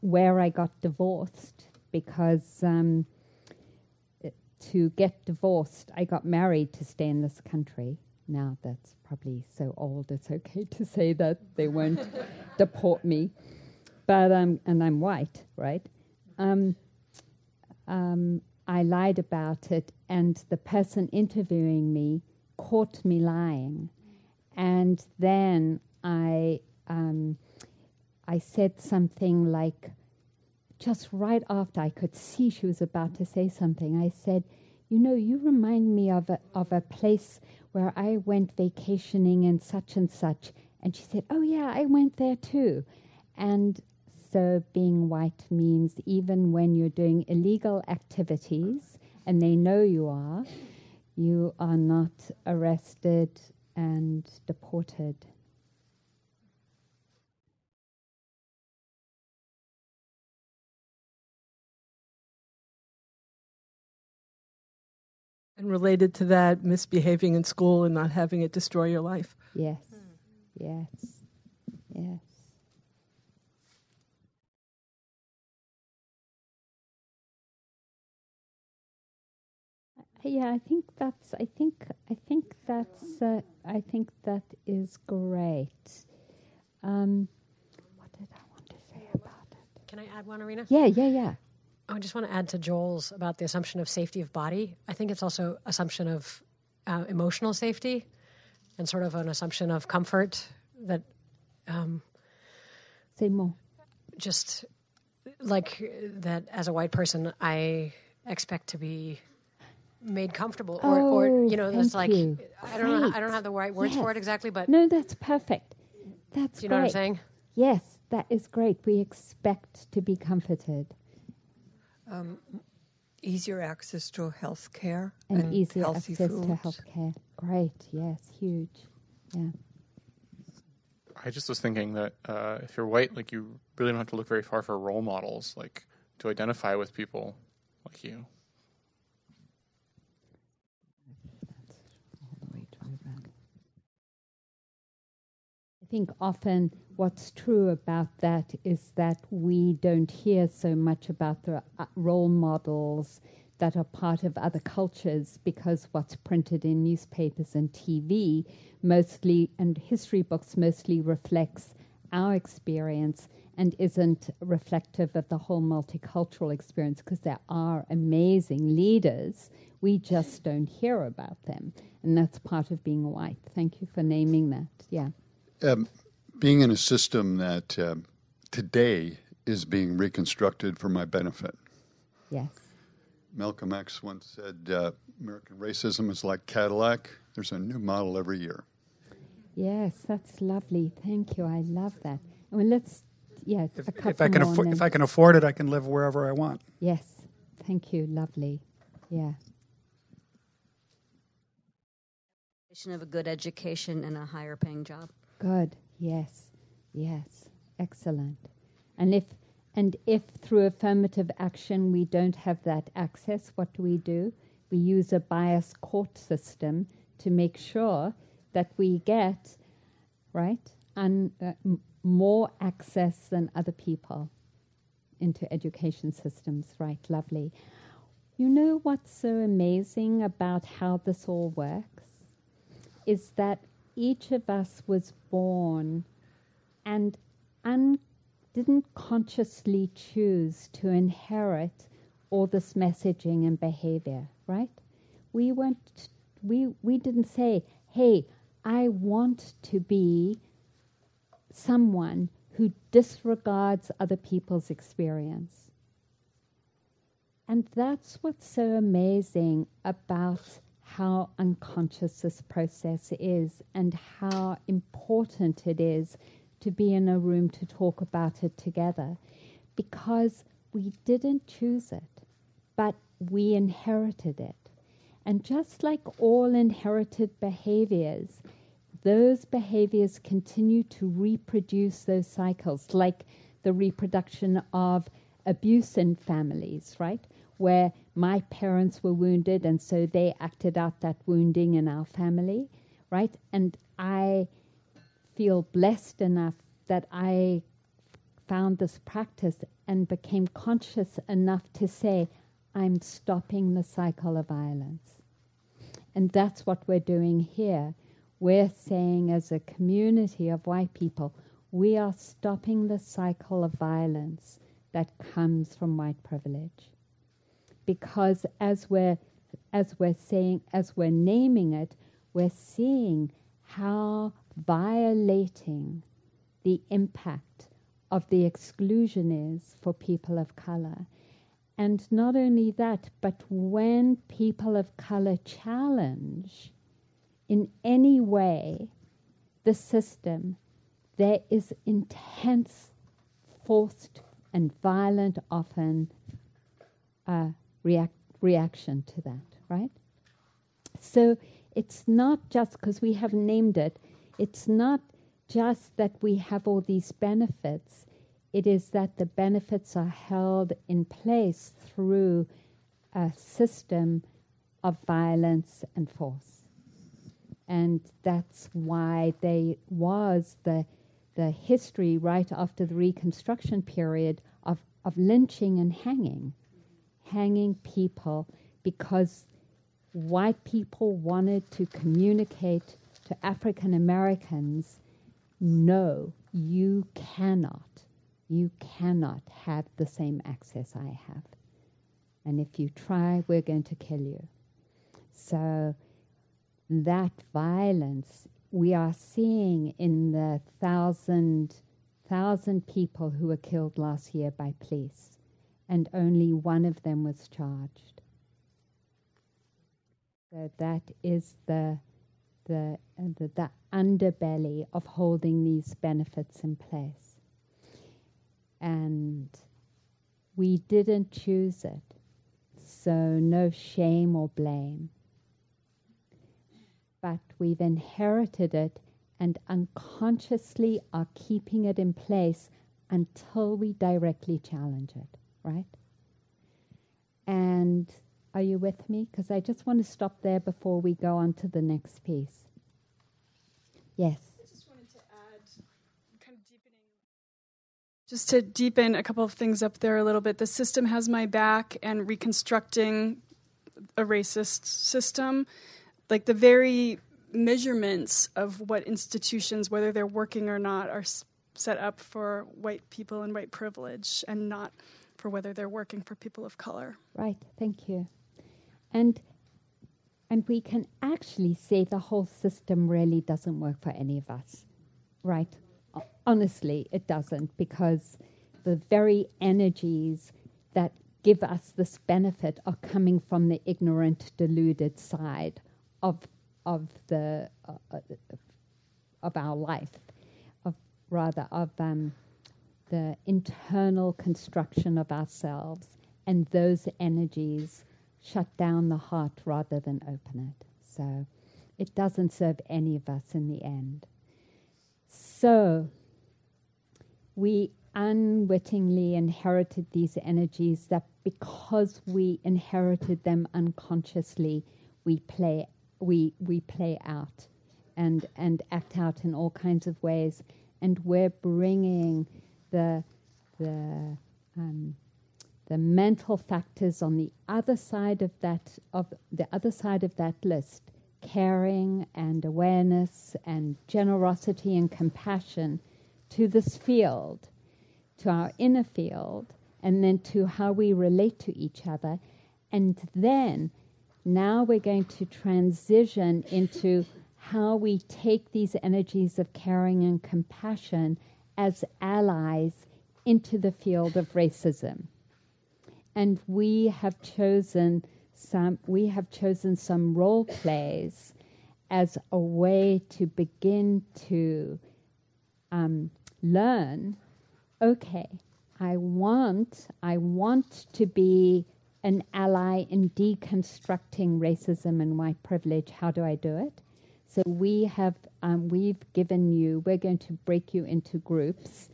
where I got divorced because um, to get divorced, I got married to stay in this country. Now that's probably so old, it's okay to say that they won't deport me. But um, and I'm white, right? Um, um, I lied about it, and the person interviewing me caught me lying, and then I um, I said something like, just right after I could see she was about to say something, I said, "You know, you remind me of a, of a place where I went vacationing and such and such." And she said, "Oh yeah, I went there too," and so being white means even when you're doing illegal activities and they know you are, you are not arrested and deported. And related to that, misbehaving in school and not having it destroy your life. Yes, yes, yes. Yeah, I think that's. I think. I think that's. Uh, I think that is great. Um, what did I want to say about it? Can I add one, Arinna? Yeah, yeah, yeah. I just want to add to Joel's about the assumption of safety of body. I think it's also assumption of uh, emotional safety, and sort of an assumption of comfort that. Um, Say more. Just like that, as a white person, I expect to be made comfortable, or, Oh, or you know, it's like you. I don't know. I don't have the right words for it exactly, but no, that's perfect. That's Do you know what I'm saying? Yes, that is great. We expect to be comforted Um, easier access to health care and, easier healthy access foods. to healthcare. Great. Yes, huge. Yeah. I just was thinking that uh, if you're white, like you really don't have to look very far for role models, like to identify with people like you. Think often what's true about that is that we don't hear so much about the uh, role models that are part of other cultures because what's printed in newspapers and TV mostly and history books mostly reflects our experience and isn't reflective of the whole multicultural experience because there are amazing leaders. We just don't hear about them. And that's part of being white. Thank you for naming that. Yeah Um, being in a system that um, today is being reconstructed for my benefit. Yes. Malcolm X once said, uh, American racism is like Cadillac. There's a new model every year. Yes, that's lovely. Thank you. I love that. I mean, let's, yeah, a couple If I can more afford, if I can afford it, I can live wherever I want. Yes, thank you. Lovely. Yeah. of a good education and a higher paying job. Good. Yes. Yes. Excellent. And if and if through affirmative action we don't have that access, what do we do? We use a bias court system to make sure that we get right and uh, m- more access than other people into education systems. Right. Lovely. You know what's so amazing about how this all works is that each of us was born and un- didn't consciously choose to inherit all this messaging and behavior, right? We weren't, we, we didn't say, hey, I want to be someone who disregards other people's experience. And that's what's so amazing about how unconscious this process is and how important it is to be in a room to talk about it together because we didn't choose it, but we inherited it. And just like all inherited behaviors, those behaviors continue to reproduce those cycles, like the reproduction of abuse in families, right? Where my parents were wounded and so they acted out that wounding in our family, right? And I feel blessed enough that I found this practice and became conscious enough to say, I'm stopping the cycle of violence. And that's what we're doing here. We're saying, as a community of white people, we are stopping the cycle of violence that comes from white privilege. Because as we're, as we're saying, as we're naming it, we're seeing how violating the impact of the exclusion is for people of color. And not only that, but when people of color challenge in any way the system, there is intense, forced, and violent, often, uh, react, reaction to that, right? So it's not just because we have named it, it's not just that we have all these benefits, it is that the benefits are held in place through a system of violence and force. And that's why there was the, the history right after the Reconstruction period of, of lynching and hanging, hanging people because white people wanted to communicate to African Americans no, you cannot you cannot have the same access I have. And if you try, we're going to kill you. So that violence we are seeing in the thousand thousand people who were killed last year by police, and only one of them was charged. So that is the the, the, the underbelly of holding these benefits in place and we didn't choose it. So, no shame or blame. But we've inherited it and unconsciously are keeping it in place until we directly challenge it, right? And are you with me? Because I just want to stop there before we go on to the next piece. Yes. I just wanted to add, kind of deepening. Just to deepen a couple of things up there a little bit, the system has my back and reconstructing a racist system, like the very measurements of what institutions, whether they're working or not, are set up for white people and white privilege and not for whether they're working for people of color. Right, thank you. And and we can actually say the whole system really doesn't work for any of us. Right? honestly, it doesn't because the very energies that give us this benefit are coming from the ignorant, deluded side of of the uh, of our life, of rather of um, the internal construction of ourselves, and those energies shut down the heart rather than open it. So, it doesn't serve any of us in the end. So, we unwittingly inherited these energies that because we inherited them unconsciously, we play, we, we play out and, and act out in all kinds of ways. And we're bringing the, the, um, the mental factors on the other side of that, of the other side of that list caring and awareness and generosity and compassion to this field, to our inner field, and then to how we relate to each other. And then now we're going to transition into how we take these energies of caring and compassion as allies into the field of racism. And we have chosen some we have chosen some role plays as a way to begin to um, learn okay i want i want to be an ally in deconstructing racism and white privilege how do i do it so we have um, we've given you we're going to break you into groups.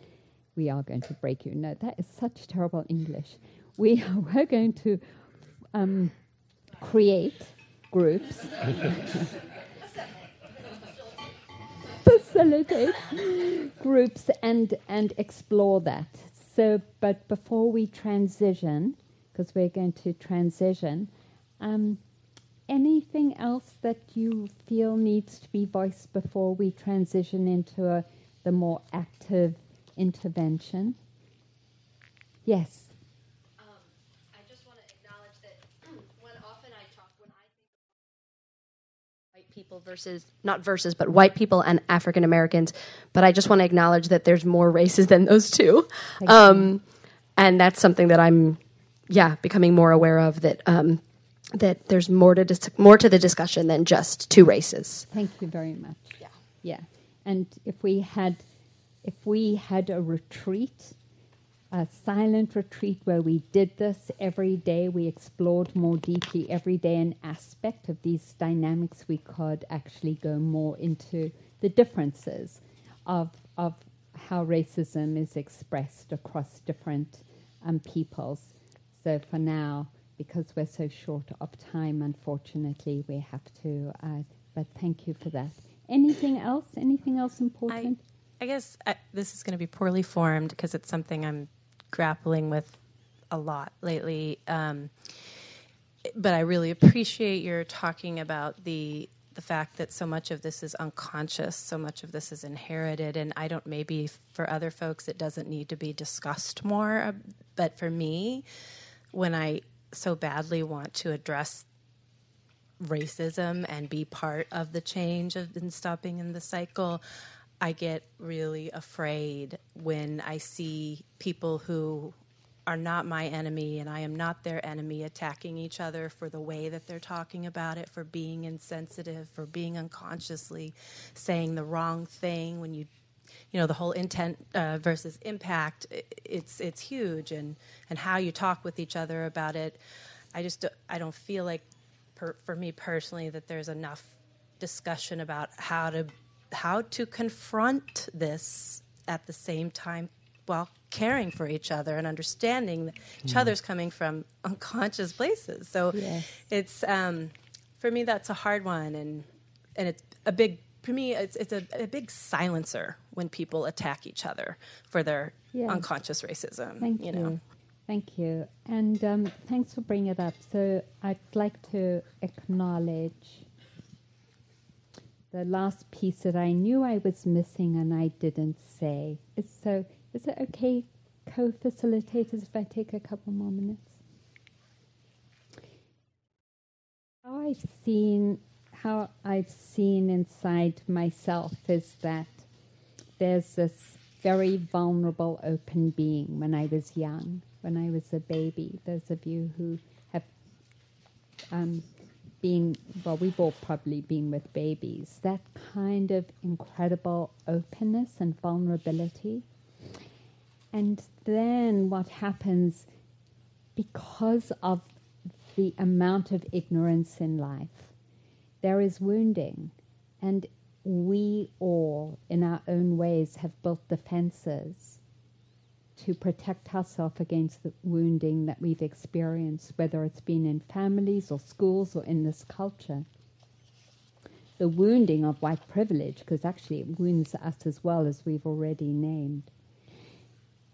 We are going to break you. No that is such terrible english. We are, we're going to um, create groups. Facilitate groups and and explore that. So, but before we transition, because we're going to transition, um, anything else that you feel needs to be voiced before we transition into a, the more active intervention? Yes. I just want to acknowledge that when often I talk when I think white people versus not versus but white people and african americans but i just want to acknowledge that there's more races than those two um, and that's something that i'm yeah becoming more aware of that um, that there's more to dis- more to the discussion than just two races Thank you very much. Yeah. Yeah. And if we had if we had a retreat, a silent retreat where we did this every day, we explored more deeply every day an aspect of these dynamics, we could actually go more into the differences of of how racism is expressed across different um, peoples. So for now, because we're so short of time, unfortunately, we have to. Uh, but thank you for that. Anything else? Anything else important? I guess I, this is going to be poorly formed because it's something I'm grappling with a lot lately. Um, but I really appreciate your talking about the the fact that so much of this is unconscious, so much of this is inherited, and I don't maybe for other folks it doesn't need to be discussed more. uh, But for me, when I so badly want to address racism and be part of the change of, and stopping in the cycle, I get really afraid when I see people who are not my enemy and I am not their enemy attacking each other for the way that they're talking about it, for being insensitive, for being unconsciously saying the wrong thing when you you know the whole intent uh, versus impact it's it's huge and and how you talk with each other about it i just i don't feel like per, for me personally that there's enough discussion about how to how to confront this at the same time while caring for each other and understanding that each Mm. other's coming from unconscious places so Yes. it's um, for me that's a hard one and and it's a big for me it's it's a, a big silencer when people attack each other for their Yeah. unconscious racism Thank you you. know Thank you. And um, thanks for bringing it up. So I'd like to acknowledge the last piece that I knew I was missing and I didn't say. Is so is it okay, co-facilitators, if I take a couple more minutes? I've seen how I've seen inside myself is that there's this very vulnerable open being when I was young, when I was a baby. Those of you who have um, been, well, we've all probably been with babies, that kind of incredible openness and vulnerability. And then what happens because of the amount of ignorance in life, there is wounding. And we all, in our own ways, have built defenses to protect ourselves against the wounding that we've experienced, whether it's been in families or schools or in this culture. The wounding of white privilege, because actually it wounds us as well as we've already named.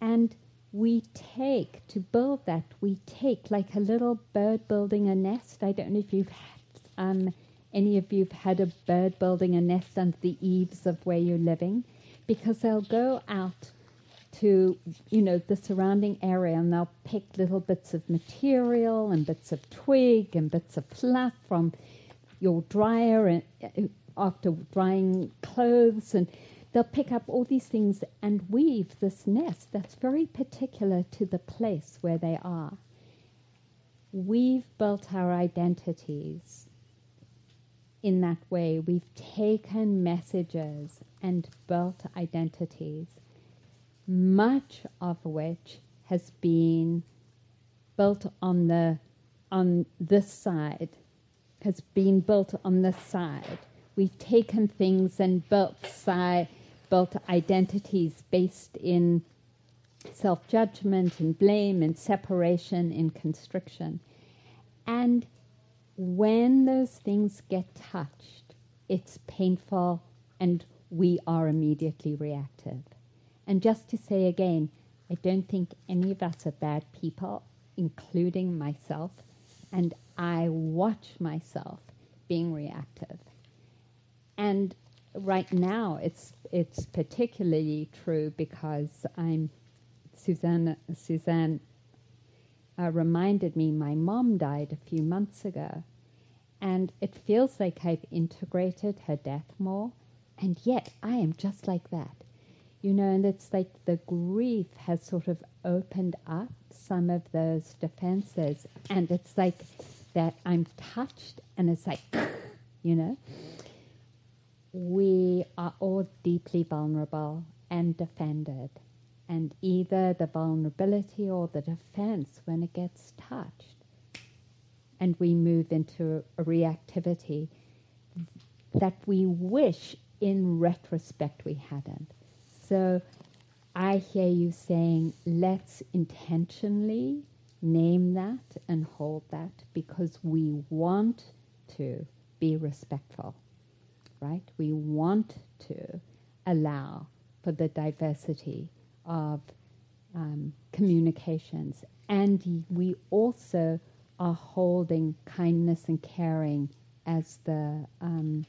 And we take, to build that, we take like a little bird building a nest. I don't know if you've had, um, any of you have had a bird building a nest under the eaves of where you're living, because they'll go out to, you know, the surrounding area and they'll pick little bits of material and bits of twig and bits of fluff from your dryer and uh, after drying clothes, and they'll pick up all these things and weave this nest that's very particular to the place where they are. We've built our identities in that way. We've taken messages and built identities, much of which has been built on the on this side, has been built on this side. We've taken things and built side, built identities based in self judgment and blame and separation and constriction. And when those things get touched, it's painful and we are immediately reactive. And just to say again, I don't think any of us are bad people, including myself, and I watch myself being reactive. And right now, it's it's particularly true because I'm Suzanne. Suzanne uh, reminded me my mom died a few months ago, and it feels like I've integrated her death more, and yet I am just like that, you know. And it's like the grief has sort of opened up some of those defenses, and it's like that I'm touched, and it's like, you know we are all deeply vulnerable and defended. And either the vulnerability or the defense, when it gets touched, and we move into a reactivity that we wish in retrospect we hadn't. So I hear you saying, let's intentionally name that and hold that because we want to be respectful right? We want to allow for the diversity of um, communications. And we also are holding kindness and caring as the um,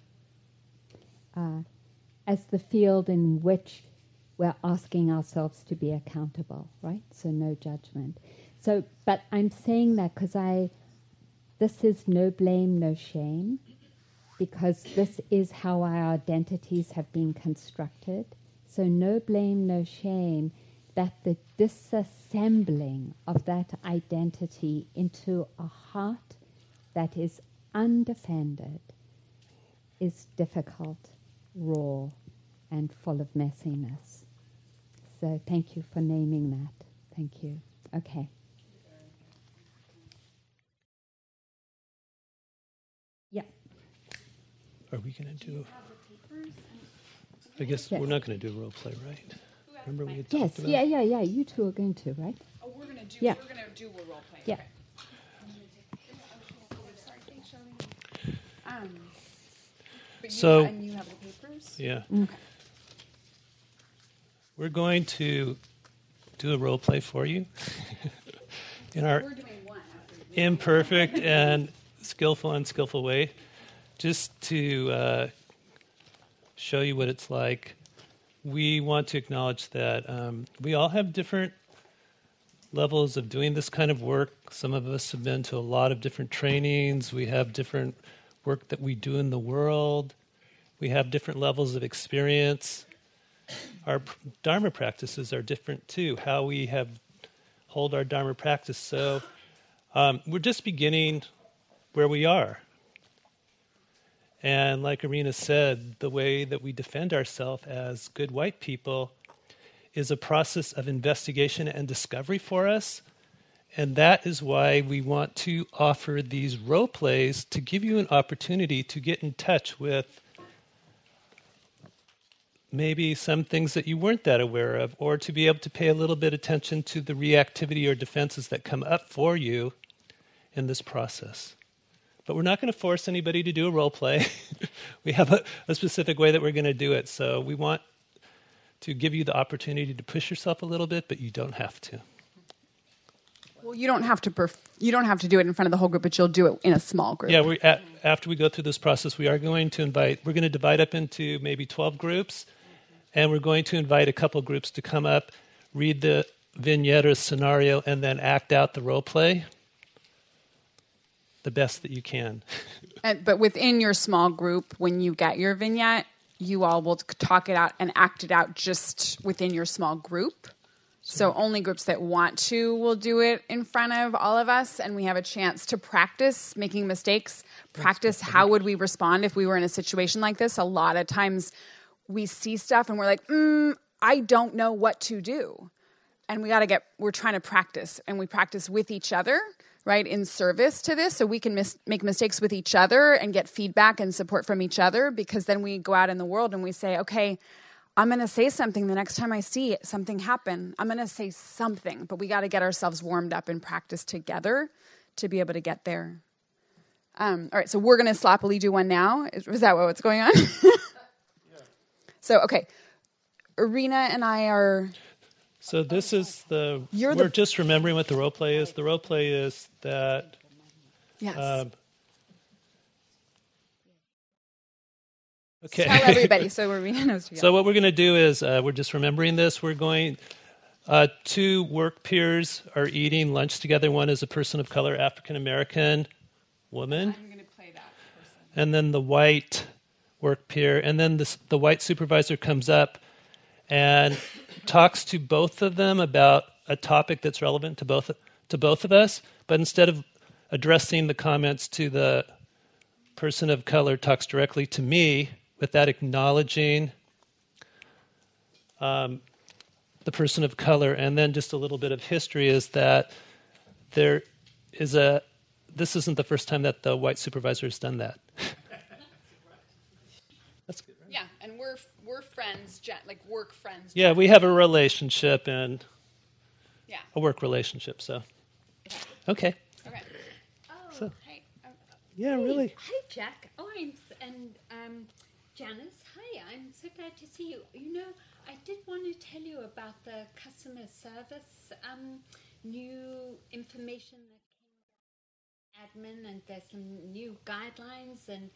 uh, as the field in which we're asking ourselves to be accountable, right? So no judgment. So, but I'm saying that because I, this is no blame, no shame because this is how our identities have been constructed. So, no blame, no shame, that the disassembling of that identity into a heart that is undefended is difficult, raw, and full of messiness. So, thank you for naming that. Thank you. Okay. Yeah. Are we going to do? I guess Yes. we're not going to do a role play, right? Remember we had Yes, talked about. yeah, yeah, yeah. You two are going to, right? Oh, we're gonna do. Yeah. We're gonna do a role play. Yeah. Um, but you, So- and you have the papers. Yeah. Okay. We're going to do a role play for you in our imperfect and doing one. after you- imperfect and skillful, way, just to uh, show you what it's like. We want to acknowledge that um, we all have different levels of doing this kind of work. Some of us have been to a lot of different trainings. We have different work that we do in the world. We have different levels of experience. Our Dharma practices are different too, how we have hold our Dharma practice. So um, we're just beginning where we are. And like Arinna said, the way that we defend ourselves as good white people is a process of investigation and discovery for us. And that is why we want to offer these role plays to give you an opportunity to get in touch with maybe some things that you weren't that aware of, or to be able to pay a little bit attention to the reactivity or defenses that come up for you in this process. But we're not going to force anybody to do a role play. we have a, a specific way that we're going to do it. So we want to give you the opportunity to push yourself a little bit, but you don't have to. Well, you don't have to. Perf- you don't have to do it in front of the whole group, but you'll do it in a small group. Yeah, we a after we go through this process, we are going to invite. We're going to divide up into maybe twelve groups, and we're going to invite a couple groups to come up, read the vignette or scenario, and then act out the role play. The best that you can. And, but within your small group, when you get your vignette, you all will talk it out and act it out just within your small group. So only groups that want to will do it in front of all of us, and we have a chance to practice making mistakes. Practice how would we respond if we were in a situation like this. A lot of times, we see stuff and we're like, mm, I don't know what to do, and we got to get. We're trying to practice, and we practice with each other, right, in service to this, so we can mis- make mistakes with each other and get feedback and support from each other. Because then we go out in the world and we say, okay. I'm going to say something the next time I see something happen. I'm going to say something, but we got to get ourselves warmed up and practice together to be able to get there. Um, all right, so we're going to sloppily do one now. Is, is that what's going on? So, okay, Arinna and I are. So this is the. You're we're the- just remembering what the role play is. The role play is that. Yes. um, okay. Tell everybody so Arinna knows together. So what we're going to do is uh, we're just remembering this. We're going. Uh, two work peers are eating lunch together. One is a person of color, African American woman. I'm going to play that. person. and then the white work peer, and then this, the white supervisor comes up and talks to both of them about a topic that's relevant to both to both of us. But instead of addressing the comments to the person of color, talks directly to me without acknowledging um, the person of color. And then just a little bit of history is that there is a this isn't the first time that the white supervisor has done that. Yeah, and we're we're friends, like work friends. Yeah, we have a relationship and Yeah. a work relationship. So, okay. Okay. Oh, So- um, Yeah, hey, really. Hi, Jack. Oh, I'm and um, Janice. Hi, I'm so glad to see you. You know, I did want to tell you about the customer service um, new information that came admin, and there's some new guidelines, and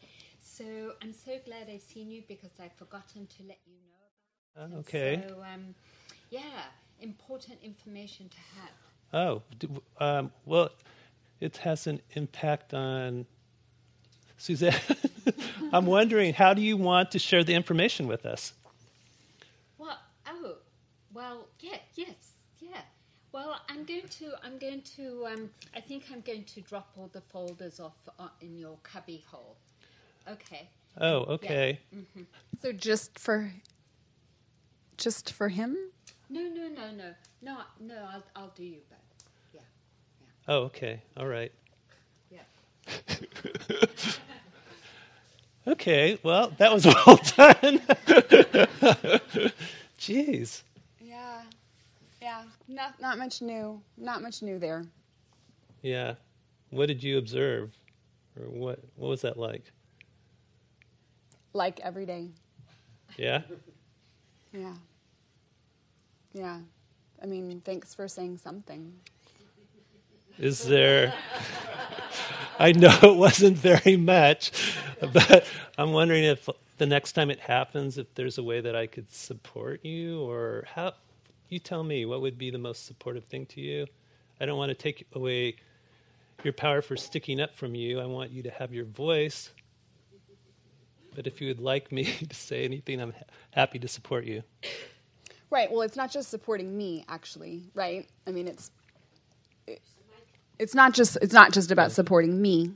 so I'm so glad I've seen you because I've forgotten to let you know about. Oh, it. okay. So um, yeah, important information to have. Oh, um, well, it has an impact on Suzanne. I'm wondering, how do you want to share the information with us? Well, oh, well, yeah, yes, yeah. Well, I'm going to, I'm going to, um, I think I'm going to drop all the folders off uh, in your cubby hole. Okay. Oh, okay. hmm So just for just for him? No, no, no, no, no, no. I'll, I'll do you both. Yeah, Oh, okay. All right. yeah. Okay, well, that was well done. Jeez. Yeah. Yeah. Not not much new. Not much new there. Yeah. What did you observe? Or what what was that like? Like every day. Yeah? Yeah. Yeah. I mean, thanks for saying something. Is there I know it wasn't very much, but I'm wondering if the next time it happens if there's a way that I could support you or how you tell me what would be the most supportive thing to you. I don't want to take away your power for sticking up from you. I want you to have your voice. But if you would like me to say anything, I'm ha- happy to support you. Right. Well, it's not just supporting me, actually. Right. I mean, it's it- it's not just it's not just about supporting me.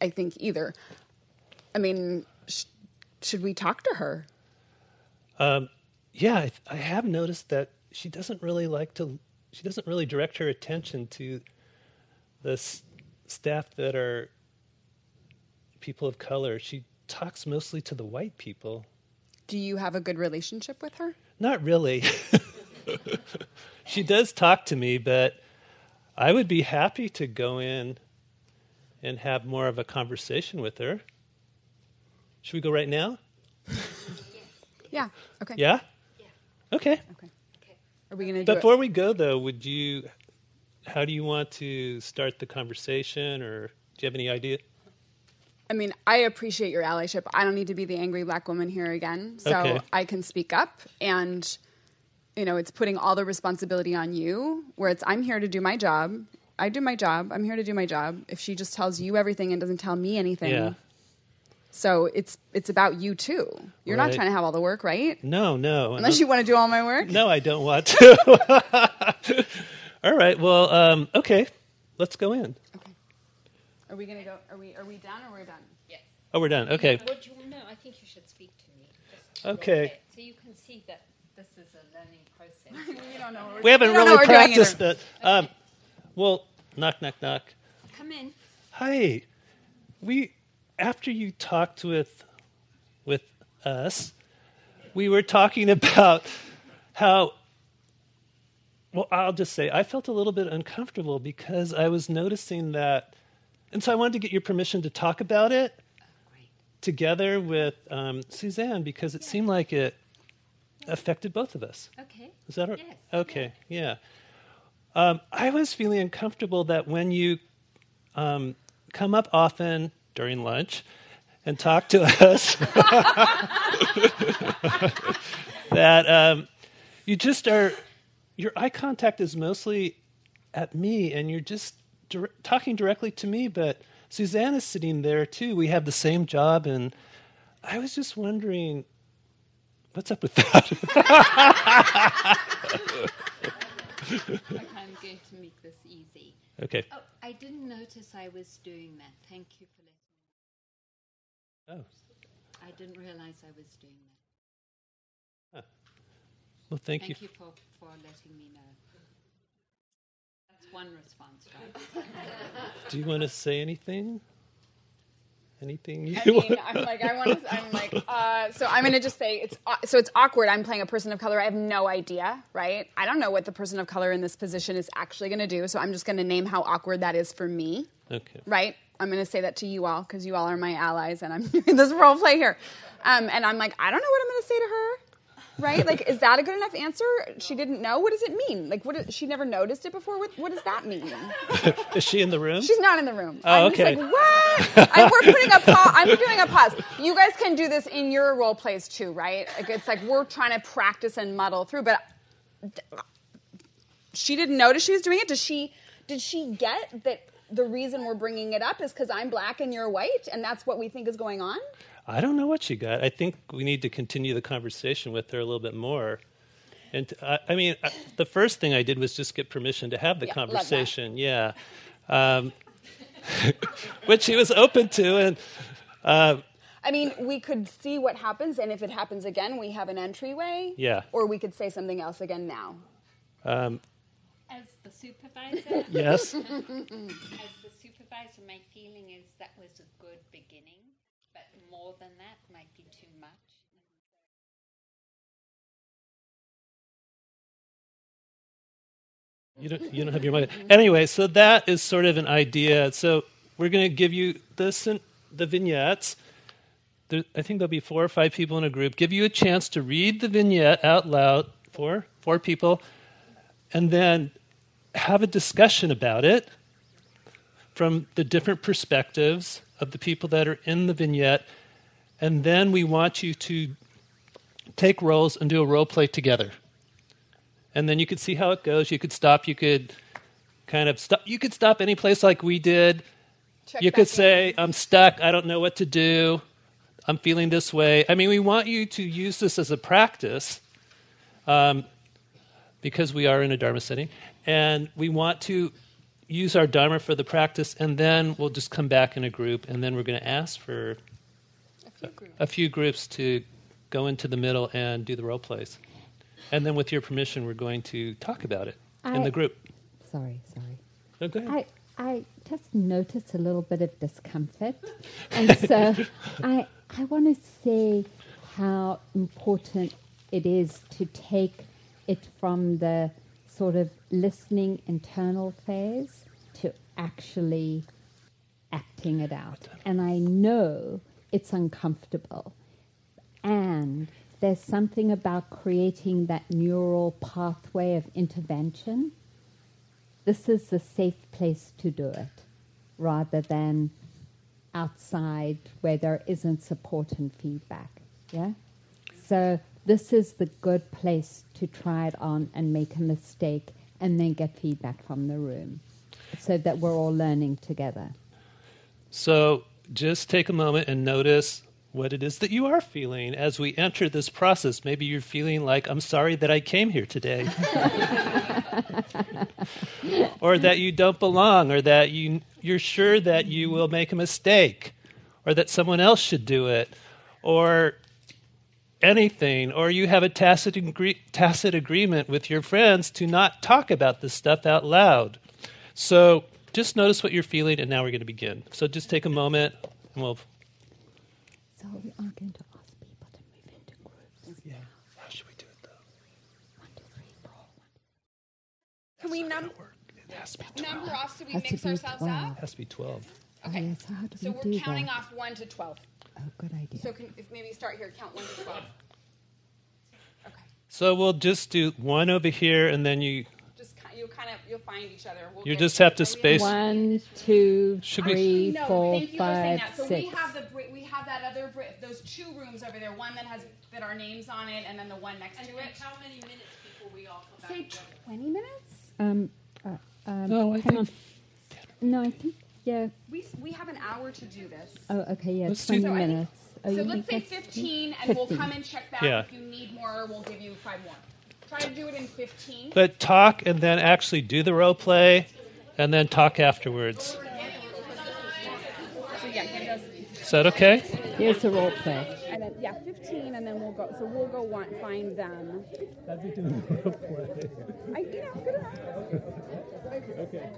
I think either. I mean, sh- should we talk to her? Um, yeah, I, I have noticed that she doesn't really like to. She doesn't really direct her attention to the s- staff that are people of color. She talks mostly to the white people. Do you have a good relationship with her? Not really. she does talk to me, but I would be happy to go in and have more of a conversation with her. Should we go right now? Yeah. Okay. Yeah? Okay. Okay. Are we gonna do Before it? we go, though, would you? How do you want to start the conversation, or do you have any idea? I mean, I appreciate your allyship. I don't need to be the angry black woman here again, so Okay. I can speak up. And you know, it's putting all the responsibility on you. Where it's I'm here to do my job, I do my job. I'm here to do my job. If she just tells you everything and doesn't tell me anything, Yeah. so it's it's about you too. You're not trying to have all the work, right? No, no. Unless you want to do all my work. No, I don't want to. All right. Well, um, okay. Let's go in. Are we gonna go? Are we are we done or we're done? Yes. Oh, we're done. Okay. Would you no? I think you should speak to me. Just Okay. So you can see that this is a learning process. you don't know. We haven't We really what we're doing practiced either. that. Um, well, knock, knock, knock. Come in. Hi. We after you talked with with us, we were talking about how well, I'll just say I felt a little bit uncomfortable because I was noticing that and so I wanted to get your permission to talk about it together with um, Suzanne because it seemed like it affected both of us. Okay. Is that right? Yes. Okay, yeah. Um, I was feeling uncomfortable that when you um, come up often during lunch and talk to us, that um, you just are, your eye contact is mostly at me and you're just dir- talking directly to me, but Suzanne is sitting there too. We have the same job, and I was just wondering what's up with that? I'm going to make this easy. Okay. Oh, I didn't notice I was doing that. Thank you for letting me. Know. Oh. I didn't realize I was doing that. Well, thank, you. Thank you for, for letting me know. That's one response, right? Do you want to say anything? Anything you I mean, want? I'm like, I want to. I'm like, uh, so I'm gonna just say it's au- so it's awkward. I'm playing a person of color. I have no idea, right? I don't know what the person of color in this position is actually gonna do. So I'm just gonna name how awkward that is for me, Okay. right? I'm gonna say that to you all because you all are my allies, and I'm doing this role play here. Um, and I'm like, I don't know what I'm gonna say to her, right? Like, is that a good enough answer? She didn't know. What does it mean? Like, what? Is, she never noticed it before. What, what does that mean? Is she in the room? She's not in the room. Oh, I'm okay. just like, what? I, we're putting a pause. I'm doing a pause. You guys can do this in your role plays too, right? Like it's like we're trying to practice and muddle through, but uh, she didn't notice she was doing it. Does she? Did she get that? The reason we're bringing it up is because I'm black and you're white, and that's what we think is going on. I don't know what she got. I think we need to continue the conversation with her a little bit more. And I, I mean, I, the first thing I did was just get permission to have the Yeah, conversation. Yeah, um, which she was open to, and uh, I mean, we could see what happens, and if it happens again, we have an entryway. Yeah. Or we could say something else again now. um, As the supervisor? Yes. As the supervisor, my feeling is that was a good beginning, but more than that might be too much. You don't, you don't have your mic. Anyway, so that is sort of an idea. So we're going to give you the, sen- the vignettes. There, I think there'll be four or five people in a group. Give you a chance to read the vignette out loud, four, four people, and then have a discussion about it from the different perspectives of the people that are in the vignette. And then we want you to take roles and do a role play together and then you could see how it goes. You could stop. You could kind of stop. You could stop any place like we did. Check you could say, "I'm stuck. I don't know what to do. I'm feeling this way." I mean, we want you to use this as a practice, um, because we are in a dharma setting, and we want to use our dharma for the practice, and then we'll just come back in a group, and then we're going to ask for a few groups to go into the middle and do the role plays. And then, with your permission, we're going to talk about it in the group. Sorry, sorry. No, go ahead. I, I just noticed a little bit of discomfort. And so I, I want to say how important it is to take it from the sort of listening internal phase to actually acting it out. And I know it's uncomfortable. And there's something about creating that neural pathway of intervention. This is the safe place to do it rather than outside where there isn't support and feedback. Yeah? So this is the good place to try it on and make a mistake and then get feedback from the room. so that we're all learning together. So just take a moment and notice what it is that you are feeling as we enter this process. Maybe you're feeling like, I'm sorry that I came here today. or that you don't belong, or that you, you're sure that you will make a mistake, or that someone else should do it, or anything, or you have a tacit, agree- tacit agreement with your friends to not talk about this stuff out loud. So just notice what you're feeling, and now we're going to begin. So just take a moment, and we'll. So we are going to ask people to move into groups. Yeah. How should we do it, though? Can we num- number off so we Has mix ourselves 12. up? It has to be 12. Okay. Oh, yeah, so how do So we we're do counting that? off 1 to 12. Oh, good idea. So can, if maybe start here, count 1 to 12. Okay. So we'll just do one over here, and then you Just ki- you'll kind of you'll find each other. We'll you just have to space. One, two, Should we- three, no, four, thank you for saying five, that. So six. we have the we have that other those two rooms over there. One that has that our names on it, and then the one next to it. how many minutes before we all come Say twenty minutes. Um, uh, um, No, I hang on. No, I think, yeah. We we have an hour to do this. Oh, okay, yeah, Let's do- 20 So think- minutes. Oh, so let's say think that's- 15, and we'll come and check back. Yeah. If you need more, we'll give you five more. Try to do it in 15. But talk and then actually do the role play, and then talk afterwards. So yeah. Is that okay? Here's the role play. And then yeah, 15, and then we'll go. So we'll go want, find them. How'd you do the role play? I, you know, good enough. Okay.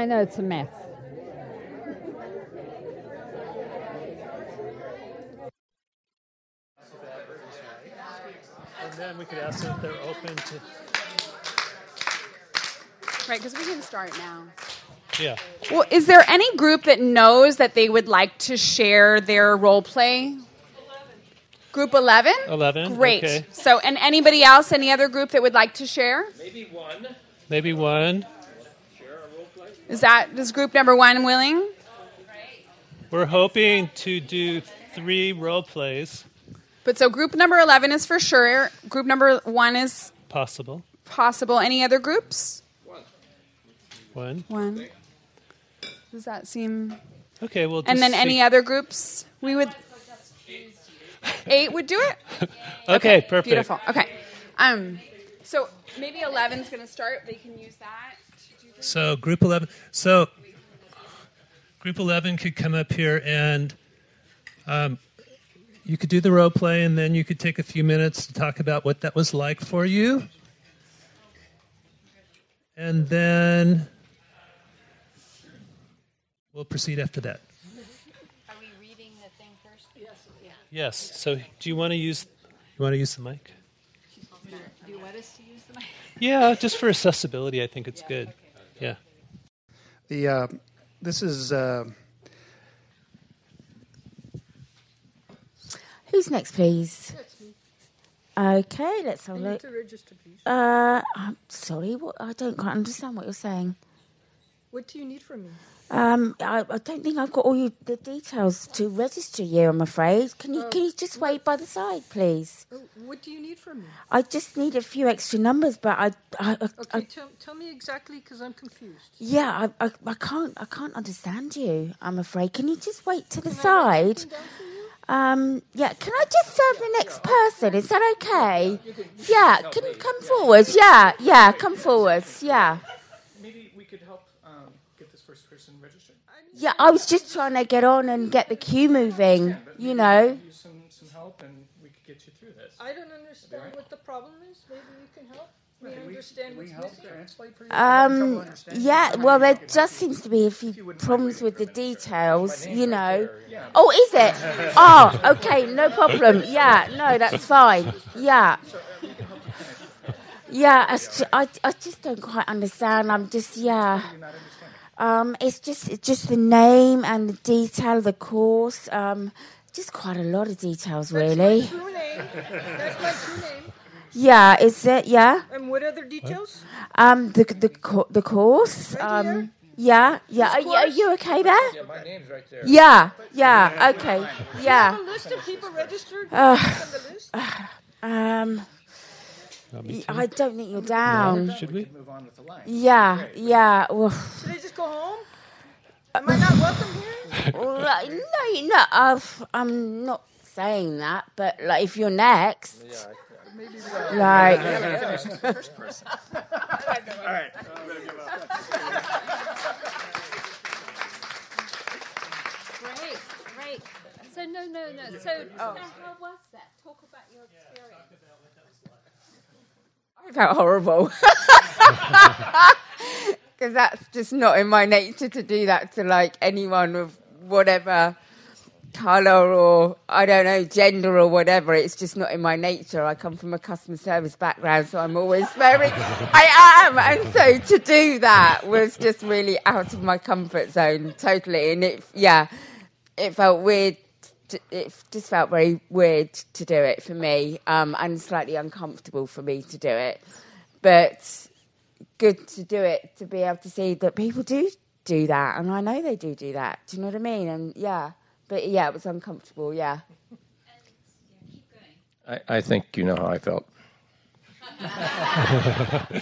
I know it's a mess. And then we could ask them if they're open to. Right, because we can start now. Yeah. Well, is there any group that knows that they would like to share their role play? Group 11? 11. Great. Okay. So, and anybody else, any other group that would like to share? Maybe one. Maybe one. Is that, is group number one willing? We're hoping to do three role plays, But so group number 11 is for sure. Group number one is possible. possible. Any other groups? One. One. Does that seem. Okay, well. And then see- any other groups? We would. Eight would do it? okay, perfect. Beautiful. Okay. Um, so maybe 11's going to start. They can use that. So group 11. So group 11 could come up here and um, you could do the role play and then you could take a few minutes to talk about what that was like for you. And then we'll proceed after that. Are we reading the thing first? Yes. Yeah. Yes. So do you want to use you want to use the mic? Do you want us to use the mic? Yeah, just for accessibility, I think it's good. Yeah. The uh, this is uh, Who's next, please? Okay, let's have a look. to register, please. Uh, I'm sorry, what, I don't quite understand what you're saying. What do you need from me? Um, I, I don't think I've got all you, the details to register you. I'm afraid. Can you can you just wait by the side, please? Oh, what do you need from me? I just need a few extra numbers, but I, I, I, Okay, I tell, tell me exactly because I'm confused. yeah, I, I, I can't, I can't understand you. I'm afraid. Can you just wait to the side? Um, yeah. Can I just serve the next person? Is that okay? Yeah. Can you come forward? Yeah, yeah. Come forward. Yeah. Maybe we could help get this first person registered. Yeah, I was just trying to get on and get the queue moving, you know. Use some, some help and we could get you through this. I don't understand what the problem is. Maybe you can help We understand what's missing. translate for? Um, yeah, well, there just seems to be a few problems with the details, you know. Oh, is it? Oh, okay, no problem. Yeah, no, that's fine. Yeah. Yeah, I. I just don't quite understand. I'm just yeah. Um, it's just it's just the name and the detail of the course. Um, just quite a lot of details, really. True name. That's my true name. Yeah, is it? Yeah. And what other details? Um, the the co- the course. Um, yeah, yeah. Are, you- are you okay there? Yeah, my name's right there. Yeah, yeah. Okay, yeah. A list of people registered. Uh, on the list? Um, Want me y- to? I don't think you're down. Should we? Yeah, yeah. Well, Should I just go home? Am I not welcome here? well, like, no, no. Uh, I'm not saying that, but like, if you're next, like, First person. All right. Great, great. So no, no, no. So, so how was that? Talk about your experience. I felt horrible. Because that's just not in my nature to do that to like anyone of whatever color or I don't know gender or whatever. It's just not in my nature. I come from a customer service background, so I'm always very. I am, and so to do that was just really out of my comfort zone totally. And it, yeah, it felt weird. To- It just felt very weird to do it for me, um, and slightly uncomfortable for me to do it. But good to do it to be able to see that people do do that, and I know they do do that. Do you know what I mean? And yeah, but yeah, it was uncomfortable. Yeah. I, I think you know how I felt.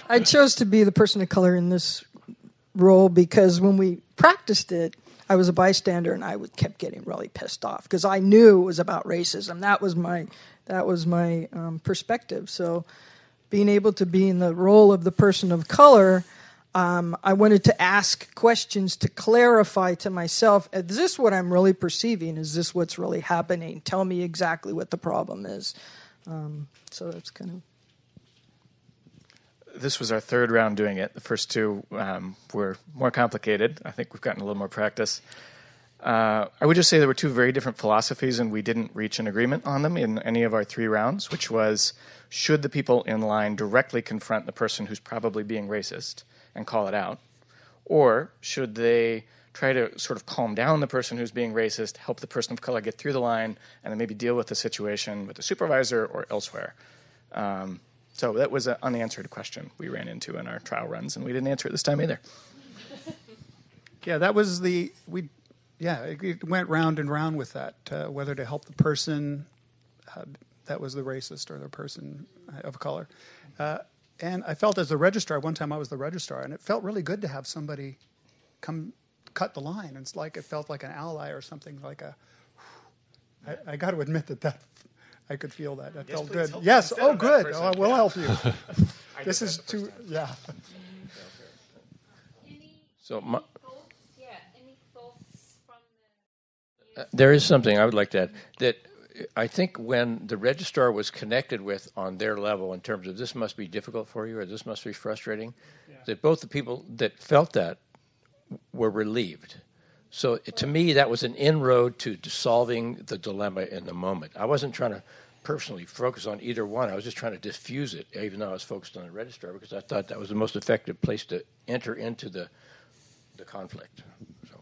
I chose to be the person of color in this role because when we practiced it, I was a bystander and I would, kept getting really pissed off because I knew it was about racism. That was my that was my um, perspective. So, being able to be in the role of the person of color, um, I wanted to ask questions to clarify to myself: Is this what I'm really perceiving? Is this what's really happening? Tell me exactly what the problem is. Um, so that's kind of This was our third round doing it. The first two um, were more complicated. I think we've gotten a little more practice. Uh, I would just say there were two very different philosophies, and we didn't reach an agreement on them in any of our three rounds, which was should the people in line directly confront the person who's probably being racist and call it out? Or should they try to sort of calm down the person who's being racist, help the person of color get through the line, and then maybe deal with the situation with the supervisor or elsewhere? Um, so that was an unanswered question we ran into in our trial runs, and we didn't answer it this time either. Yeah, that was the we. Yeah, it, went round and round with that. Uh, whether to help the person uh, that was the racist or the person of color, uh, and I felt as the registrar. One time I was the registrar, and it felt really good to have somebody come cut the line. It's like it felt like an ally or something like a. I, I got to admit that that I could feel that. That Yes, felt good. Yes. Oh, good. person. Oh, I will help you. This is that too. Yeah. So my, Uh, there is something I would like to add that I think when the registrar was connected with on their level in terms of this must be difficult for you or this must be frustrating, that both the people that felt that were relieved. So to me, that was an inroad to, solving the dilemma in the moment. I wasn't trying to personally focus on either one. I was just trying to diffuse it, even though I was focused on the registrar, because I thought that was the most effective place to enter into the the conflict. So.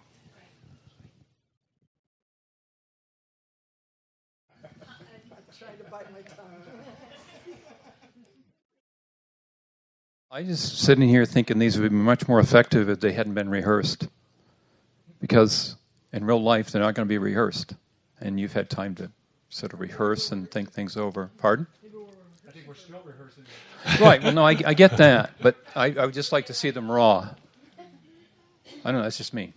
I just sitting here thinking these would be much more effective if they hadn't been rehearsed. Because in real life, they're not going to be rehearsed. And you've had time to sort of rehearse and think things over. Pardon? I think we're still rehearsing. right. Well, no, I, I get that. But I, I would just like to see them raw. I don't know. That's just me.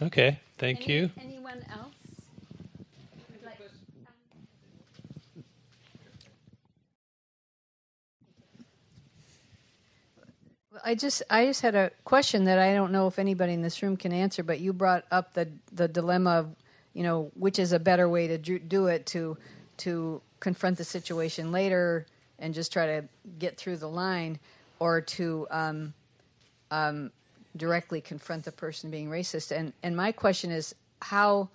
Okay, thank you. Anyone else? I just I just had a question that I don't know if anybody in this room can answer, but you brought up the the dilemma of you know which is a better way to do, it to to confront the situation later and just try to get through the line, or to um, um, directly confront the person being racist. And and my question is how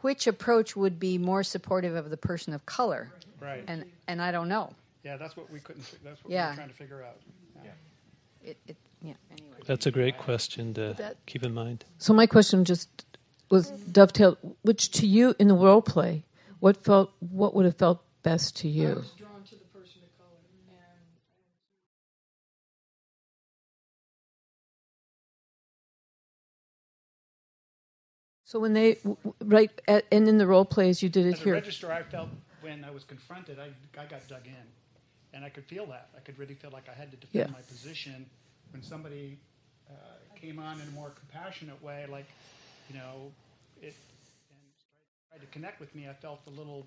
which approach would be more supportive of the person of color? Right. And and I don't know. Yeah, that's what we couldn't. That's what we Yeah. were trying to figure out. Yeah. It, it, yeah. Anyway. That's a great question to That- keep in mind. So my question just was dovetailed, which to you in the role play, what felt, what would have felt best to you? drawn to the person of color. So when they, w- w- right, at, and in the role plays, you did it As a here. registrar, I felt when I was confronted, I, I got dug in. And I could feel that. I could really feel like I had to defend Yeah. my position. When somebody uh, came on in a more compassionate way, like, you know, it, and tried to connect with me, I felt a little,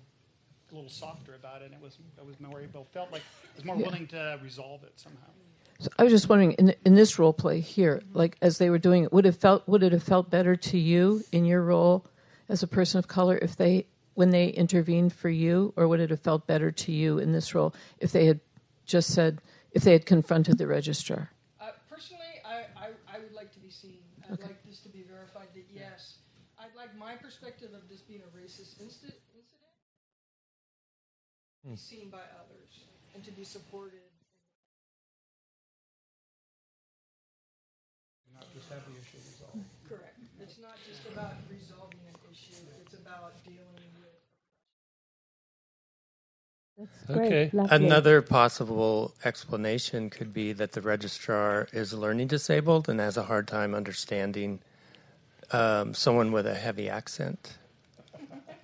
a little softer about it. And it was, I was more able, felt like I was more Yeah. willing to resolve it somehow. So I was just wondering, in in this role play here, like as they were doing it, would it felt would it have felt better to you in your role as a person of color if they when they intervened for you, or would it have felt better to you in this role if they had just said if they had confronted the registrar? Uh, personally, I, I, I would like to be seen. I'd Okay. like this to be verified that yes, I'd like my perspective of this being a racist incident, incident Hmm. be seen by others and to be supported. Not just have the issue resolved. Correct. It's not just about resolving an issue; it's about dealing with. That's great. Lovely. Another possible explanation could be that the registrar is learning disabled and has a hard time understanding um, someone with a heavy accent.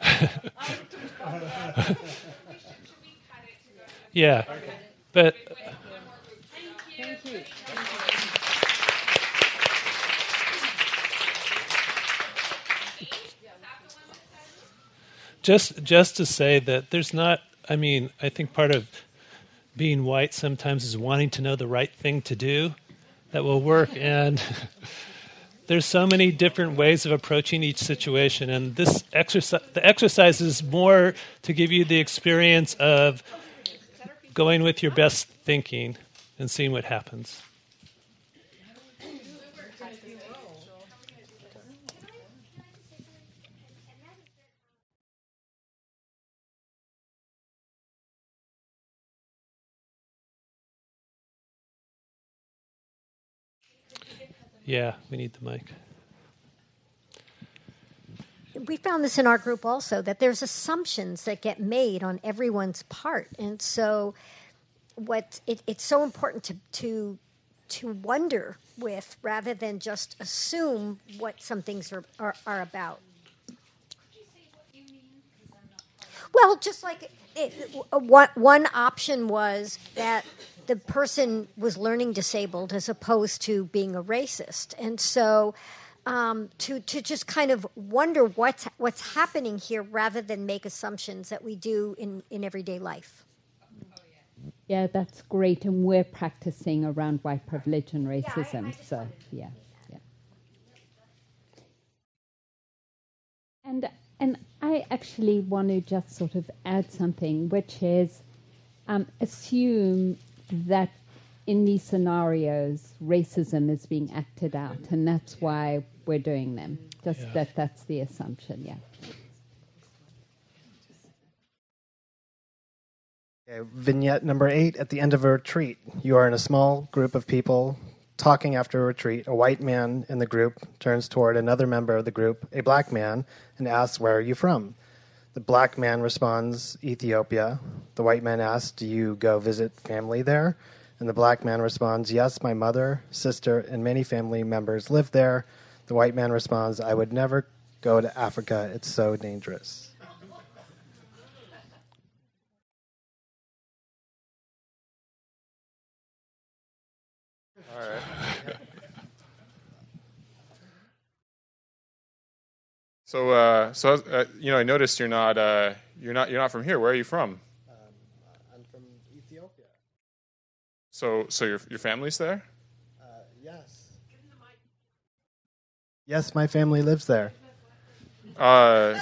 Yeah, but Thank you. just just to say that there's not. I mean, I think part of being white sometimes is wanting to know the right thing to do that will work, and there's so many different ways of approaching each situation. And this exercise, the exercise is more to give you the experience of going with your best thinking and seeing what happens. Yeah, we need the mic. we found this in our group also that there's assumptions that get made on everyone's part and so what it, it's so important to to to wonder with rather than just assume what some things are, are, are about well just like it, one, one option was that the person was learning disabled as opposed to being a racist and so um, to to just kind of wonder what's what's happening here rather than make assumptions that we do in, in everyday life. Yeah, that's great, and we're practicing around white privilege and racism. so yeah, yeah. And and I actually want to just sort of add something, which is um, assume that in these scenarios racism is being acted out, and that's why we're doing them. Just Yeah. that that's the assumption. Yeah. Okay, vignette number eight at the end of a retreat. You are in a small group of people talking after a retreat. A white man in the group turns toward another member of the group, a black man, and asks, Where are you from? The black man responds, Ethiopia. The white man asks, Do you go visit family there? And the black man responds, Yes, my mother, sister, and many family members live there. The white man responds, I would never go to Africa. It's so dangerous. All right. So, uh, so uh, you know, I noticed you're not, uh, you're not, you're not from here. Where are you from? I'm from Ethiopia. So, so your your family's there? Uh, yes. Yes, my family lives there. Uh,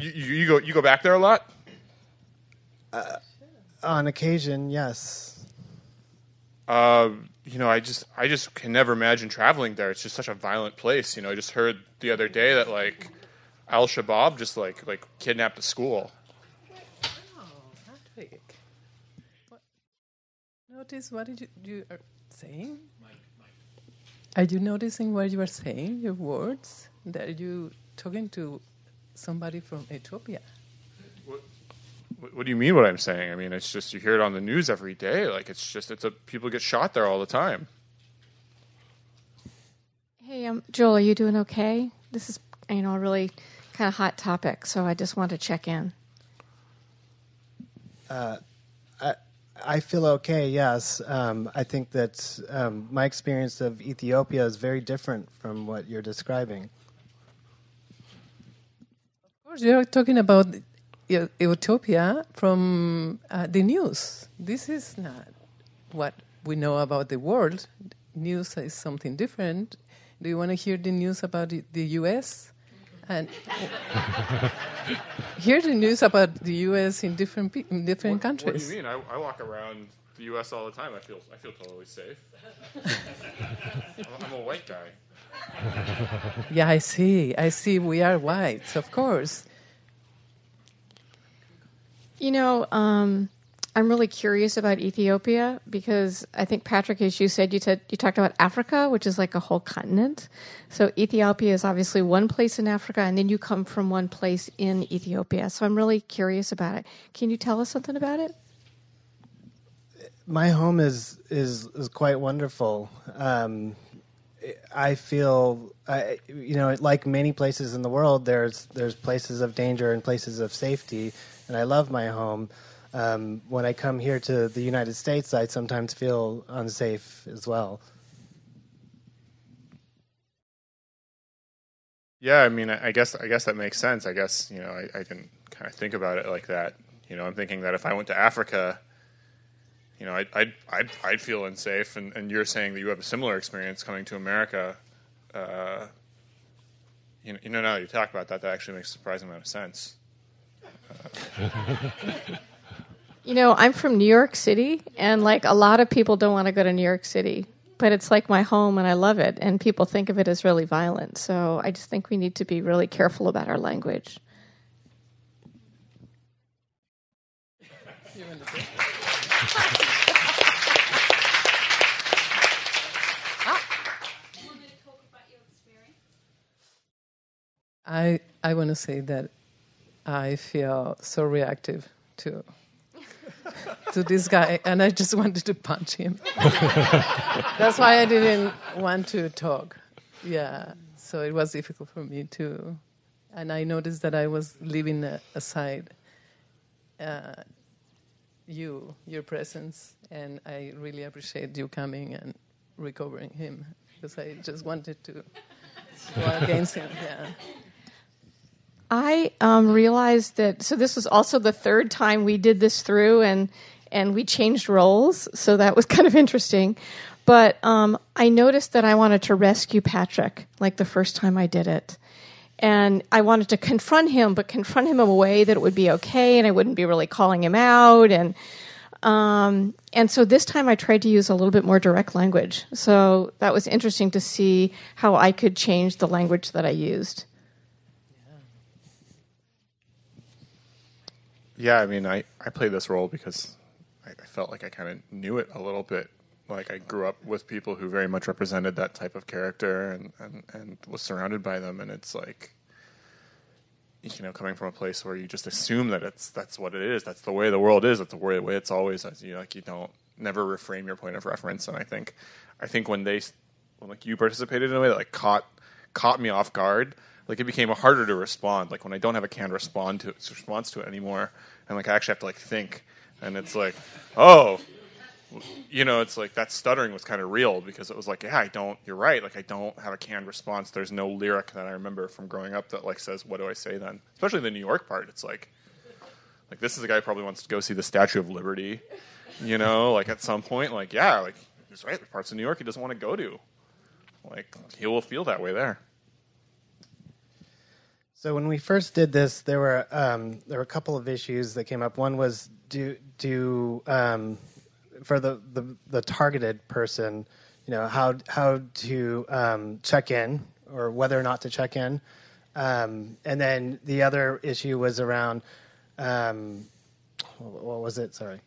you, you you go you go back there a lot? Uh, on occasion, yes. Uh, you know, I just I just can never imagine traveling there. It's just such a violent place. You know, I just heard the other day that like Al Shabaab just like like kidnapped a school. What notice what you, you are saying? Are you noticing what you are saying, your words? That you talking to somebody from Ethiopia? What, what do you mean? What I'm saying? I mean, it's just you hear it on the news every day. Like it's just it's a people get shot there all the time. Hey, um, Joel, are you doing okay? This is, you know, a really kind of hot topic, so I just want to check in. Uh, I, I feel okay. Yes, um, I think that um, my experience of Ethiopia is very different from what you're describing. Of course, you're talking about Ethiopia from uh, the news. This is not what we know about the world. News is something different. Do you want to hear the news about the, the U.S. and hear the news about the U.S. in different pe- in different What countries? do you mean? I, I walk around the U.S. all the time. I feel I feel totally safe. I'm, I'm a white guy. Yeah, I see. I see. We are whites, of course. You know, um, I'm really curious about Ethiopia because I think Patrick, as you said, you said you talked about Africa, which is like a whole continent. So Ethiopia is obviously one place in Africa, and then you come from one place in Ethiopia. So I'm really curious about it. Can you tell us something about it? My home is is is quite wonderful. Um, I feel, I, you know, like many places in the world, there's there's places of danger and places of safety, and I love my home. Um, when I come here to the United States, I sometimes feel unsafe as well. Yeah, I mean, I guess I guess that makes sense. I guess you know, I, I didn't kind of think about it like that. You know, I'm thinking that if I went to Africa, you know, I'd I'd I'd, I'd feel unsafe, and, and you're saying that you have a similar experience coming to America. Uh, you know, now that you talk about that, that actually makes a surprising amount of sense. You know, I'm from New York City, and like a lot of people don't want to go to New York City, but it's like my home and I love it, and people think of it as really violent. So I just think we need to be really careful about our language. I I want to say that I feel so reactive to to this guy, and I just wanted to punch him. That's why I didn't want to talk. Yeah, so it was difficult for me to, and I noticed that I was leaving aside uh, you, your presence, and I really appreciate you coming and recovering him because I just wanted to go against him. Yeah. I um, realized that. So this was also the third time we did this through, and and we changed roles. So that was kind of interesting. But um, I noticed that I wanted to rescue Patrick, like the first time I did it, and I wanted to confront him, but confront him in a way that it would be okay, and I wouldn't be really calling him out, and um, and so this time I tried to use a little bit more direct language. So that was interesting to see how I could change the language that I used. Yeah, I mean, I, I played this role because I, I felt like I kind of knew it a little bit. Like I grew up with people who very much represented that type of character and, and, and was surrounded by them. And it's like, you know, coming from a place where you just assume that it's that's what it is. That's the way the world is. That's the way, way it's always. You know, like you don't never reframe your point of reference. And I think, I think when they, when like you participated in a way that like caught caught me off guard, like it became harder to respond. Like when I don't have a canned respond to response to it anymore, and like I actually have to like think, and it's like, oh, you know, it's like that stuttering was kind of real because it was like, yeah, I don't. You're right. Like I don't have a canned response. There's no lyric that I remember from growing up that like says, what do I say then? Especially the New York part. It's like, like this is a guy who probably wants to go see the Statue of Liberty. You know, like at some point, like yeah, like he's right. There's parts of New York he doesn't want to go to. Like he will feel that way there. So when we first did this, there were um, there were a couple of issues that came up. One was do do um, for the, the the targeted person, you know how how to um, check in or whether or not to check in, um, and then the other issue was around um, what was it? Sorry.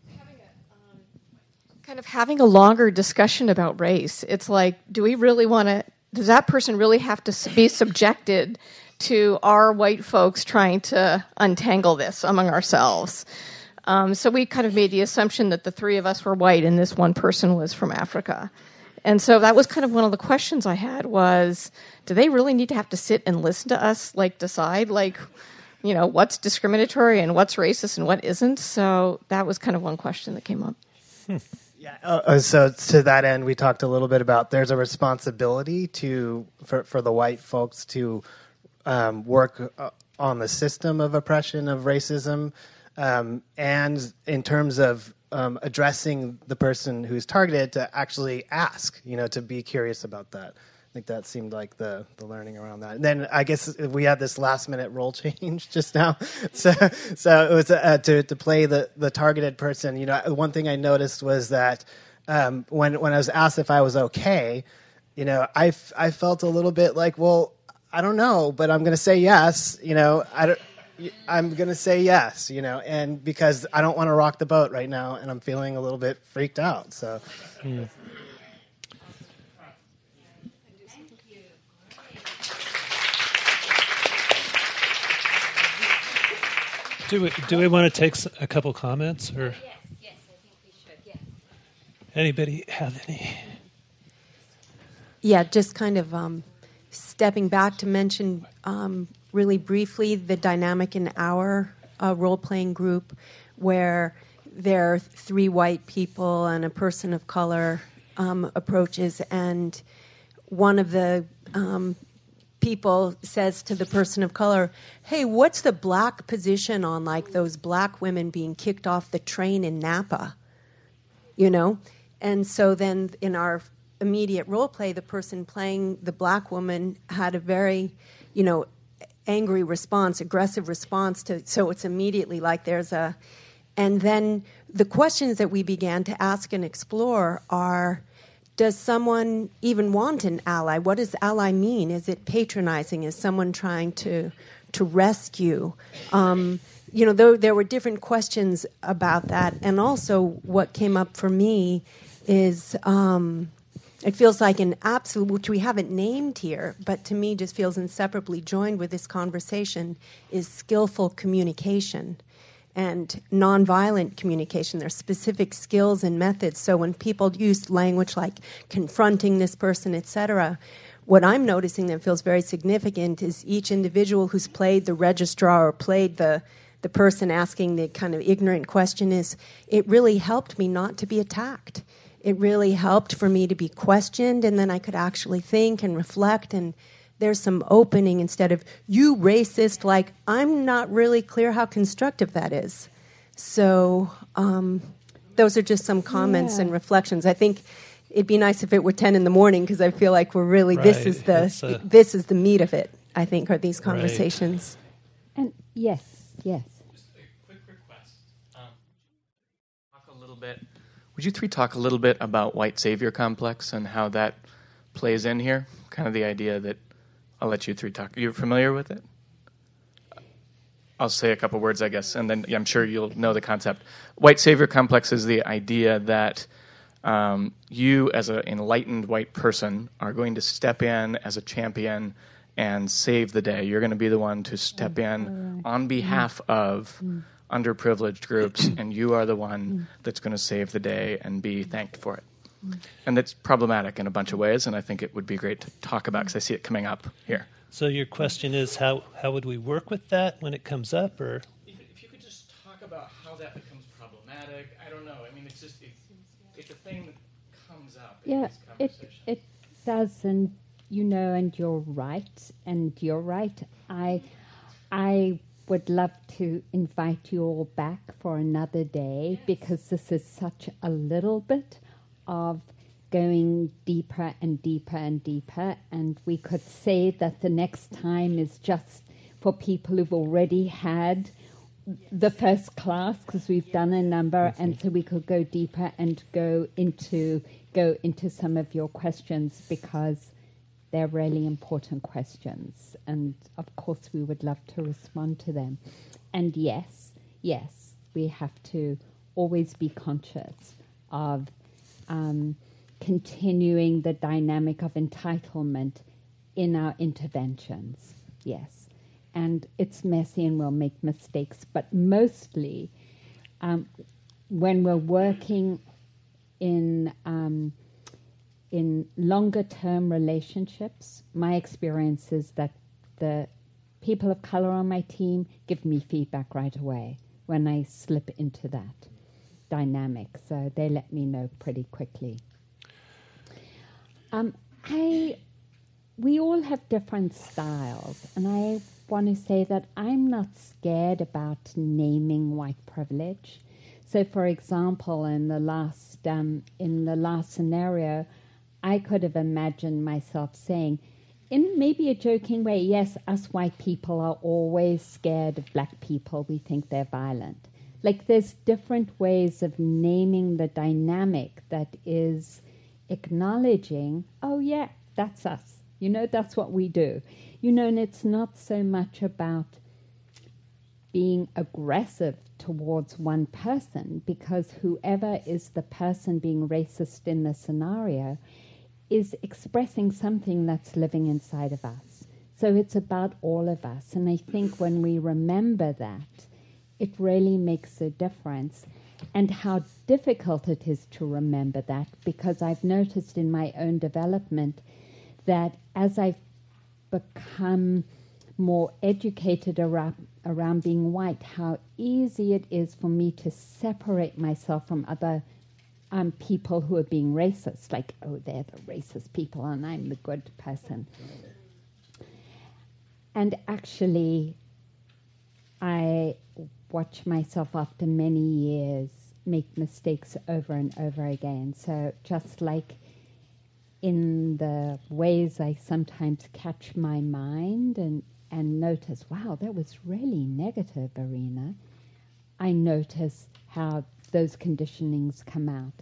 kind of having a longer discussion about race. It's like, do we really want to? Does that person really have to be subjected to our white folks trying to untangle this among ourselves? Um, so we kind of made the assumption that the three of us were white and this one person was from Africa. And so that was kind of one of the questions I had was, do they really need to have to sit and listen to us, like decide, like, you know, what's discriminatory and what's racist and what isn't? So that was kind of one question that came up. Yeah. uh, so to that end, we talked a little bit about there's a responsibility to for, for the white folks to um, work uh, on the system of oppression of racism, um, and in terms of um, addressing the person who's targeted to actually ask, you know, to be curious about that. I think that seemed like the the learning around that. And then I guess we had this last minute role change just now, so so it was uh, to to play the the targeted person. You know, one thing I noticed was that um, when when I was asked if I was okay, you know, I f- I felt a little bit like, well, I don't know, but I'm going to say yes. You know, I don't. I'm going to say yes, you know, and because I don't want to rock the boat right now and I'm feeling a little bit freaked out. So, Do we, do we want to take a couple comments or? Anybody have any? Yeah, just kind of um, stepping back to mention um, really briefly the dynamic in our uh, role playing group where there are three white people and a person of color um, approaches, and one of the um, people says to the person of color, Hey, what's the black position on like those black women being kicked off the train in Napa? you know and so then in our immediate role play the person playing the black woman had a very you know angry response aggressive response to so it's immediately like there's a and then the questions that we began to ask and explore are does someone even want an ally? What does ally mean? Is it patronizing? Is someone trying to to rescue? Um, you know there, there were different questions about that. And also what came up for me is um, it feels like an absolute which we haven't named here but to me just feels inseparably joined with this conversation is skillful communication and nonviolent communication. There's specific skills and methods. So when people use language like confronting this person, etc., what I'm noticing that feels very significant is each individual who's played the registrar or played the the person asking the kind of ignorant question is it really helped me not to be attacked. It really helped for me to be questioned and then I could actually think and reflect and there's some opening instead of you racist like i'm not really clear how constructive that is so um, those are just some comments Yeah. and reflections i think it'd be nice if it were 10 in the morning because i feel like we're really this is the a- this is the meat of it i think are these Right. conversations And yes, yes. talk a little bit. Would you three talk a little bit about white savior complex and how that plays in here? Kind of the idea that I'll let you three talk. You're familiar with it? I'll say a couple words, I guess, and then I'm sure you'll know the concept. White savior complex is the idea that um, you, as an enlightened white person, are going to step in as a champion and save the day. You're going to be the one to step mm. in on behalf mm. of mm. Underprivileged groups, and you are the one mm. that's going to save the day and be thanked for it. And that's problematic in a bunch of ways, and I think it would be great to talk about because I see it coming up here. So your question is how how would we work with that when it comes up, or If you could just talk about how that becomes problematic, I don't know. I mean, it's just it's, it's a thing that comes up. Yeah, these it it does, and you know, and you're right, and you're right. I I would love to invite you all back for another day because this is such a little bit of going deeper and deeper and deeper, and we could say that the next time is just for people who've already had the first class because we've done a number. And so we could go deeper and go into go into some of your questions because they're really important questions and of course we would love to respond to them and yes yes we have to always be conscious of um, continuing the dynamic of entitlement in our interventions. Yes. And it's messy and we'll make mistakes, but mostly um, when we're working in um, in longer term relationships, my experience is that the people of color on my team give me feedback right away when I slip into that dynamic. So they let me know pretty quickly. Um, I, we all have different styles, and I want to say that I'm not scared about naming white privilege. So, for example, in the last um, in the last scenario, I could have imagined myself saying, in maybe a joking way, yes, us white people are always scared of black people. We think they're violent. Like there's different ways of naming the dynamic that is acknowledging, oh, yeah, that's us. You know, that's what we do. You know, and it's not so much about being aggressive towards one person because whoever is the person being racist in the scenario is expressing something that's living inside of us. So it's about all of us. And I think when we remember that, it really makes a difference. And how difficult it is to remember that because I've noticed in my own development that as I've become more educated around, around being white, how easy it is for me to separate myself from other um, people who are being racist, like, oh, they're the racist people and I'm the good person. And actually, I watch myself after many years make mistakes over and over again. So, just like in the ways I sometimes catch my mind and, and notice, wow, that was really negative, Arinna, I notice how those conditionings come out.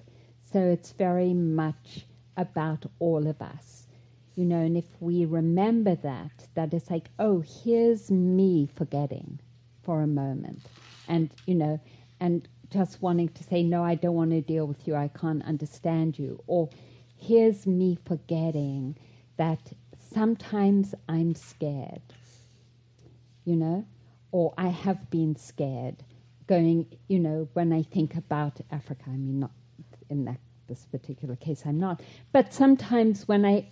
So it's very much about all of us, you know, and if we remember that, that it's like, oh, here's me forgetting for a moment. And, you know, and just wanting to say, no, I don't want to deal with you, I can't understand you. Or here's me forgetting that sometimes I'm scared, you know, or I have been scared going, you know, when I think about Africa, I mean, not in that this particular case, I'm not. But sometimes when I,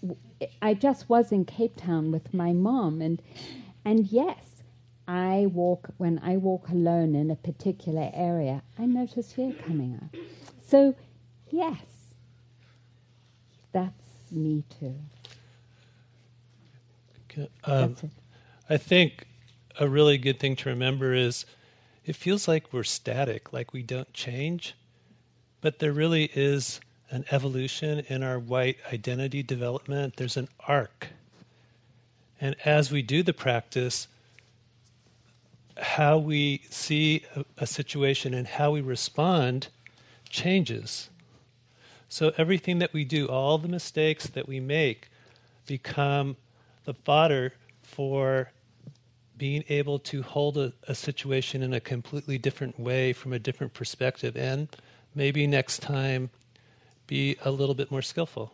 I just was in Cape Town with my mom, and, and yes, I walk when I walk alone in a particular area, I notice fear coming up. So, yes, that's me too. Um, I think a really good thing to remember is it feels like we're static, like we don't change. But there really is an evolution in our white identity development. There's an arc. And as we do the practice, how we see a, a situation and how we respond changes. So everything that we do, all the mistakes that we make, become the fodder for being able to hold a, a, situation in a completely different way from a different perspective and maybe next time be a little bit more skillful.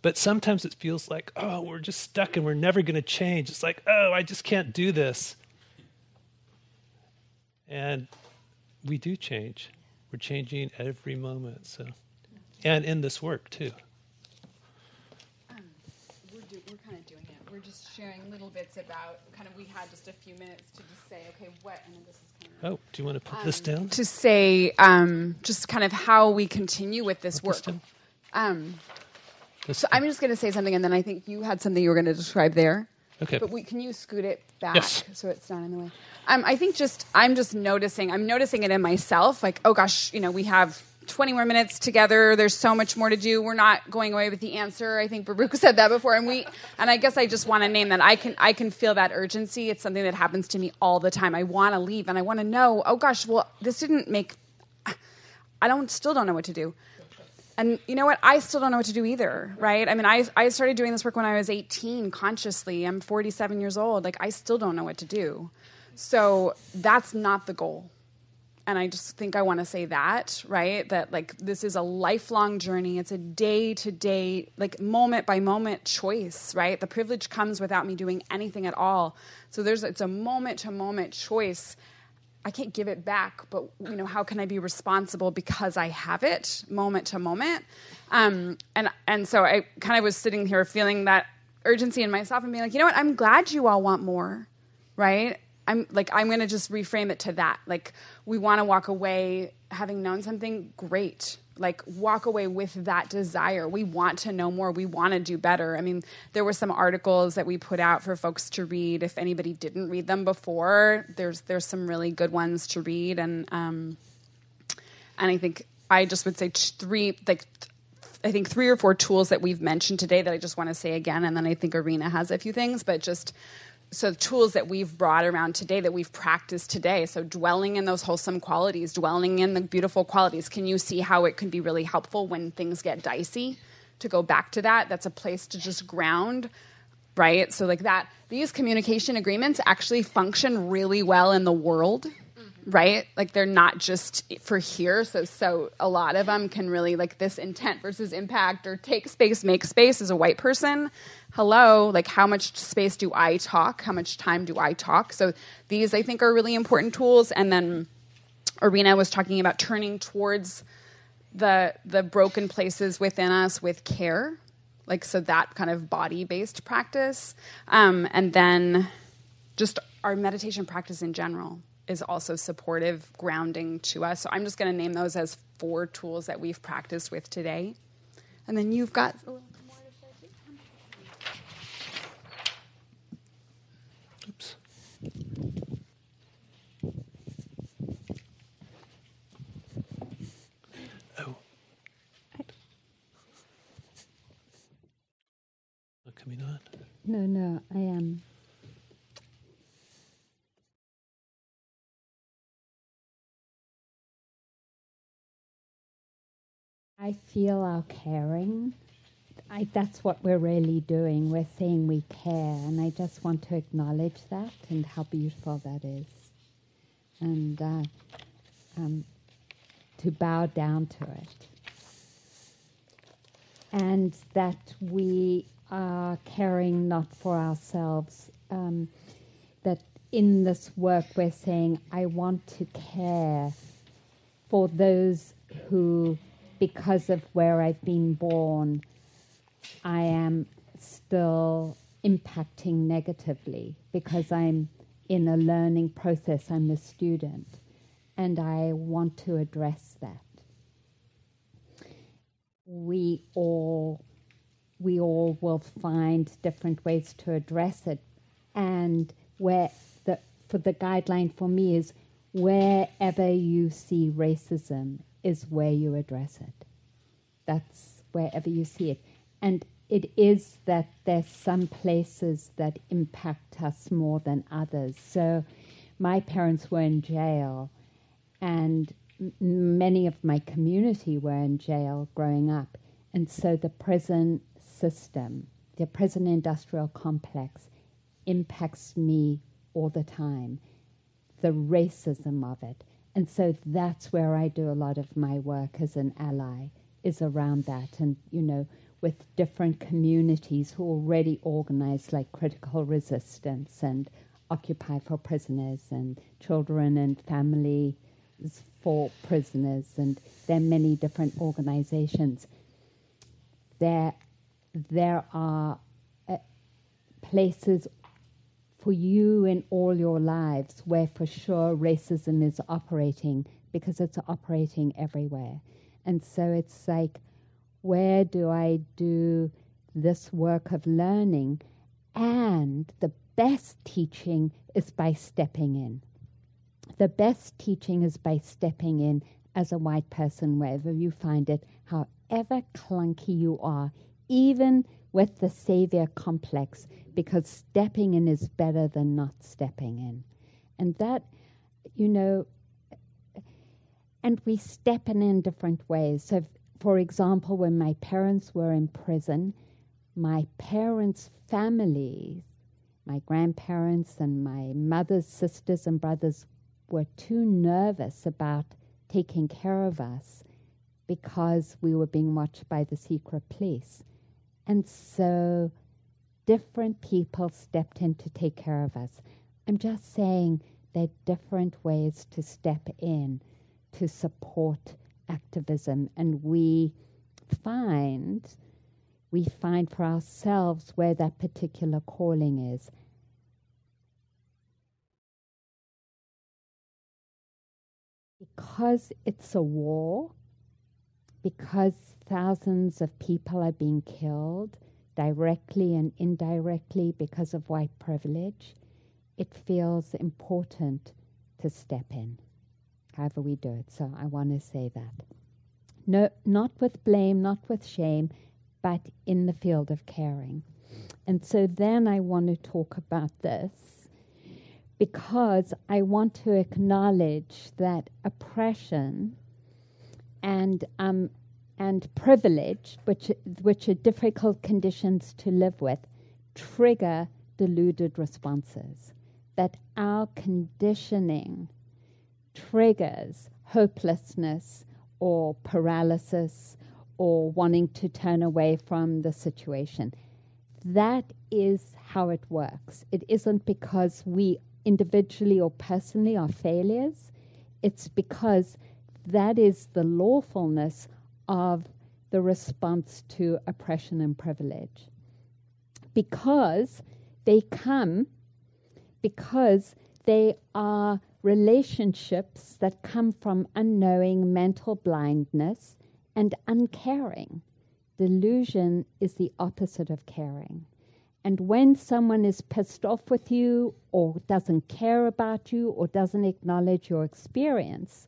But sometimes it feels like, oh, we're just stuck and we're never going to change. It's like, oh, I just can't do this. And we do change. We're changing every moment. So, and in this work too. Um, we're, do, we're kind of doing it. We're just sharing little bits about kind of. We had just a few minutes to just say, okay, what? And this is kind of. Oh, do you want to put um, this down? To say um, just kind of how we continue with this Put this work. Um, This so I'm just going to say something, and then I think you had something you were going to describe there. Okay. But we, can you scoot it back Yes. so it's not in the way? Um, I think just I'm just noticing. I'm noticing it in myself. Like, oh gosh, you know, we have 20 more minutes together. There's so much more to do. We're not going away with the answer. I think Baruch said that before, and we. And I guess I just want to name that. I can I can feel that urgency. It's something that happens to me all the time. I want to leave, and I want to know. Oh gosh, well, this didn't make. I don't still don't know what to do. And you know what? I still don't know what to do either, right? I mean, I, I started doing this work when I was 18 consciously. I'm 47 years old. Like, I still don't know what to do. So that's not the goal. And I just think I want to say that, right? That like this is a lifelong journey. It's a day to day, like moment by moment choice, right? The privilege comes without me doing anything at all. So there's it's a moment to moment choice. I can't give it back, but you know, how can I be responsible because I have it moment to moment? Um, and and so I kind of was sitting here feeling that urgency in myself and being like, you know what? I'm glad you all want more, right? I'm like I'm going to just reframe it to that. Like we want to walk away having known something great. Like walk away with that desire. We want to know more. We want to do better. I mean, there were some articles that we put out for folks to read. If anybody didn't read them before, there's there's some really good ones to read, and um, and I think I just would say three like I think three or four tools that we've mentioned today that I just want to say again, and then I think Arinna has a few things, but just so the tools that we've brought around today that we've practiced today so dwelling in those wholesome qualities dwelling in the beautiful qualities can you see how it can be really helpful when things get dicey? To go back to that that's a place to just ground right? So like that these communication agreements actually function really well in the world right? Like they're not just for here. So so a lot of them can really like this intent versus impact or take space make space as a white person. Hello like how much space do i talk? How much time do i talk? So these i think are really important tools. And then Arinna was talking about turning towards the the broken places within us with care. Like so that kind of body based practice. Um, and then just our meditation practice in general is also supportive grounding to us. So I'm just going to name those as four tools that we've practiced with today. And then you've got Oops. Oh. Coming on. No, no, I am. I feel our caring. I, that's what we're really doing. We're saying we care, and I just want to acknowledge that and how beautiful that is, and uh, um, to bow down to it, and that we are caring not for ourselves. Um, that in this work we're saying, I want to care for those who because of where I've been born, I am still impacting negatively because I'm in a learning process, I'm a student, and I want to address that. We all we all will find different ways to address it and where the for the guideline for me is wherever you see racism is where you address it. That's wherever you see it. And it is that there's some places that impact us more than others. So my parents were in jail, and m- many of my community were in jail growing up. And so the prison system, the prison industrial complex, impacts me all the time. The racism of it, and so that's where I do a lot of my work as an ally, is around that. And, you know, with different communities who already organize like critical resistance and Occupy for Prisoners and Children and Families for Prisoners. And there are many different organizations. There, there are uh, places for you in all your lives where for sure racism is operating because it's operating everywhere. And so it's like, where do I do this work of learning? And the best teaching is by stepping in. The best teaching is by stepping in as a white person, wherever you find it, however clunky you are, even with the savior complex, because stepping in is better than not stepping in. And that, you know, and we step in in different ways. So, for example, when my parents were in prison, my parents' families, my grandparents and my mother's sisters and brothers were too nervous about taking care of us because we were being watched by the secret police. And so different people stepped in to take care of us. I'm just saying there are different ways to step in to support activism, and we find we find for ourselves where that particular calling is. Because it's a war, because thousands of people are being killed directly and indirectly because of white privilege, it feels important to step in, however we do it. So I want to say that. No, not with blame, not with shame, but in the field of caring. And so then I want to talk about this because I want to acknowledge that oppression and um, and privilege, which which are difficult conditions to live with, trigger deluded responses. That our conditioning triggers hopelessness or paralysis or wanting to turn away from the situation. That is how it works. It isn't because we individually or personally are failures, it's because that is the lawfulness of the response to oppression and privilege. Because they come, because they are relationships that come from unknowing mental blindness and uncaring. Delusion is the opposite of caring. And when someone is pissed off with you, or doesn't care about you, or doesn't acknowledge your experience,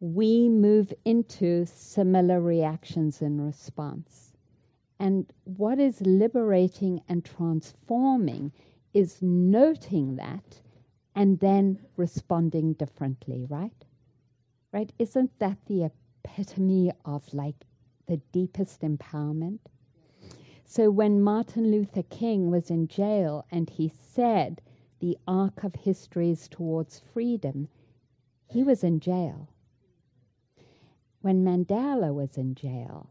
we move into similar reactions in response. And what is liberating and transforming is noting that and then responding differently, right? Right? Isn't that the epitome of like the deepest empowerment? So when Martin Luther King was in jail and he said the arc of history is towards freedom, he was in jail. When Mandela was in jail,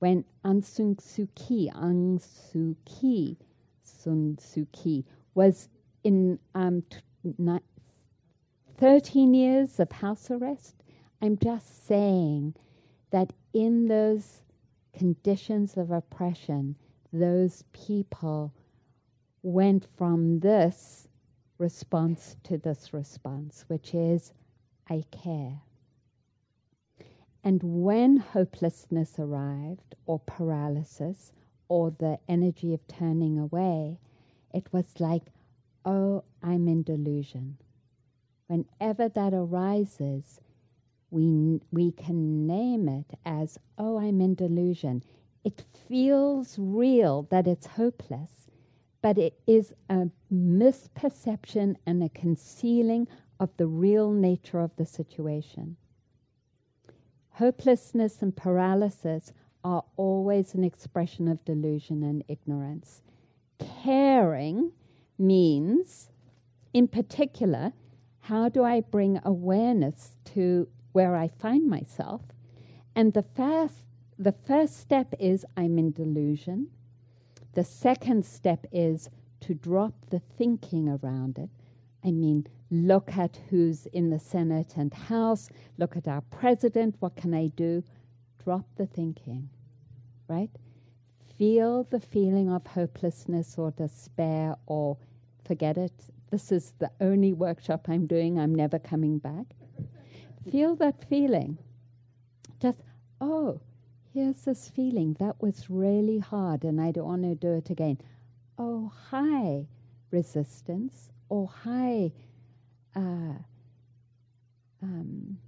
when Aung San Suu Kyi, Aung Suu Kyi, Sun Suu Kyi was in um, t- 13 years of house arrest. I'm just saying that in those conditions of oppression, those people went from this response to this response, which is, I care. And when hopelessness arrived, or paralysis, or the energy of turning away, it was like, oh, I'm in delusion. Whenever that arises, we, we can name it as, oh, I'm in delusion. It feels real that it's hopeless, but it is a misperception and a concealing of the real nature of the situation. Hopelessness and paralysis are always an expression of delusion and ignorance. Caring means, in particular, how do I bring awareness to where I find myself? And the first, the first step is I'm in delusion. The second step is to drop the thinking around it. I mean, look at who's in the Senate and House, look at our president, what can I do? Drop the thinking, right? Feel the feeling of hopelessness or despair or forget it. This is the only workshop I'm doing. I'm never coming back. Feel that feeling. Just, oh, here's this feeling. That was really hard and I don't want to do it again. Oh, hi, resistance. Oh, hi, uh, um,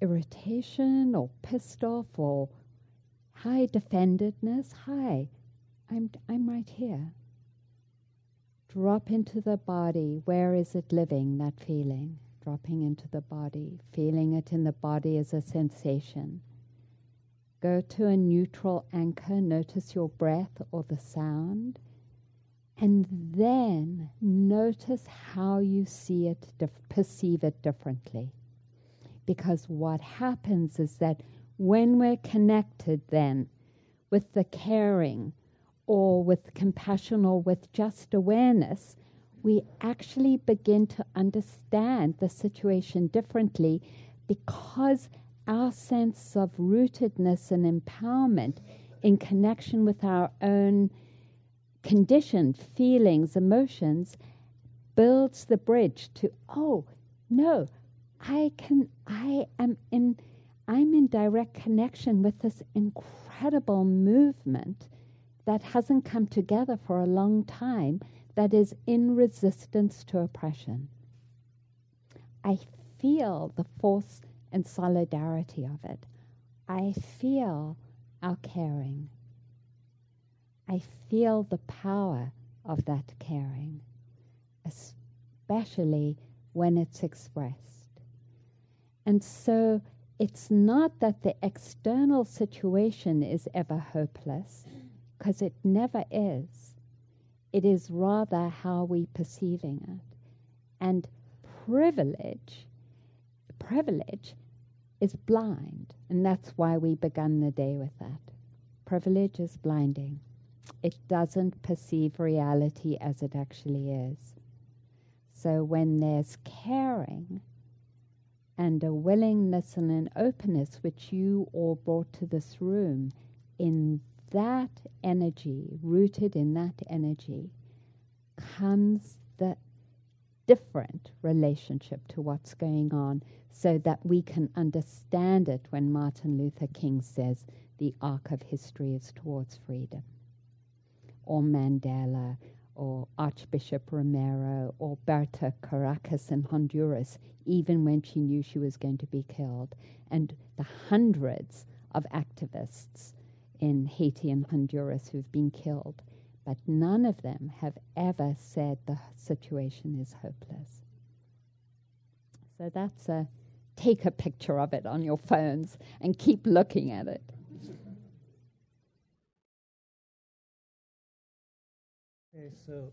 irritation or pissed off or hi, defendedness. Hi, I'm, I'm right here. Drop into the body. Where is it living, that feeling? Dropping into the body, feeling it in the body as a sensation. Go to a neutral anchor. Notice your breath or the sound. And then notice how you see it, dif- perceive it differently. Because what happens is that when we're connected then with the caring or with compassion or with just awareness, we actually begin to understand the situation differently because our sense of rootedness and empowerment in connection with our own conditioned feelings, emotions, builds the bridge to, oh, no, I can, I am in, I'm in direct connection with this incredible movement that hasn't come together for a long time that is in resistance to oppression. I feel the force and solidarity of it. I feel our caring. I feel the power of that caring, especially when it's expressed. And so it's not that the external situation is ever hopeless, because it never is. It is rather how we perceiving it. And privilege, privilege is blind, and that's why we began the day with that. Privilege is blinding. It doesn't perceive reality as it actually is. So when there's caring and a willingness and an openness, which you all brought to this room, in that energy, rooted in that energy, comes the different relationship to what's going on so that we can understand it when Martin Luther King says the arc of history is towards freedom, or Mandela, or Archbishop Romero, or Berta Cáceres in Honduras, even when she knew she was going to be killed, and the hundreds of activists in Haiti and Honduras who've been killed. But none of them have ever said the situation is hopeless. So that's a take a picture of it on your phones and keep looking at it. Okay, so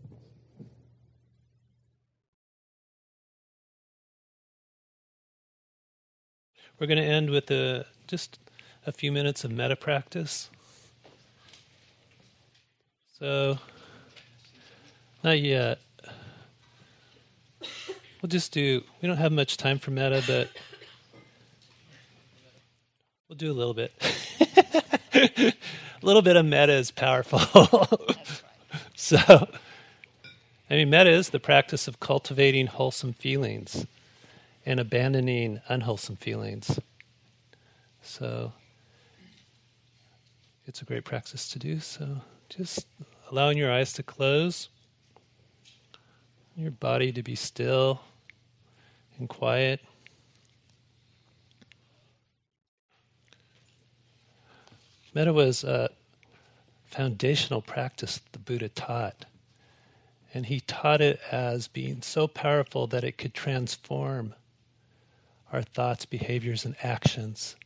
we're going to end with a, just a few minutes of metta practice. So, not yet. We'll just do, we don't have much time for metta, but we'll do a little bit. a little bit of metta is powerful. so, I mean, metta is the practice of cultivating wholesome feelings and abandoning unwholesome feelings. So, it's a great practice to do. So, just allowing your eyes to close, your body to be still and quiet. Metta was a foundational practice the Buddha taught. And he taught it as being so powerful that it could transform our thoughts, behaviors, and actions.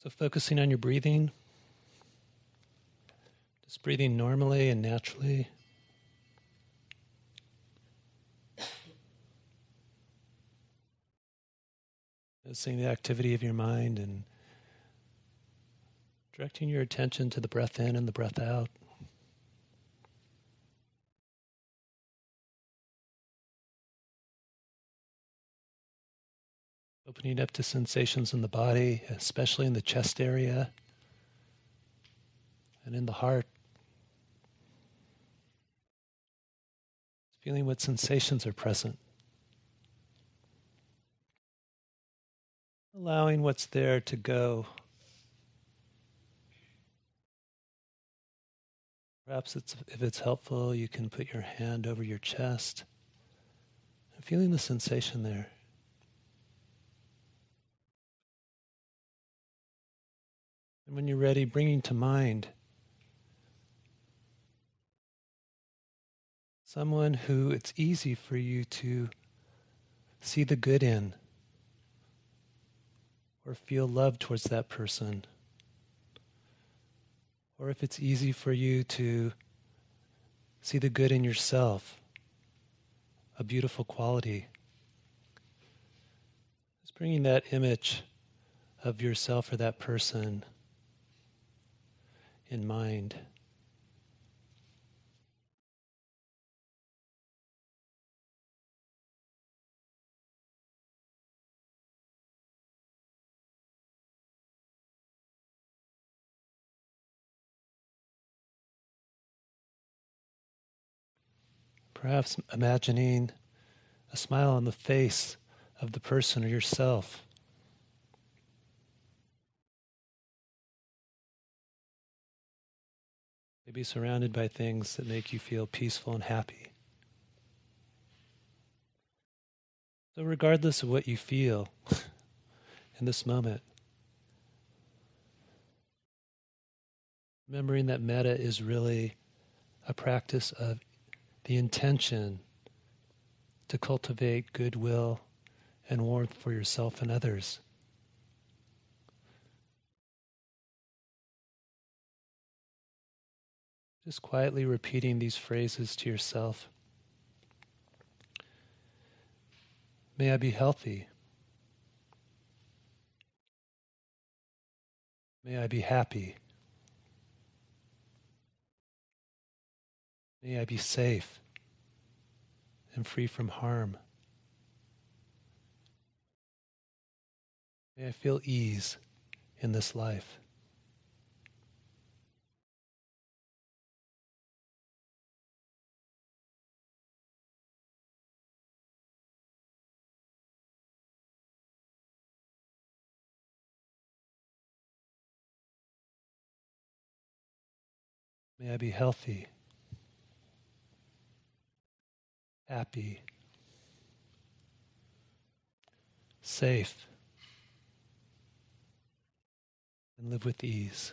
So, focusing on your breathing, just breathing normally and naturally. Uh, Noticing the activity of your mind and directing your attention to the breath in and the breath out. Opening up to sensations in the body, especially in the chest area and in the heart. Feeling what sensations are present. Allowing what's there to go. Perhaps it's, if it's helpful, you can put your hand over your chest and feeling the sensation there. And when you're ready, bringing to mind someone who it's easy for you to see the good in, or feel love towards that person. Or if it's easy for you to see the good in yourself, a beautiful quality. Just bringing that image of yourself or that person in mind. Perhaps imagining a smile on the face of the person or yourself. Maybe surrounded by things that make you feel peaceful and happy. So, regardless of what you feel in this moment, remembering that metta is really a practice of the intention to cultivate goodwill and warmth for yourself and others. Just quietly repeating these phrases to yourself. May I be healthy. May I be happy. May I be safe and free from harm. May I feel ease in this life. May I be healthy, happy, safe, and live with ease.